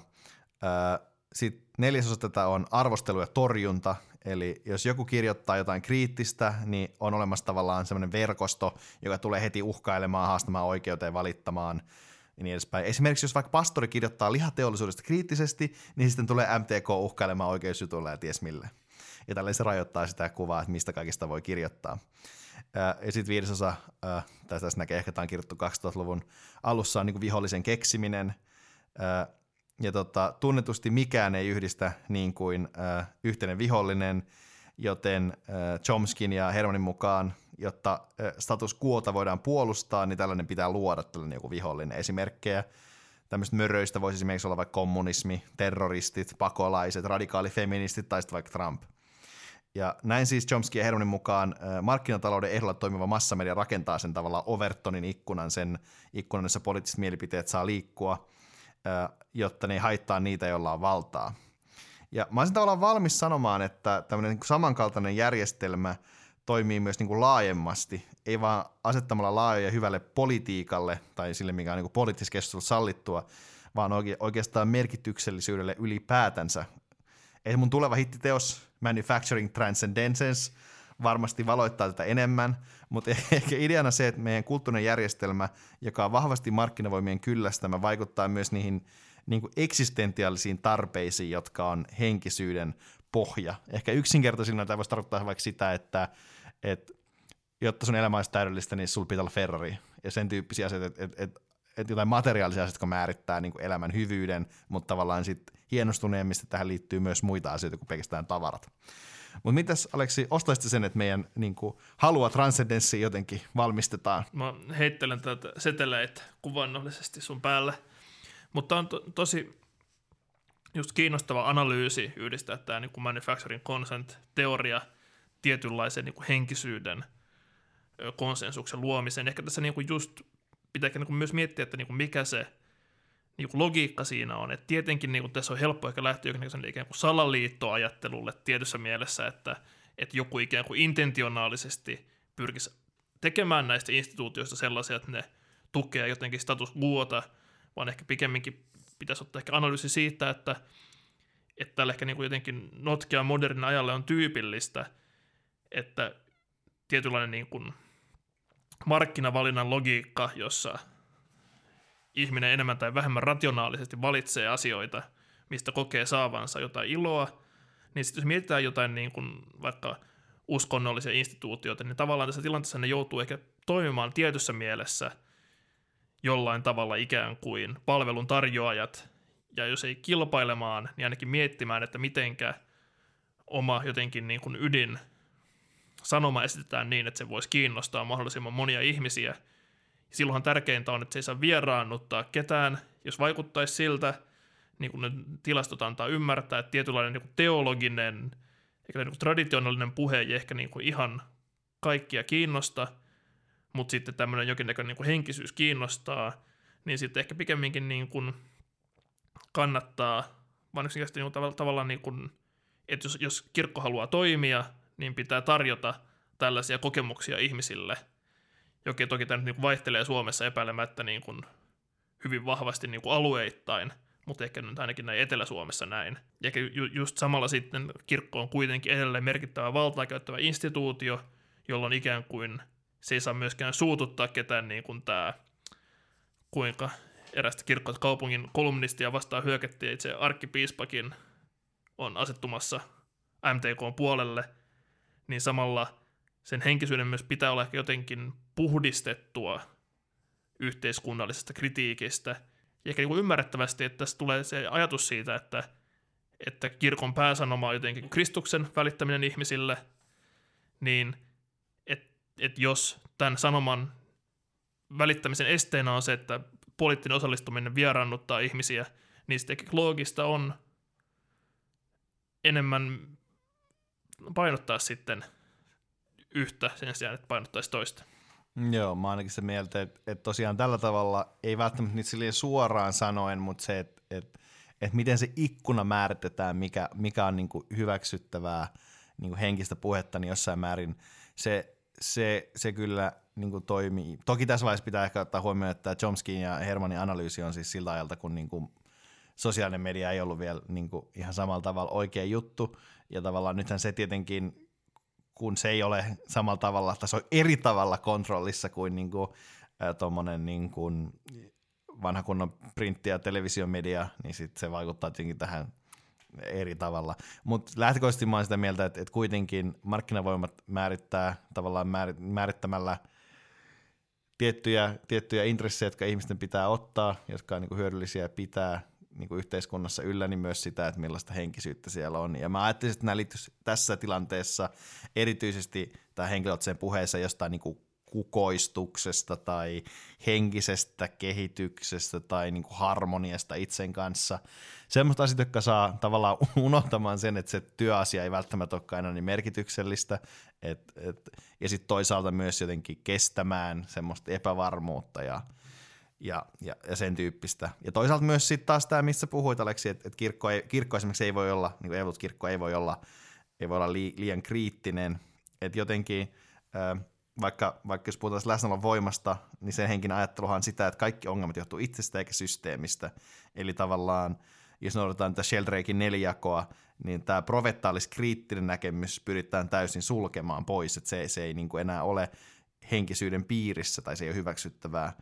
Sitten neljäsosa tätä on arvostelu ja torjunta, Eli jos joku kirjoittaa jotain kriittistä, niin on olemassa tavallaan semmoinen verkosto, joka tulee heti uhkailemaan, haastamaan oikeuteen, valittamaan ja niin edespäin. Esimerkiksi jos vaikka pastori kirjoittaa lihateollisuudesta kriittisesti, niin sitten tulee MTK uhkailemaan oikeusjutulla ja ties mille. Ja tällä se rajoittaa sitä kuvaa, että mistä kaikista voi kirjoittaa. Ja sitten viidesosa, tästä näkee ehkä tämä on kirjoittu 2000-luvun alussa, on niin vihollisen keksiminen, ja tota, tunnetusti mikään ei yhdistä niin kuin äh, yhteinen vihollinen, joten äh, Chomskin ja Hermanin mukaan, jotta äh, status quota voidaan puolustaa, niin tällainen pitää luoda tällainen joku vihollinen. Esimerkkejä tämmöistä möröistä voisi esimerkiksi olla vaikka kommunismi, terroristit, pakolaiset, radikaalifeministit tai sitten vaikka Trump. Ja näin siis Chomsky ja Hermanin mukaan markkinatalouden ehdolla toimiva massamedia rakentaa sen tavalla Overtonin ikkunan, sen ikkunan, jossa poliittiset mielipiteet saa liikkua – jotta ne ei haittaa niitä, joilla on valtaa. Ja mä olisin tavallaan valmis sanomaan, että tämmöinen niin samankaltainen järjestelmä toimii myös niin kuin laajemmasti, ei vaan asettamalla laajoja hyvälle politiikalle tai sille, mikä on niin poliittisessa keskustelussa sallittua, vaan oikeastaan merkityksellisyydelle ylipäätänsä. että mun tuleva hittiteos Manufacturing Transcendence varmasti valoittaa tätä enemmän, mutta <laughs> ehkä ideana se, että meidän kulttuurinen järjestelmä, joka on vahvasti markkinavoimien kyllästämä, vaikuttaa myös niihin niin kuin eksistentiaalisiin tarpeisiin, jotka on henkisyyden pohja. Ehkä yksinkertaisimmin tämä voisi tarkoittaa vaikka sitä, että, että jotta sun elämä olisi täydellistä, niin sulla pitää olla Ferrari ja sen tyyppisiä asioita, että, että, että, että jotain materiaalisia asioita, jotka määrittää niin kuin elämän hyvyyden, mutta tavallaan sitten hienostuneemmista tähän liittyy myös muita asioita kuin pelkästään tavarat. Mutta mitäs Aleksi, ostaisit sen, että meidän niin kuin, halua transcendenssi jotenkin valmistetaan? Mä heittelen tätä seteleitä kuvannollisesti sun päälle. Mutta on to- tosi just kiinnostava analyysi yhdistää tämä niin kuin manufacturing consent-teoria tietynlaisen niin kuin henkisyyden konsensuksen luomiseen. Ehkä tässä niin kuin just pitää niin kuin myös miettiä, että niin kuin mikä se niin logiikka siinä on. Et tietenkin niin tässä on helppo ehkä lähteä jokin ikään kuin salaliittoajattelulle tietyssä mielessä, että, että joku ikään kuin intentionaalisesti pyrkisi tekemään näistä instituutioista sellaisia, että ne tukee jotenkin status quota, vaan ehkä pikemminkin pitäisi ottaa ehkä analyysi siitä, että, että tällä ehkä niin kuin jotenkin Notkea modernin ajalle on tyypillistä, että tietynlainen niin kuin markkinavalinnan logiikka, jossa ihminen enemmän tai vähemmän rationaalisesti valitsee asioita, mistä kokee saavansa jotain iloa, niin sitten jos mietitään jotain niin kuin vaikka uskonnollisia instituutioita, niin tavallaan tässä tilanteessa ne joutuu ehkä toimimaan tietyssä mielessä jollain tavalla ikään kuin palvelun tarjoajat, ja jos ei kilpailemaan, niin ainakin miettimään, että mitenkä oma jotenkin niin kuin ydin sanoma esitetään niin, että se voisi kiinnostaa mahdollisimman monia ihmisiä – silloinhan tärkeintä on, että se ei saa vieraannuttaa ketään. Jos vaikuttaisi siltä, niin kuin ne tilastot antaa ymmärtää, että tietynlainen niin kuin teologinen, eikä niin kuin traditionaalinen puhe ei ehkä niin kuin ihan kaikkia kiinnosta, mutta sitten tämmöinen jonkinnäköinen niin kuin henkisyys kiinnostaa, niin sitten ehkä pikemminkin niin kuin kannattaa, vaan yksinkertaisesti niin kuin tavallaan, niin kuin, että jos, jos kirkko haluaa toimia, niin pitää tarjota tällaisia kokemuksia ihmisille – jokin toki tämä nyt niin vaihtelee Suomessa epäilemättä niin kuin hyvin vahvasti niin kuin alueittain, mutta ehkä nyt ainakin näin Etelä-Suomessa näin. Ja ju- just samalla sitten kirkko on kuitenkin edelleen merkittävä valtaa käyttävä instituutio, jolloin ikään kuin se ei saa myöskään suututtaa ketään niin kuin tämä, kuinka erästä kirkkoa kaupungin kolumnistia vastaan hyökättiin, itse arkkipiispakin on asettumassa MTK puolelle, niin samalla sen henkisyyden myös pitää olla jotenkin puhdistettua yhteiskunnallisesta kritiikistä. Ja ehkä niin ymmärrettävästi, että tässä tulee se ajatus siitä, että, että kirkon pääsanoma on jotenkin Kristuksen välittäminen ihmisille, niin että et jos tämän sanoman välittämisen esteenä on se, että poliittinen osallistuminen vieraannuttaa ihmisiä, niin sitten loogista on enemmän painottaa sitten yhtä sen sijaan, että painottaisi toista. Joo, mä ainakin se mieltä, että, että tosiaan tällä tavalla ei välttämättä nyt silleen suoraan sanoen, mutta se, että, että, että miten se ikkuna määritetään, mikä, mikä on niin kuin hyväksyttävää niin kuin henkistä puhetta, niin jossain määrin se, se, se kyllä niin kuin toimii. Toki tässä vaiheessa pitää ehkä ottaa huomioon, että Chomskin ja Hermanin analyysi on siis siltä ajalta, kun niin kuin sosiaalinen media ei ollut vielä niin kuin ihan samalla tavalla oikea juttu, ja tavallaan nythän se tietenkin kun se ei ole samalla tavalla, tai se on eri tavalla kontrollissa kuin, niin kuin tuommoinen niin kuin vanha kunnon printti- ja televisiomedia, niin sit se vaikuttaa tietenkin tähän eri tavalla. Mutta lähtökohtaisesti mä oon sitä mieltä, että, että kuitenkin markkinavoimat määrittää tavallaan määrittämällä tiettyjä, tiettyjä intressejä, jotka ihmisten pitää ottaa, jotka on niin hyödyllisiä pitää niin kuin yhteiskunnassa yllä, niin myös sitä, että millaista henkisyyttä siellä on. Ja mä ajattelin, että nämä tässä tilanteessa erityisesti tämä henkilökohtaiseen puheessa jostain niin kuin kukoistuksesta tai henkisestä kehityksestä tai niin kuin harmoniasta itsen kanssa. Semmoista asiat, jotka saa tavallaan <laughs> unohtamaan sen, että se työasia ei välttämättä olekaan aina niin merkityksellistä, et, et, ja sitten toisaalta myös jotenkin kestämään semmoista epävarmuutta ja ja, ja, ja sen tyyppistä. Ja toisaalta myös sitten taas tämä, missä puhuit Aleksi, että, että kirkko, ei, kirkko esimerkiksi ei voi olla, niin kuin kirkko ei voi olla, ei voi olla li, liian kriittinen, että jotenkin vaikka, vaikka jos puhutaan läsnäolon voimasta, niin sen henkinen ajatteluhan on sitä, että kaikki ongelmat johtuu itsestä eikä systeemistä. Eli tavallaan jos noudataan tätä Sheldrakein nelijakoa, niin tämä provettaalis kriittinen näkemys pyritään täysin sulkemaan pois, että se, se ei niin kuin enää ole henkisyyden piirissä tai se ei ole hyväksyttävää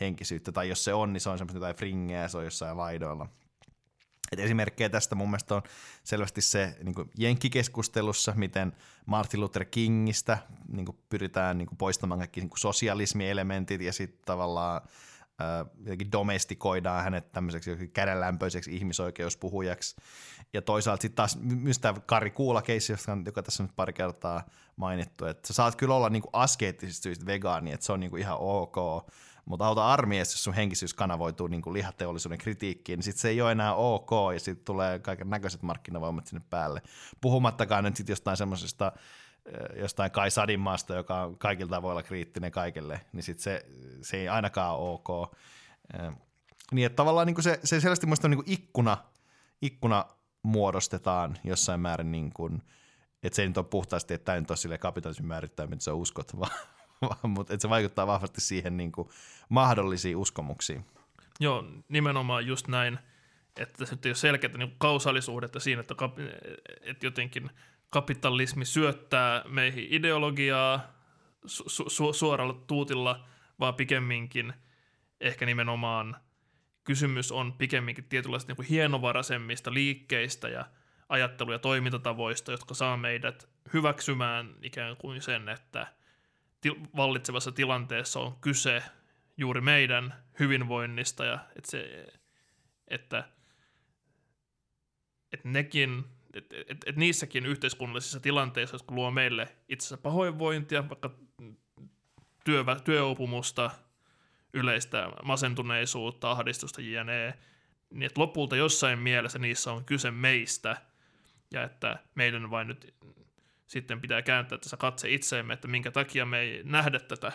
henkisyyttä, tai jos se on, niin se on semmoista jotain fringeä, se on jossain laidoilla. Et esimerkkejä tästä mun mielestä on selvästi se niin kuin jenkkikeskustelussa, miten Martin Luther Kingistä niin kuin pyritään niin kuin poistamaan kaikki niin kuin sosialismielementit ja sitten tavallaan äh, domestikoidaan hänet tämmöiseksi kädenlämpöiseksi ihmisoikeuspuhujaksi. Ja toisaalta sitten taas myös tämä Kari Kuula-keissi, joka tässä nyt pari kertaa mainittu, että sä saat kyllä olla niin kuin askeettisista syistä vegaani, että se on niin kuin ihan ok, mutta auta armiassa, jos sun henkisyys kanavoituu niin kuin lihateollisuuden kritiikkiin, niin sit se ei ole enää ok, ja sitten tulee kaiken näköiset markkinavoimat sinne päälle. Puhumattakaan nyt sitten jostain semmoisesta jostain Kai Sadinmaasta, joka kaikilta voi olla kriittinen kaikille, niin sit se, se ei ainakaan ole ok. Niin että tavallaan niin kuin se, se selvästi muista niin kuin ikkuna, ikkuna muodostetaan jossain määrin, niin kuin, että se ei nyt ole puhtaasti, että tämä nyt ole sille kapitalismin määrittää, mitä sä uskot, <laughs> vaan <laughs> mutta se vaikuttaa vahvasti siihen niin kuin mahdollisiin uskomuksiin. Joo, nimenomaan just näin, että se ei ole selkeää niin kausaalisuhdetta siinä, että, kap, että jotenkin kapitalismi syöttää meihin ideologiaa su- su- suoralla tuutilla, vaan pikemminkin ehkä nimenomaan kysymys on pikemminkin tietynlaista niin hienovaraisemmista liikkeistä ja ajattelu- ja toimintatavoista, jotka saa meidät hyväksymään ikään kuin sen, että til- vallitsevassa tilanteessa on kyse juuri meidän hyvinvoinnista ja että, se, että, että nekin että et, et niissäkin yhteiskunnallisissa tilanteissa, jotka luo meille itsensä pahoinvointia, vaikka työ, työopumusta, yleistä masentuneisuutta, ahdistusta, jne, niin että lopulta jossain mielessä niissä on kyse meistä, ja että meidän vain nyt sitten pitää kääntää tässä katse itseemme, että minkä takia me ei nähdä tätä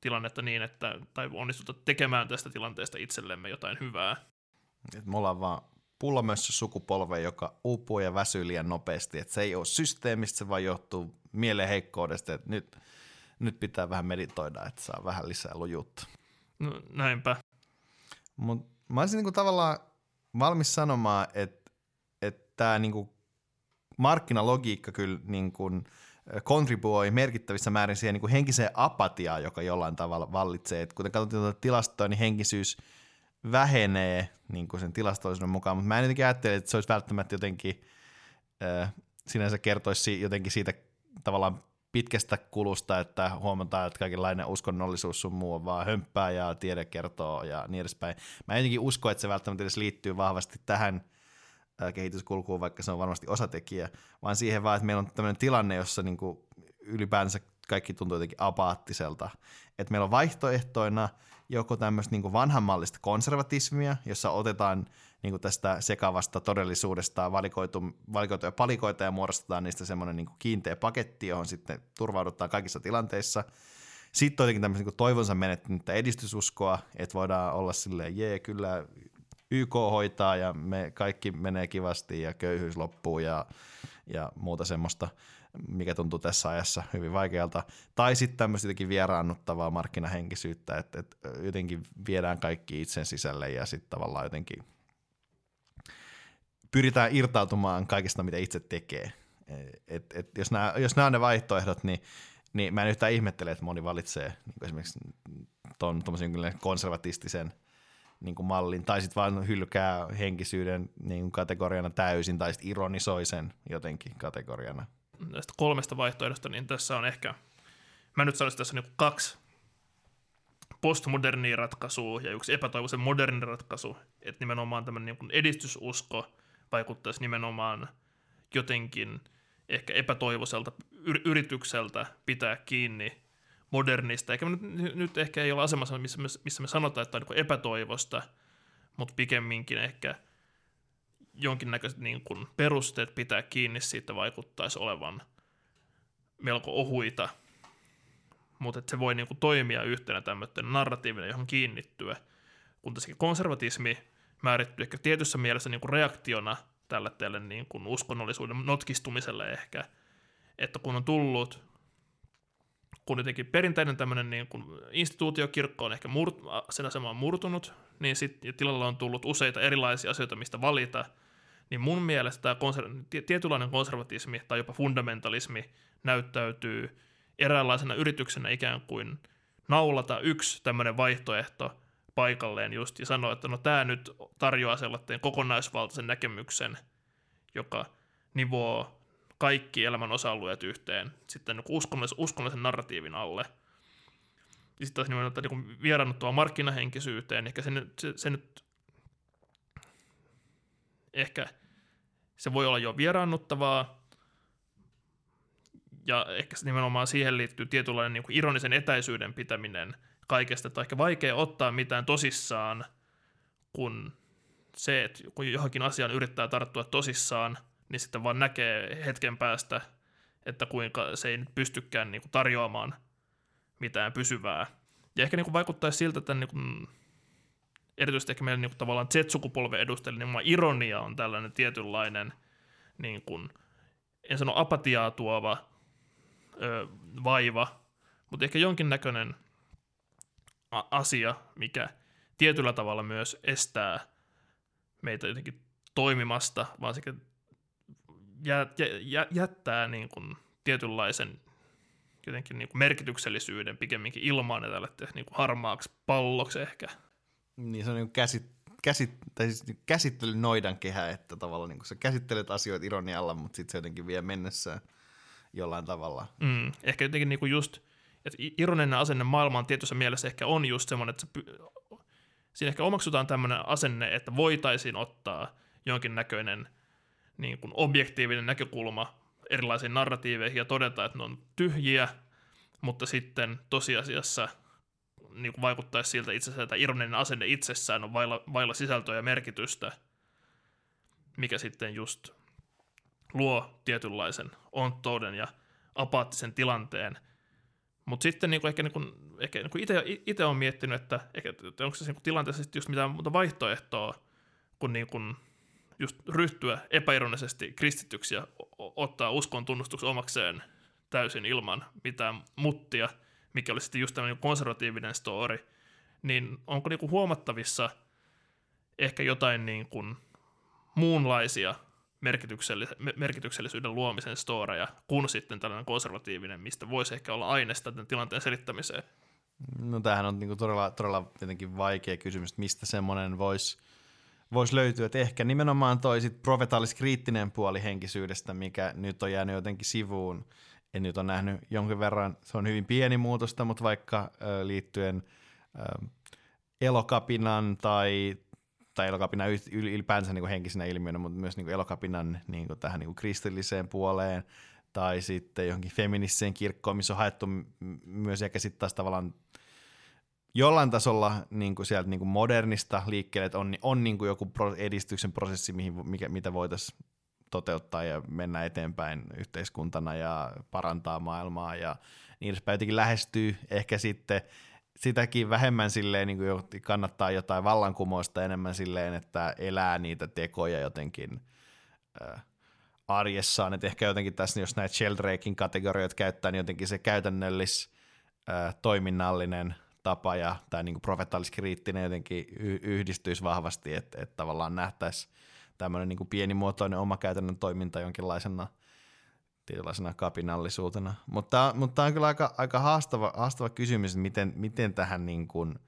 tilannetta niin, että, tai onnistuta tekemään tästä tilanteesta itsellemme jotain hyvää. Et me ollaan vaan pullomössö sukupolve, joka uupuu ja väsyy liian nopeasti. Et se ei ole systeemistä, se vaan johtuu mielen heikkoudesta. Et nyt, nyt pitää vähän meditoida, että saa vähän lisää lujuutta. No, näinpä. Mut mä olisin niinku tavallaan valmis sanomaan, että et tämä niinku markkinalogiikka kyllä niinku kontribuoi merkittävissä määrin siihen niinku henkiseen apatiaan, joka jollain tavalla vallitsee. Et kuten katsotaan tilastoa, niin henkisyys – vähenee niin kuin sen tilastollisuuden mukaan, mutta mä en jotenkin ajattele, että se olisi välttämättä jotenkin, äh, sinänsä kertoisi jotenkin siitä tavallaan pitkästä kulusta, että huomataan, että kaikenlainen uskonnollisuus sun muu on vaan hömppää ja tiede kertoo ja niin edespäin. Mä en jotenkin usko, että se välttämättä edes liittyy vahvasti tähän kehityskulkuun, vaikka se on varmasti osatekijä, vaan siihen vaan, että meillä on tämmöinen tilanne, jossa niin kuin ylipäänsä kaikki tuntuu jotenkin apaattiselta. Että meillä on vaihtoehtoina joko tämmöistä niin vanhanmallista konservatismia, jossa otetaan niin tästä sekavasta todellisuudesta valikoitu, valikoituja palikoita ja muodostetaan niistä semmoinen niin kiinteä paketti, johon sitten turvaudutaan kaikissa tilanteissa. Sitten on jotenkin tämmöistä niin toivonsa menettänyttä edistysuskoa, että voidaan olla silleen, jee, kyllä YK hoitaa ja me kaikki menee kivasti ja köyhyys loppuu ja, ja muuta semmoista mikä tuntuu tässä ajassa hyvin vaikealta. Tai sitten tämmöistä jotenkin vieraannuttavaa markkinahenkisyyttä, että, että jotenkin viedään kaikki itsen sisälle ja sitten tavallaan jotenkin pyritään irtautumaan kaikesta, mitä itse tekee. Et, et jos, nämä, jos nämä on ne vaihtoehdot, niin, niin mä en yhtään ihmettele, että moni valitsee niin esimerkiksi tuon konservatistisen niin kuin mallin, tai sitten vaan hylkää henkisyyden niin kuin kategoriana täysin, tai sitten ironisoi sen jotenkin kategoriana. Näistä kolmesta vaihtoehdosta, niin tässä on ehkä, mä nyt sanoisin tässä niin kaksi postmodernia ratkaisua ja yksi epätoivoisen moderni ratkaisu, että nimenomaan tämmöinen niin edistysusko vaikuttaisi nimenomaan jotenkin ehkä epätoivoiselta yritykseltä pitää kiinni modernista, eikä nyt, nyt ehkä ei ole asemassa, missä me, missä me sanotaan, että on niin epätoivosta, mutta pikemminkin ehkä – jonkinnäköiset niin kuin perusteet pitää kiinni siitä vaikuttaisi olevan melko ohuita, mutta se voi niin kuin toimia yhtenä tämmöinen narratiivinen, johon kiinnittyä, kun tässä konservatismi määrittyy ehkä tietyssä mielessä niin kuin reaktiona tälle teille niin kuin uskonnollisuuden notkistumiselle ehkä, että kun on tullut kun jotenkin perinteinen tämmöinen niin kuin instituutiokirkko on ehkä murt, sen asema on murtunut, niin sitten tilalla on tullut useita erilaisia asioita, mistä valita, niin mun mielestä tämä konser- tietynlainen konservatismi tai jopa fundamentalismi näyttäytyy eräänlaisena yrityksenä ikään kuin naulata yksi tämmöinen vaihtoehto paikalleen just ja sanoa, että no tämä nyt tarjoaa sellaisen kokonaisvaltaisen näkemyksen, joka nivoo kaikki elämän osa-alueet yhteen sitten niin uskonnollisen, uskonnollisen narratiivin alle. Ja sitten taas nimenomaan niin vieraannuttua markkinahenkisyyteen, ehkä se, se, se nyt ehkä se voi olla jo vieraannuttavaa, ja ehkä nimenomaan siihen liittyy tietynlainen niin kuin ironisen etäisyyden pitäminen kaikesta, että on ehkä vaikea ottaa mitään tosissaan, kun se, että kun johonkin asiaan yrittää tarttua tosissaan, niin sitten vaan näkee hetken päästä, että kuinka se ei nyt pystykään niin kuin tarjoamaan mitään pysyvää. Ja ehkä niin kuin vaikuttaisi siltä, että niin kuin, erityisesti ehkä meillä niin kuin tavallaan Z-sukupolven edustajille niin ironia on tällainen tietynlainen, niin kuin, en sano apatiaa tuova ö, vaiva, mutta ehkä jonkinnäköinen a- asia, mikä tietyllä tavalla myös estää meitä jotenkin toimimasta, vaan sekä jä, jä, jättää niin kuin tietynlaisen jotenkin niin kuin merkityksellisyyden pikemminkin ilmaan ja tälle niin kuin harmaaksi palloksi ehkä. Niin se on niin käsit, käsit, tai siis niin käsittelyn noidan kehä, että tavallaan niin kuin sä käsittelet asioita ironialla, mutta sitten se jotenkin vie mennessään jollain tavalla. Mm, ehkä jotenkin niin kuin just, että ironinen asenne maailmaan tietyssä mielessä ehkä on just semmoinen, että se siinä ehkä omaksutaan tämmöinen asenne, että voitaisiin ottaa jonkinnäköinen niin kuin objektiivinen näkökulma erilaisiin narratiiveihin ja todeta, että ne on tyhjiä, mutta sitten tosiasiassa niin kuin vaikuttaisi siltä itse että ironinen asenne itsessään on vailla, vailla sisältöä ja merkitystä, mikä sitten just luo tietynlaisen onttouden ja apaattisen tilanteen. Mutta sitten niinku ehkä, niinku, ehkä niinku itse olen miettinyt, että, ehkä, onko se niinku tilanteessa just mitään muuta vaihtoehtoa, kun niinku just ryhtyä epäironisesti kristityksi ja ottaa uskon tunnustuksen omakseen täysin ilman mitään muttia, mikä olisi sitten just tämmöinen konservatiivinen story, niin onko niinku huomattavissa ehkä jotain niin kuin muunlaisia merkityksellisyyden luomisen storeja, kun sitten tällainen konservatiivinen, mistä voisi ehkä olla aineesta tämän tilanteen selittämiseen? No tämähän on niinku todella, todella jotenkin vaikea kysymys, että mistä semmoinen voisi vois löytyä. Että ehkä nimenomaan toi sit profetaalis-kriittinen puoli henkisyydestä, mikä nyt on jäänyt jotenkin sivuun. En nyt ole nähnyt jonkin verran, se on hyvin pieni muutosta, mutta vaikka ö, liittyen ö, elokapinan tai tai elokapinan ylipäänsä niin kuin henkisenä ilmiönä, mutta myös niin kuin elokapinan niin kuin tähän niin kuin kristilliseen puoleen, tai sitten johonkin feministiseen kirkkoon, missä on haettu myös ehkä sitten taas tavallaan jollain tasolla niin kuin sieltä niin kuin modernista liikkeelle, että on, on niin kuin joku edistyksen prosessi, mihin, mikä, mitä voitaisiin toteuttaa ja mennä eteenpäin yhteiskuntana ja parantaa maailmaa ja niin edespäin jotenkin lähestyy ehkä sitten sitäkin vähemmän silleen niin kuin kannattaa jotain vallankumousta enemmän silleen, että elää niitä tekoja jotenkin äh, arjessaan. Et ehkä jotenkin tässä, jos näitä Sheldrakein kategorioita käyttää, niin jotenkin se käytännöllis äh, toiminnallinen tapa ja tai niin profetaalis-kriittinen jotenkin yhdistyisi vahvasti, että, että tavallaan nähtäisi tämmöinen niin pienimuotoinen oma käytännön toiminta jonkinlaisena – tietynlaisena kapinallisuutena. Mutta, mutta tämä on kyllä aika, aika haastava, haastava kysymys, että miten, miten tähän niin kuin,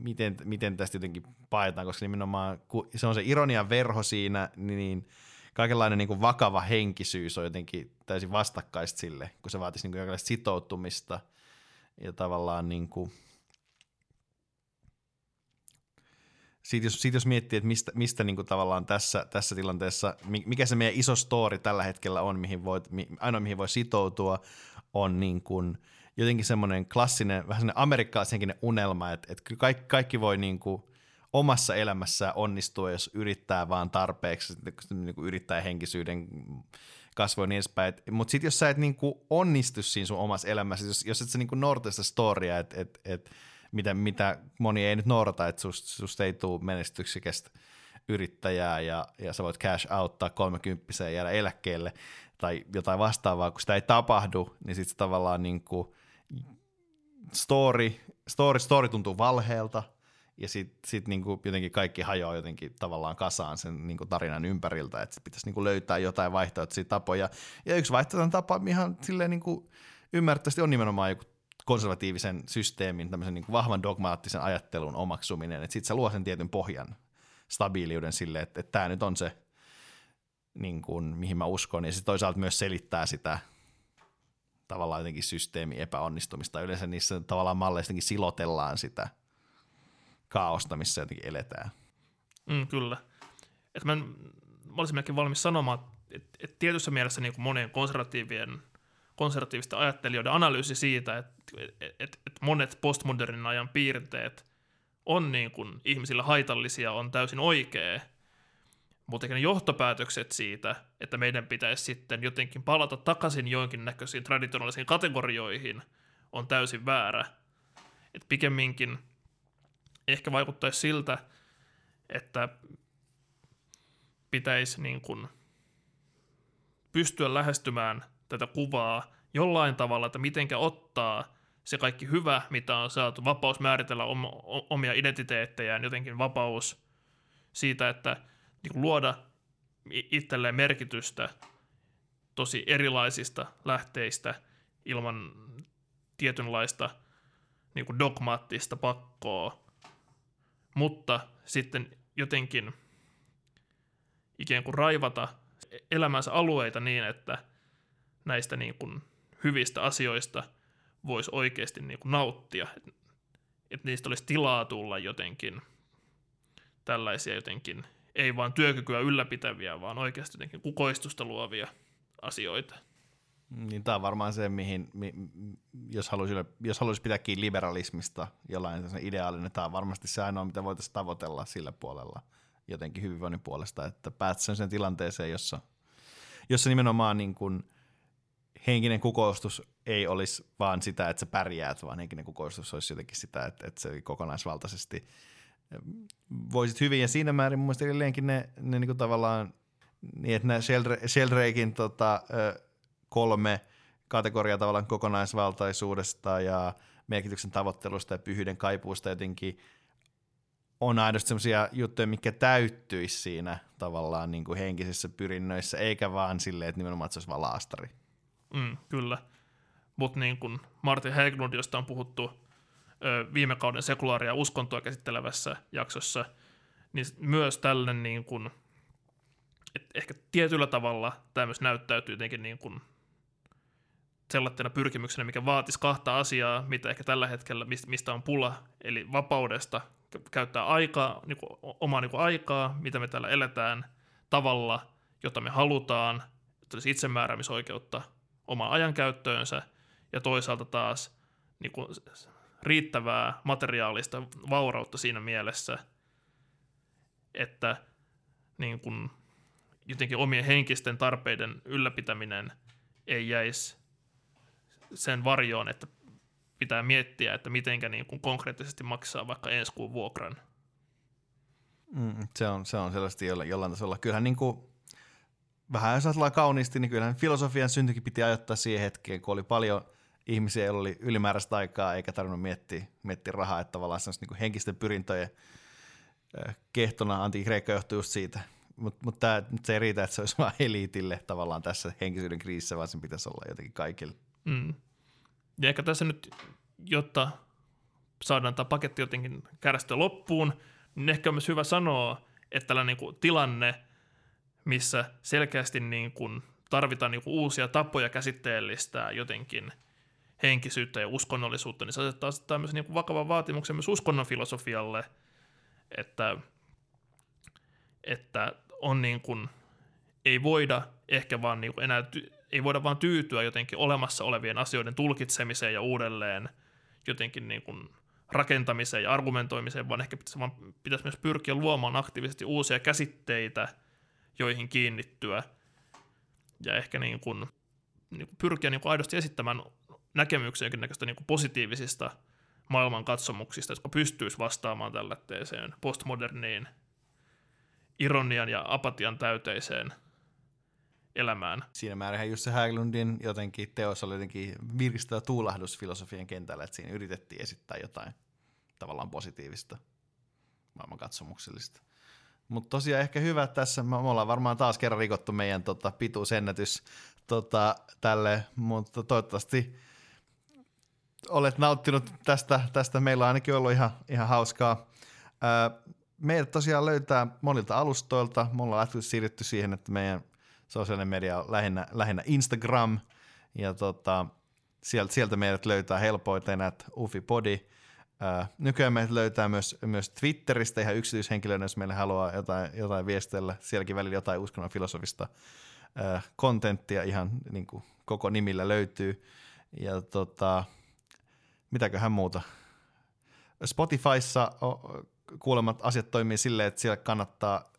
miten, miten tästä jotenkin paetaan, koska nimenomaan se on se ironian verho siinä, niin kaikenlainen niin kuin vakava henkisyys on jotenkin täysin vastakkaista sille, kun se vaatisi niin kuin sitoutumista ja tavallaan niin kuin, siitä jos, siitä jos miettii, että mistä, mistä niin kuin tavallaan tässä, tässä tilanteessa, mikä se meidän iso story tällä hetkellä on, mihin voi, ainoa mihin voi sitoutua, on niin kuin jotenkin semmoinen klassinen, vähän semmoinen amerikkalaisenkin unelma, että, että kaikki, kaikki voi niin kuin omassa elämässä onnistua, jos yrittää vaan tarpeeksi, niin kuin yrittää henkisyyden kasvoi niin edespäin. Mutta sitten jos sä et niin kuin onnistu siinä sun omassa elämässä, jos, jos et sä niin kuin sitä storya, että et, et, mitä, mitä moni ei nyt noudata, että susta sust ei tule menestyksekästä yrittäjää ja, ja sä voit cash outtaa kolmekymppiseen ja jäädä eläkkeelle tai jotain vastaavaa, kun sitä ei tapahdu, niin sitten tavallaan niin story, story, story tuntuu valheelta, ja sitten sit niinku jotenkin kaikki hajoaa jotenkin tavallaan kasaan sen niinku tarinan ympäriltä, että pitäisi niinku löytää jotain vaihtoehtoisia tapoja. Ja yksi vaihtoehtoinen tapa ihan silleen niinku ymmärrettävästi on nimenomaan joku konservatiivisen systeemin, tämmöisen niinku vahvan dogmaattisen ajattelun omaksuminen, että sitten se luo sen tietyn pohjan, stabiiliuden sille, että, että tämä nyt on se, niin kuin, mihin mä uskon, ja sitten toisaalta myös selittää sitä tavallaan jotenkin systeemin epäonnistumista. Yleensä niissä tavallaan malleistakin silotellaan sitä – kaaosta, missä jotenkin eletään. Mm, kyllä. Et mä, mä olisin melkein valmis sanomaan, että et tietyssä mielessä niin kuin monien konservatiivien, konservatiivisten ajattelijoiden analyysi siitä, että et, et, et monet postmodernin ajan piirteet on niin kuin ihmisille haitallisia, on täysin oikea, mutta ne johtopäätökset siitä, että meidän pitäisi sitten jotenkin palata takaisin jonkinnäköisiin traditionaalisiin kategorioihin, on täysin väärä. Et pikemminkin – ehkä vaikuttaisi siltä, että pitäisi niin kuin pystyä lähestymään tätä kuvaa jollain tavalla, että mitenkä ottaa se kaikki hyvä, mitä on saatu, vapaus määritellä omia identiteettejään, jotenkin vapaus siitä, että niin kuin luoda itselleen merkitystä tosi erilaisista lähteistä ilman tietynlaista niin kuin dogmaattista pakkoa mutta sitten jotenkin ikään kuin raivata elämänsä alueita niin, että näistä niin kuin hyvistä asioista voisi oikeasti niin kuin nauttia, että et niistä olisi tilaa tulla jotenkin tällaisia jotenkin, ei vaan työkykyä ylläpitäviä, vaan oikeasti jotenkin kukoistusta luovia asioita. Niin tämä on varmaan se, mihin, mi, jos, haluaisi, jos haluaisi pitää kiinni liberalismista jollain ideaalinen, tämä on varmasti se ainoa, mitä voitaisiin tavoitella sillä puolella jotenkin hyvinvoinnin puolesta, että päätsä sen tilanteeseen, jossa, jossa nimenomaan niin kuin henkinen kukoistus ei olisi vaan sitä, että sä pärjäät, vaan henkinen kukoistus olisi jotenkin sitä, että, että se kokonaisvaltaisesti voisit hyvin, ja siinä määrin mun mielestä edelleenkin ne, ne niin kuin tavallaan, niin että nämä Sheldrakein tota, kolme kategoriaa tavallaan kokonaisvaltaisuudesta ja merkityksen tavoittelusta ja pyhyyden kaipuusta jotenkin on aidosti sellaisia juttuja, mikä täyttyisi siinä tavallaan niin kuin henkisissä pyrinnöissä, eikä vaan silleen, että nimenomaan että se olisi vaan laastari. Mm, kyllä. Mutta niin kuin Martin Hägglund, josta on puhuttu ö, viime kauden sekulaaria uskontoa käsittelevässä jaksossa, niin myös tällainen niin kuin, että ehkä tietyllä tavalla tämä myös näyttäytyy jotenkin niin kuin sellaisena pyrkimyksenä, mikä vaatisi kahta asiaa, mitä ehkä tällä hetkellä, mistä on pula, eli vapaudesta käyttää aikaa, niin kuin, omaa niin kuin aikaa, mitä me täällä eletään, tavalla, jota me halutaan, että olisi itsemääräämisoikeutta omaan ajankäyttöönsä, ja toisaalta taas niin kuin, riittävää materiaalista vaurautta siinä mielessä, että niin kuin, jotenkin omien henkisten tarpeiden ylläpitäminen ei jäisi sen varjoon, että pitää miettiä, että mitenkä niin kuin konkreettisesti maksaa vaikka ensi kuun vuokran. Mm, se, on, se on selvästi jollain, jollain tasolla. Kyllähän niin kuin, vähän jos ajatellaan kauniisti, niin kyllähän filosofian syntykin piti ajoittaa siihen hetkeen, kun oli paljon ihmisiä, joilla oli ylimääräistä aikaa eikä tarvinnut miettiä, miettiä rahaa, että tavallaan niin henkisten pyrintöjen kehtona anti-Kreikka johtui just siitä. Mutta mut se ei riitä, että se olisi vain eliitille tavallaan tässä henkisyyden kriisissä, vaan sen pitäisi olla jotenkin kaikille. Mm. Ja ehkä tässä nyt, jotta saadaan tämä paketti jotenkin kärsittyä loppuun, niin ehkä on myös hyvä sanoa, että tällainen niin kuin tilanne, missä selkeästi niin kuin tarvitaan niin kuin uusia tapoja käsitteellistää jotenkin henkisyyttä ja uskonnollisuutta, niin se asettaa tämmöisen niin vakavan vaatimuksen myös uskonnon filosofialle, että, että on niin kuin, ei voida ehkä vaan niin kuin enää ei voida vaan tyytyä jotenkin olemassa olevien asioiden tulkitsemiseen ja uudelleen jotenkin niin kuin rakentamiseen ja argumentoimiseen, vaan ehkä pitäisi, vaan pitäisi myös pyrkiä luomaan aktiivisesti uusia käsitteitä, joihin kiinnittyä. Ja ehkä niin kuin, niin kuin pyrkiä niin kuin aidosti esittämään näkemyksiä jonkinnäköistä niin kuin positiivisista maailmankatsomuksista, jotka pystyisi vastaamaan tällaiseen postmoderniin ironian ja apatian täyteiseen elämään. Siinä määrin Jussi Häglundin jotenkin teos oli jotenkin virkistävä tuulahdus filosofian kentällä, että siinä yritettiin esittää jotain tavallaan positiivista, maailmankatsomuksellista. Mutta tosiaan ehkä hyvä tässä, me ollaan varmaan taas kerran rikottu meidän tota, pituusennätys tota, tälle, mutta toivottavasti olet nauttinut tästä, tästä. meillä on ainakin ollut ihan, ihan hauskaa. meidät tosiaan löytää monilta alustoilta, me ollaan siirrytty siihen, että meidän sosiaalinen media on lähinnä, lähinnä Instagram, ja tota, sieltä, sieltä meidät löytää helpoiten, että Ufipodi. Ää, nykyään meidät löytää myös, myös Twitteristä ihan yksityishenkilönä, jos meille haluaa jotain, jotain viestellä. Sielläkin välillä jotain uskonnon filosofista kontenttia ihan niin kuin koko nimillä löytyy. Ja tota, mitäköhän muuta. Spotifyssa kuulemat asiat toimii silleen, että siellä kannattaa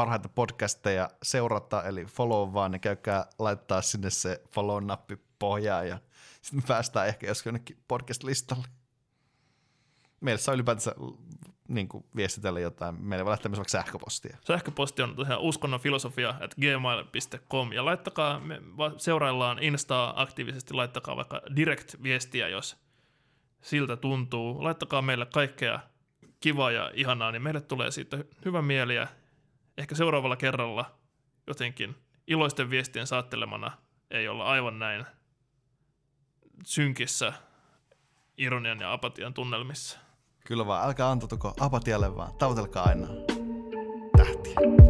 parhaita podcasteja seurata, eli follow vaan ja käykää laittaa sinne se follow-nappi pohjaan ja sitten päästään ehkä joskus jonnekin podcast-listalle. Meillä saa ylipäätänsä niin kuin viestitellä jotain. Meille voi laittaa myös vaikka sähköpostia. Sähköposti on tosiaan uskonnonfilosofia at gmail.com ja laittakaa, me seuraillaan Instaa aktiivisesti, laittakaa vaikka direct-viestiä, jos siltä tuntuu. Laittakaa meille kaikkea kivaa ja ihanaa, niin meille tulee siitä hyvä mieli ja ehkä seuraavalla kerralla jotenkin iloisten viestien saattelemana ei olla aivan näin synkissä ironian ja apatian tunnelmissa. Kyllä vaan, älkää antautuko apatialle vaan, tavoitelkaa aina tähtiä.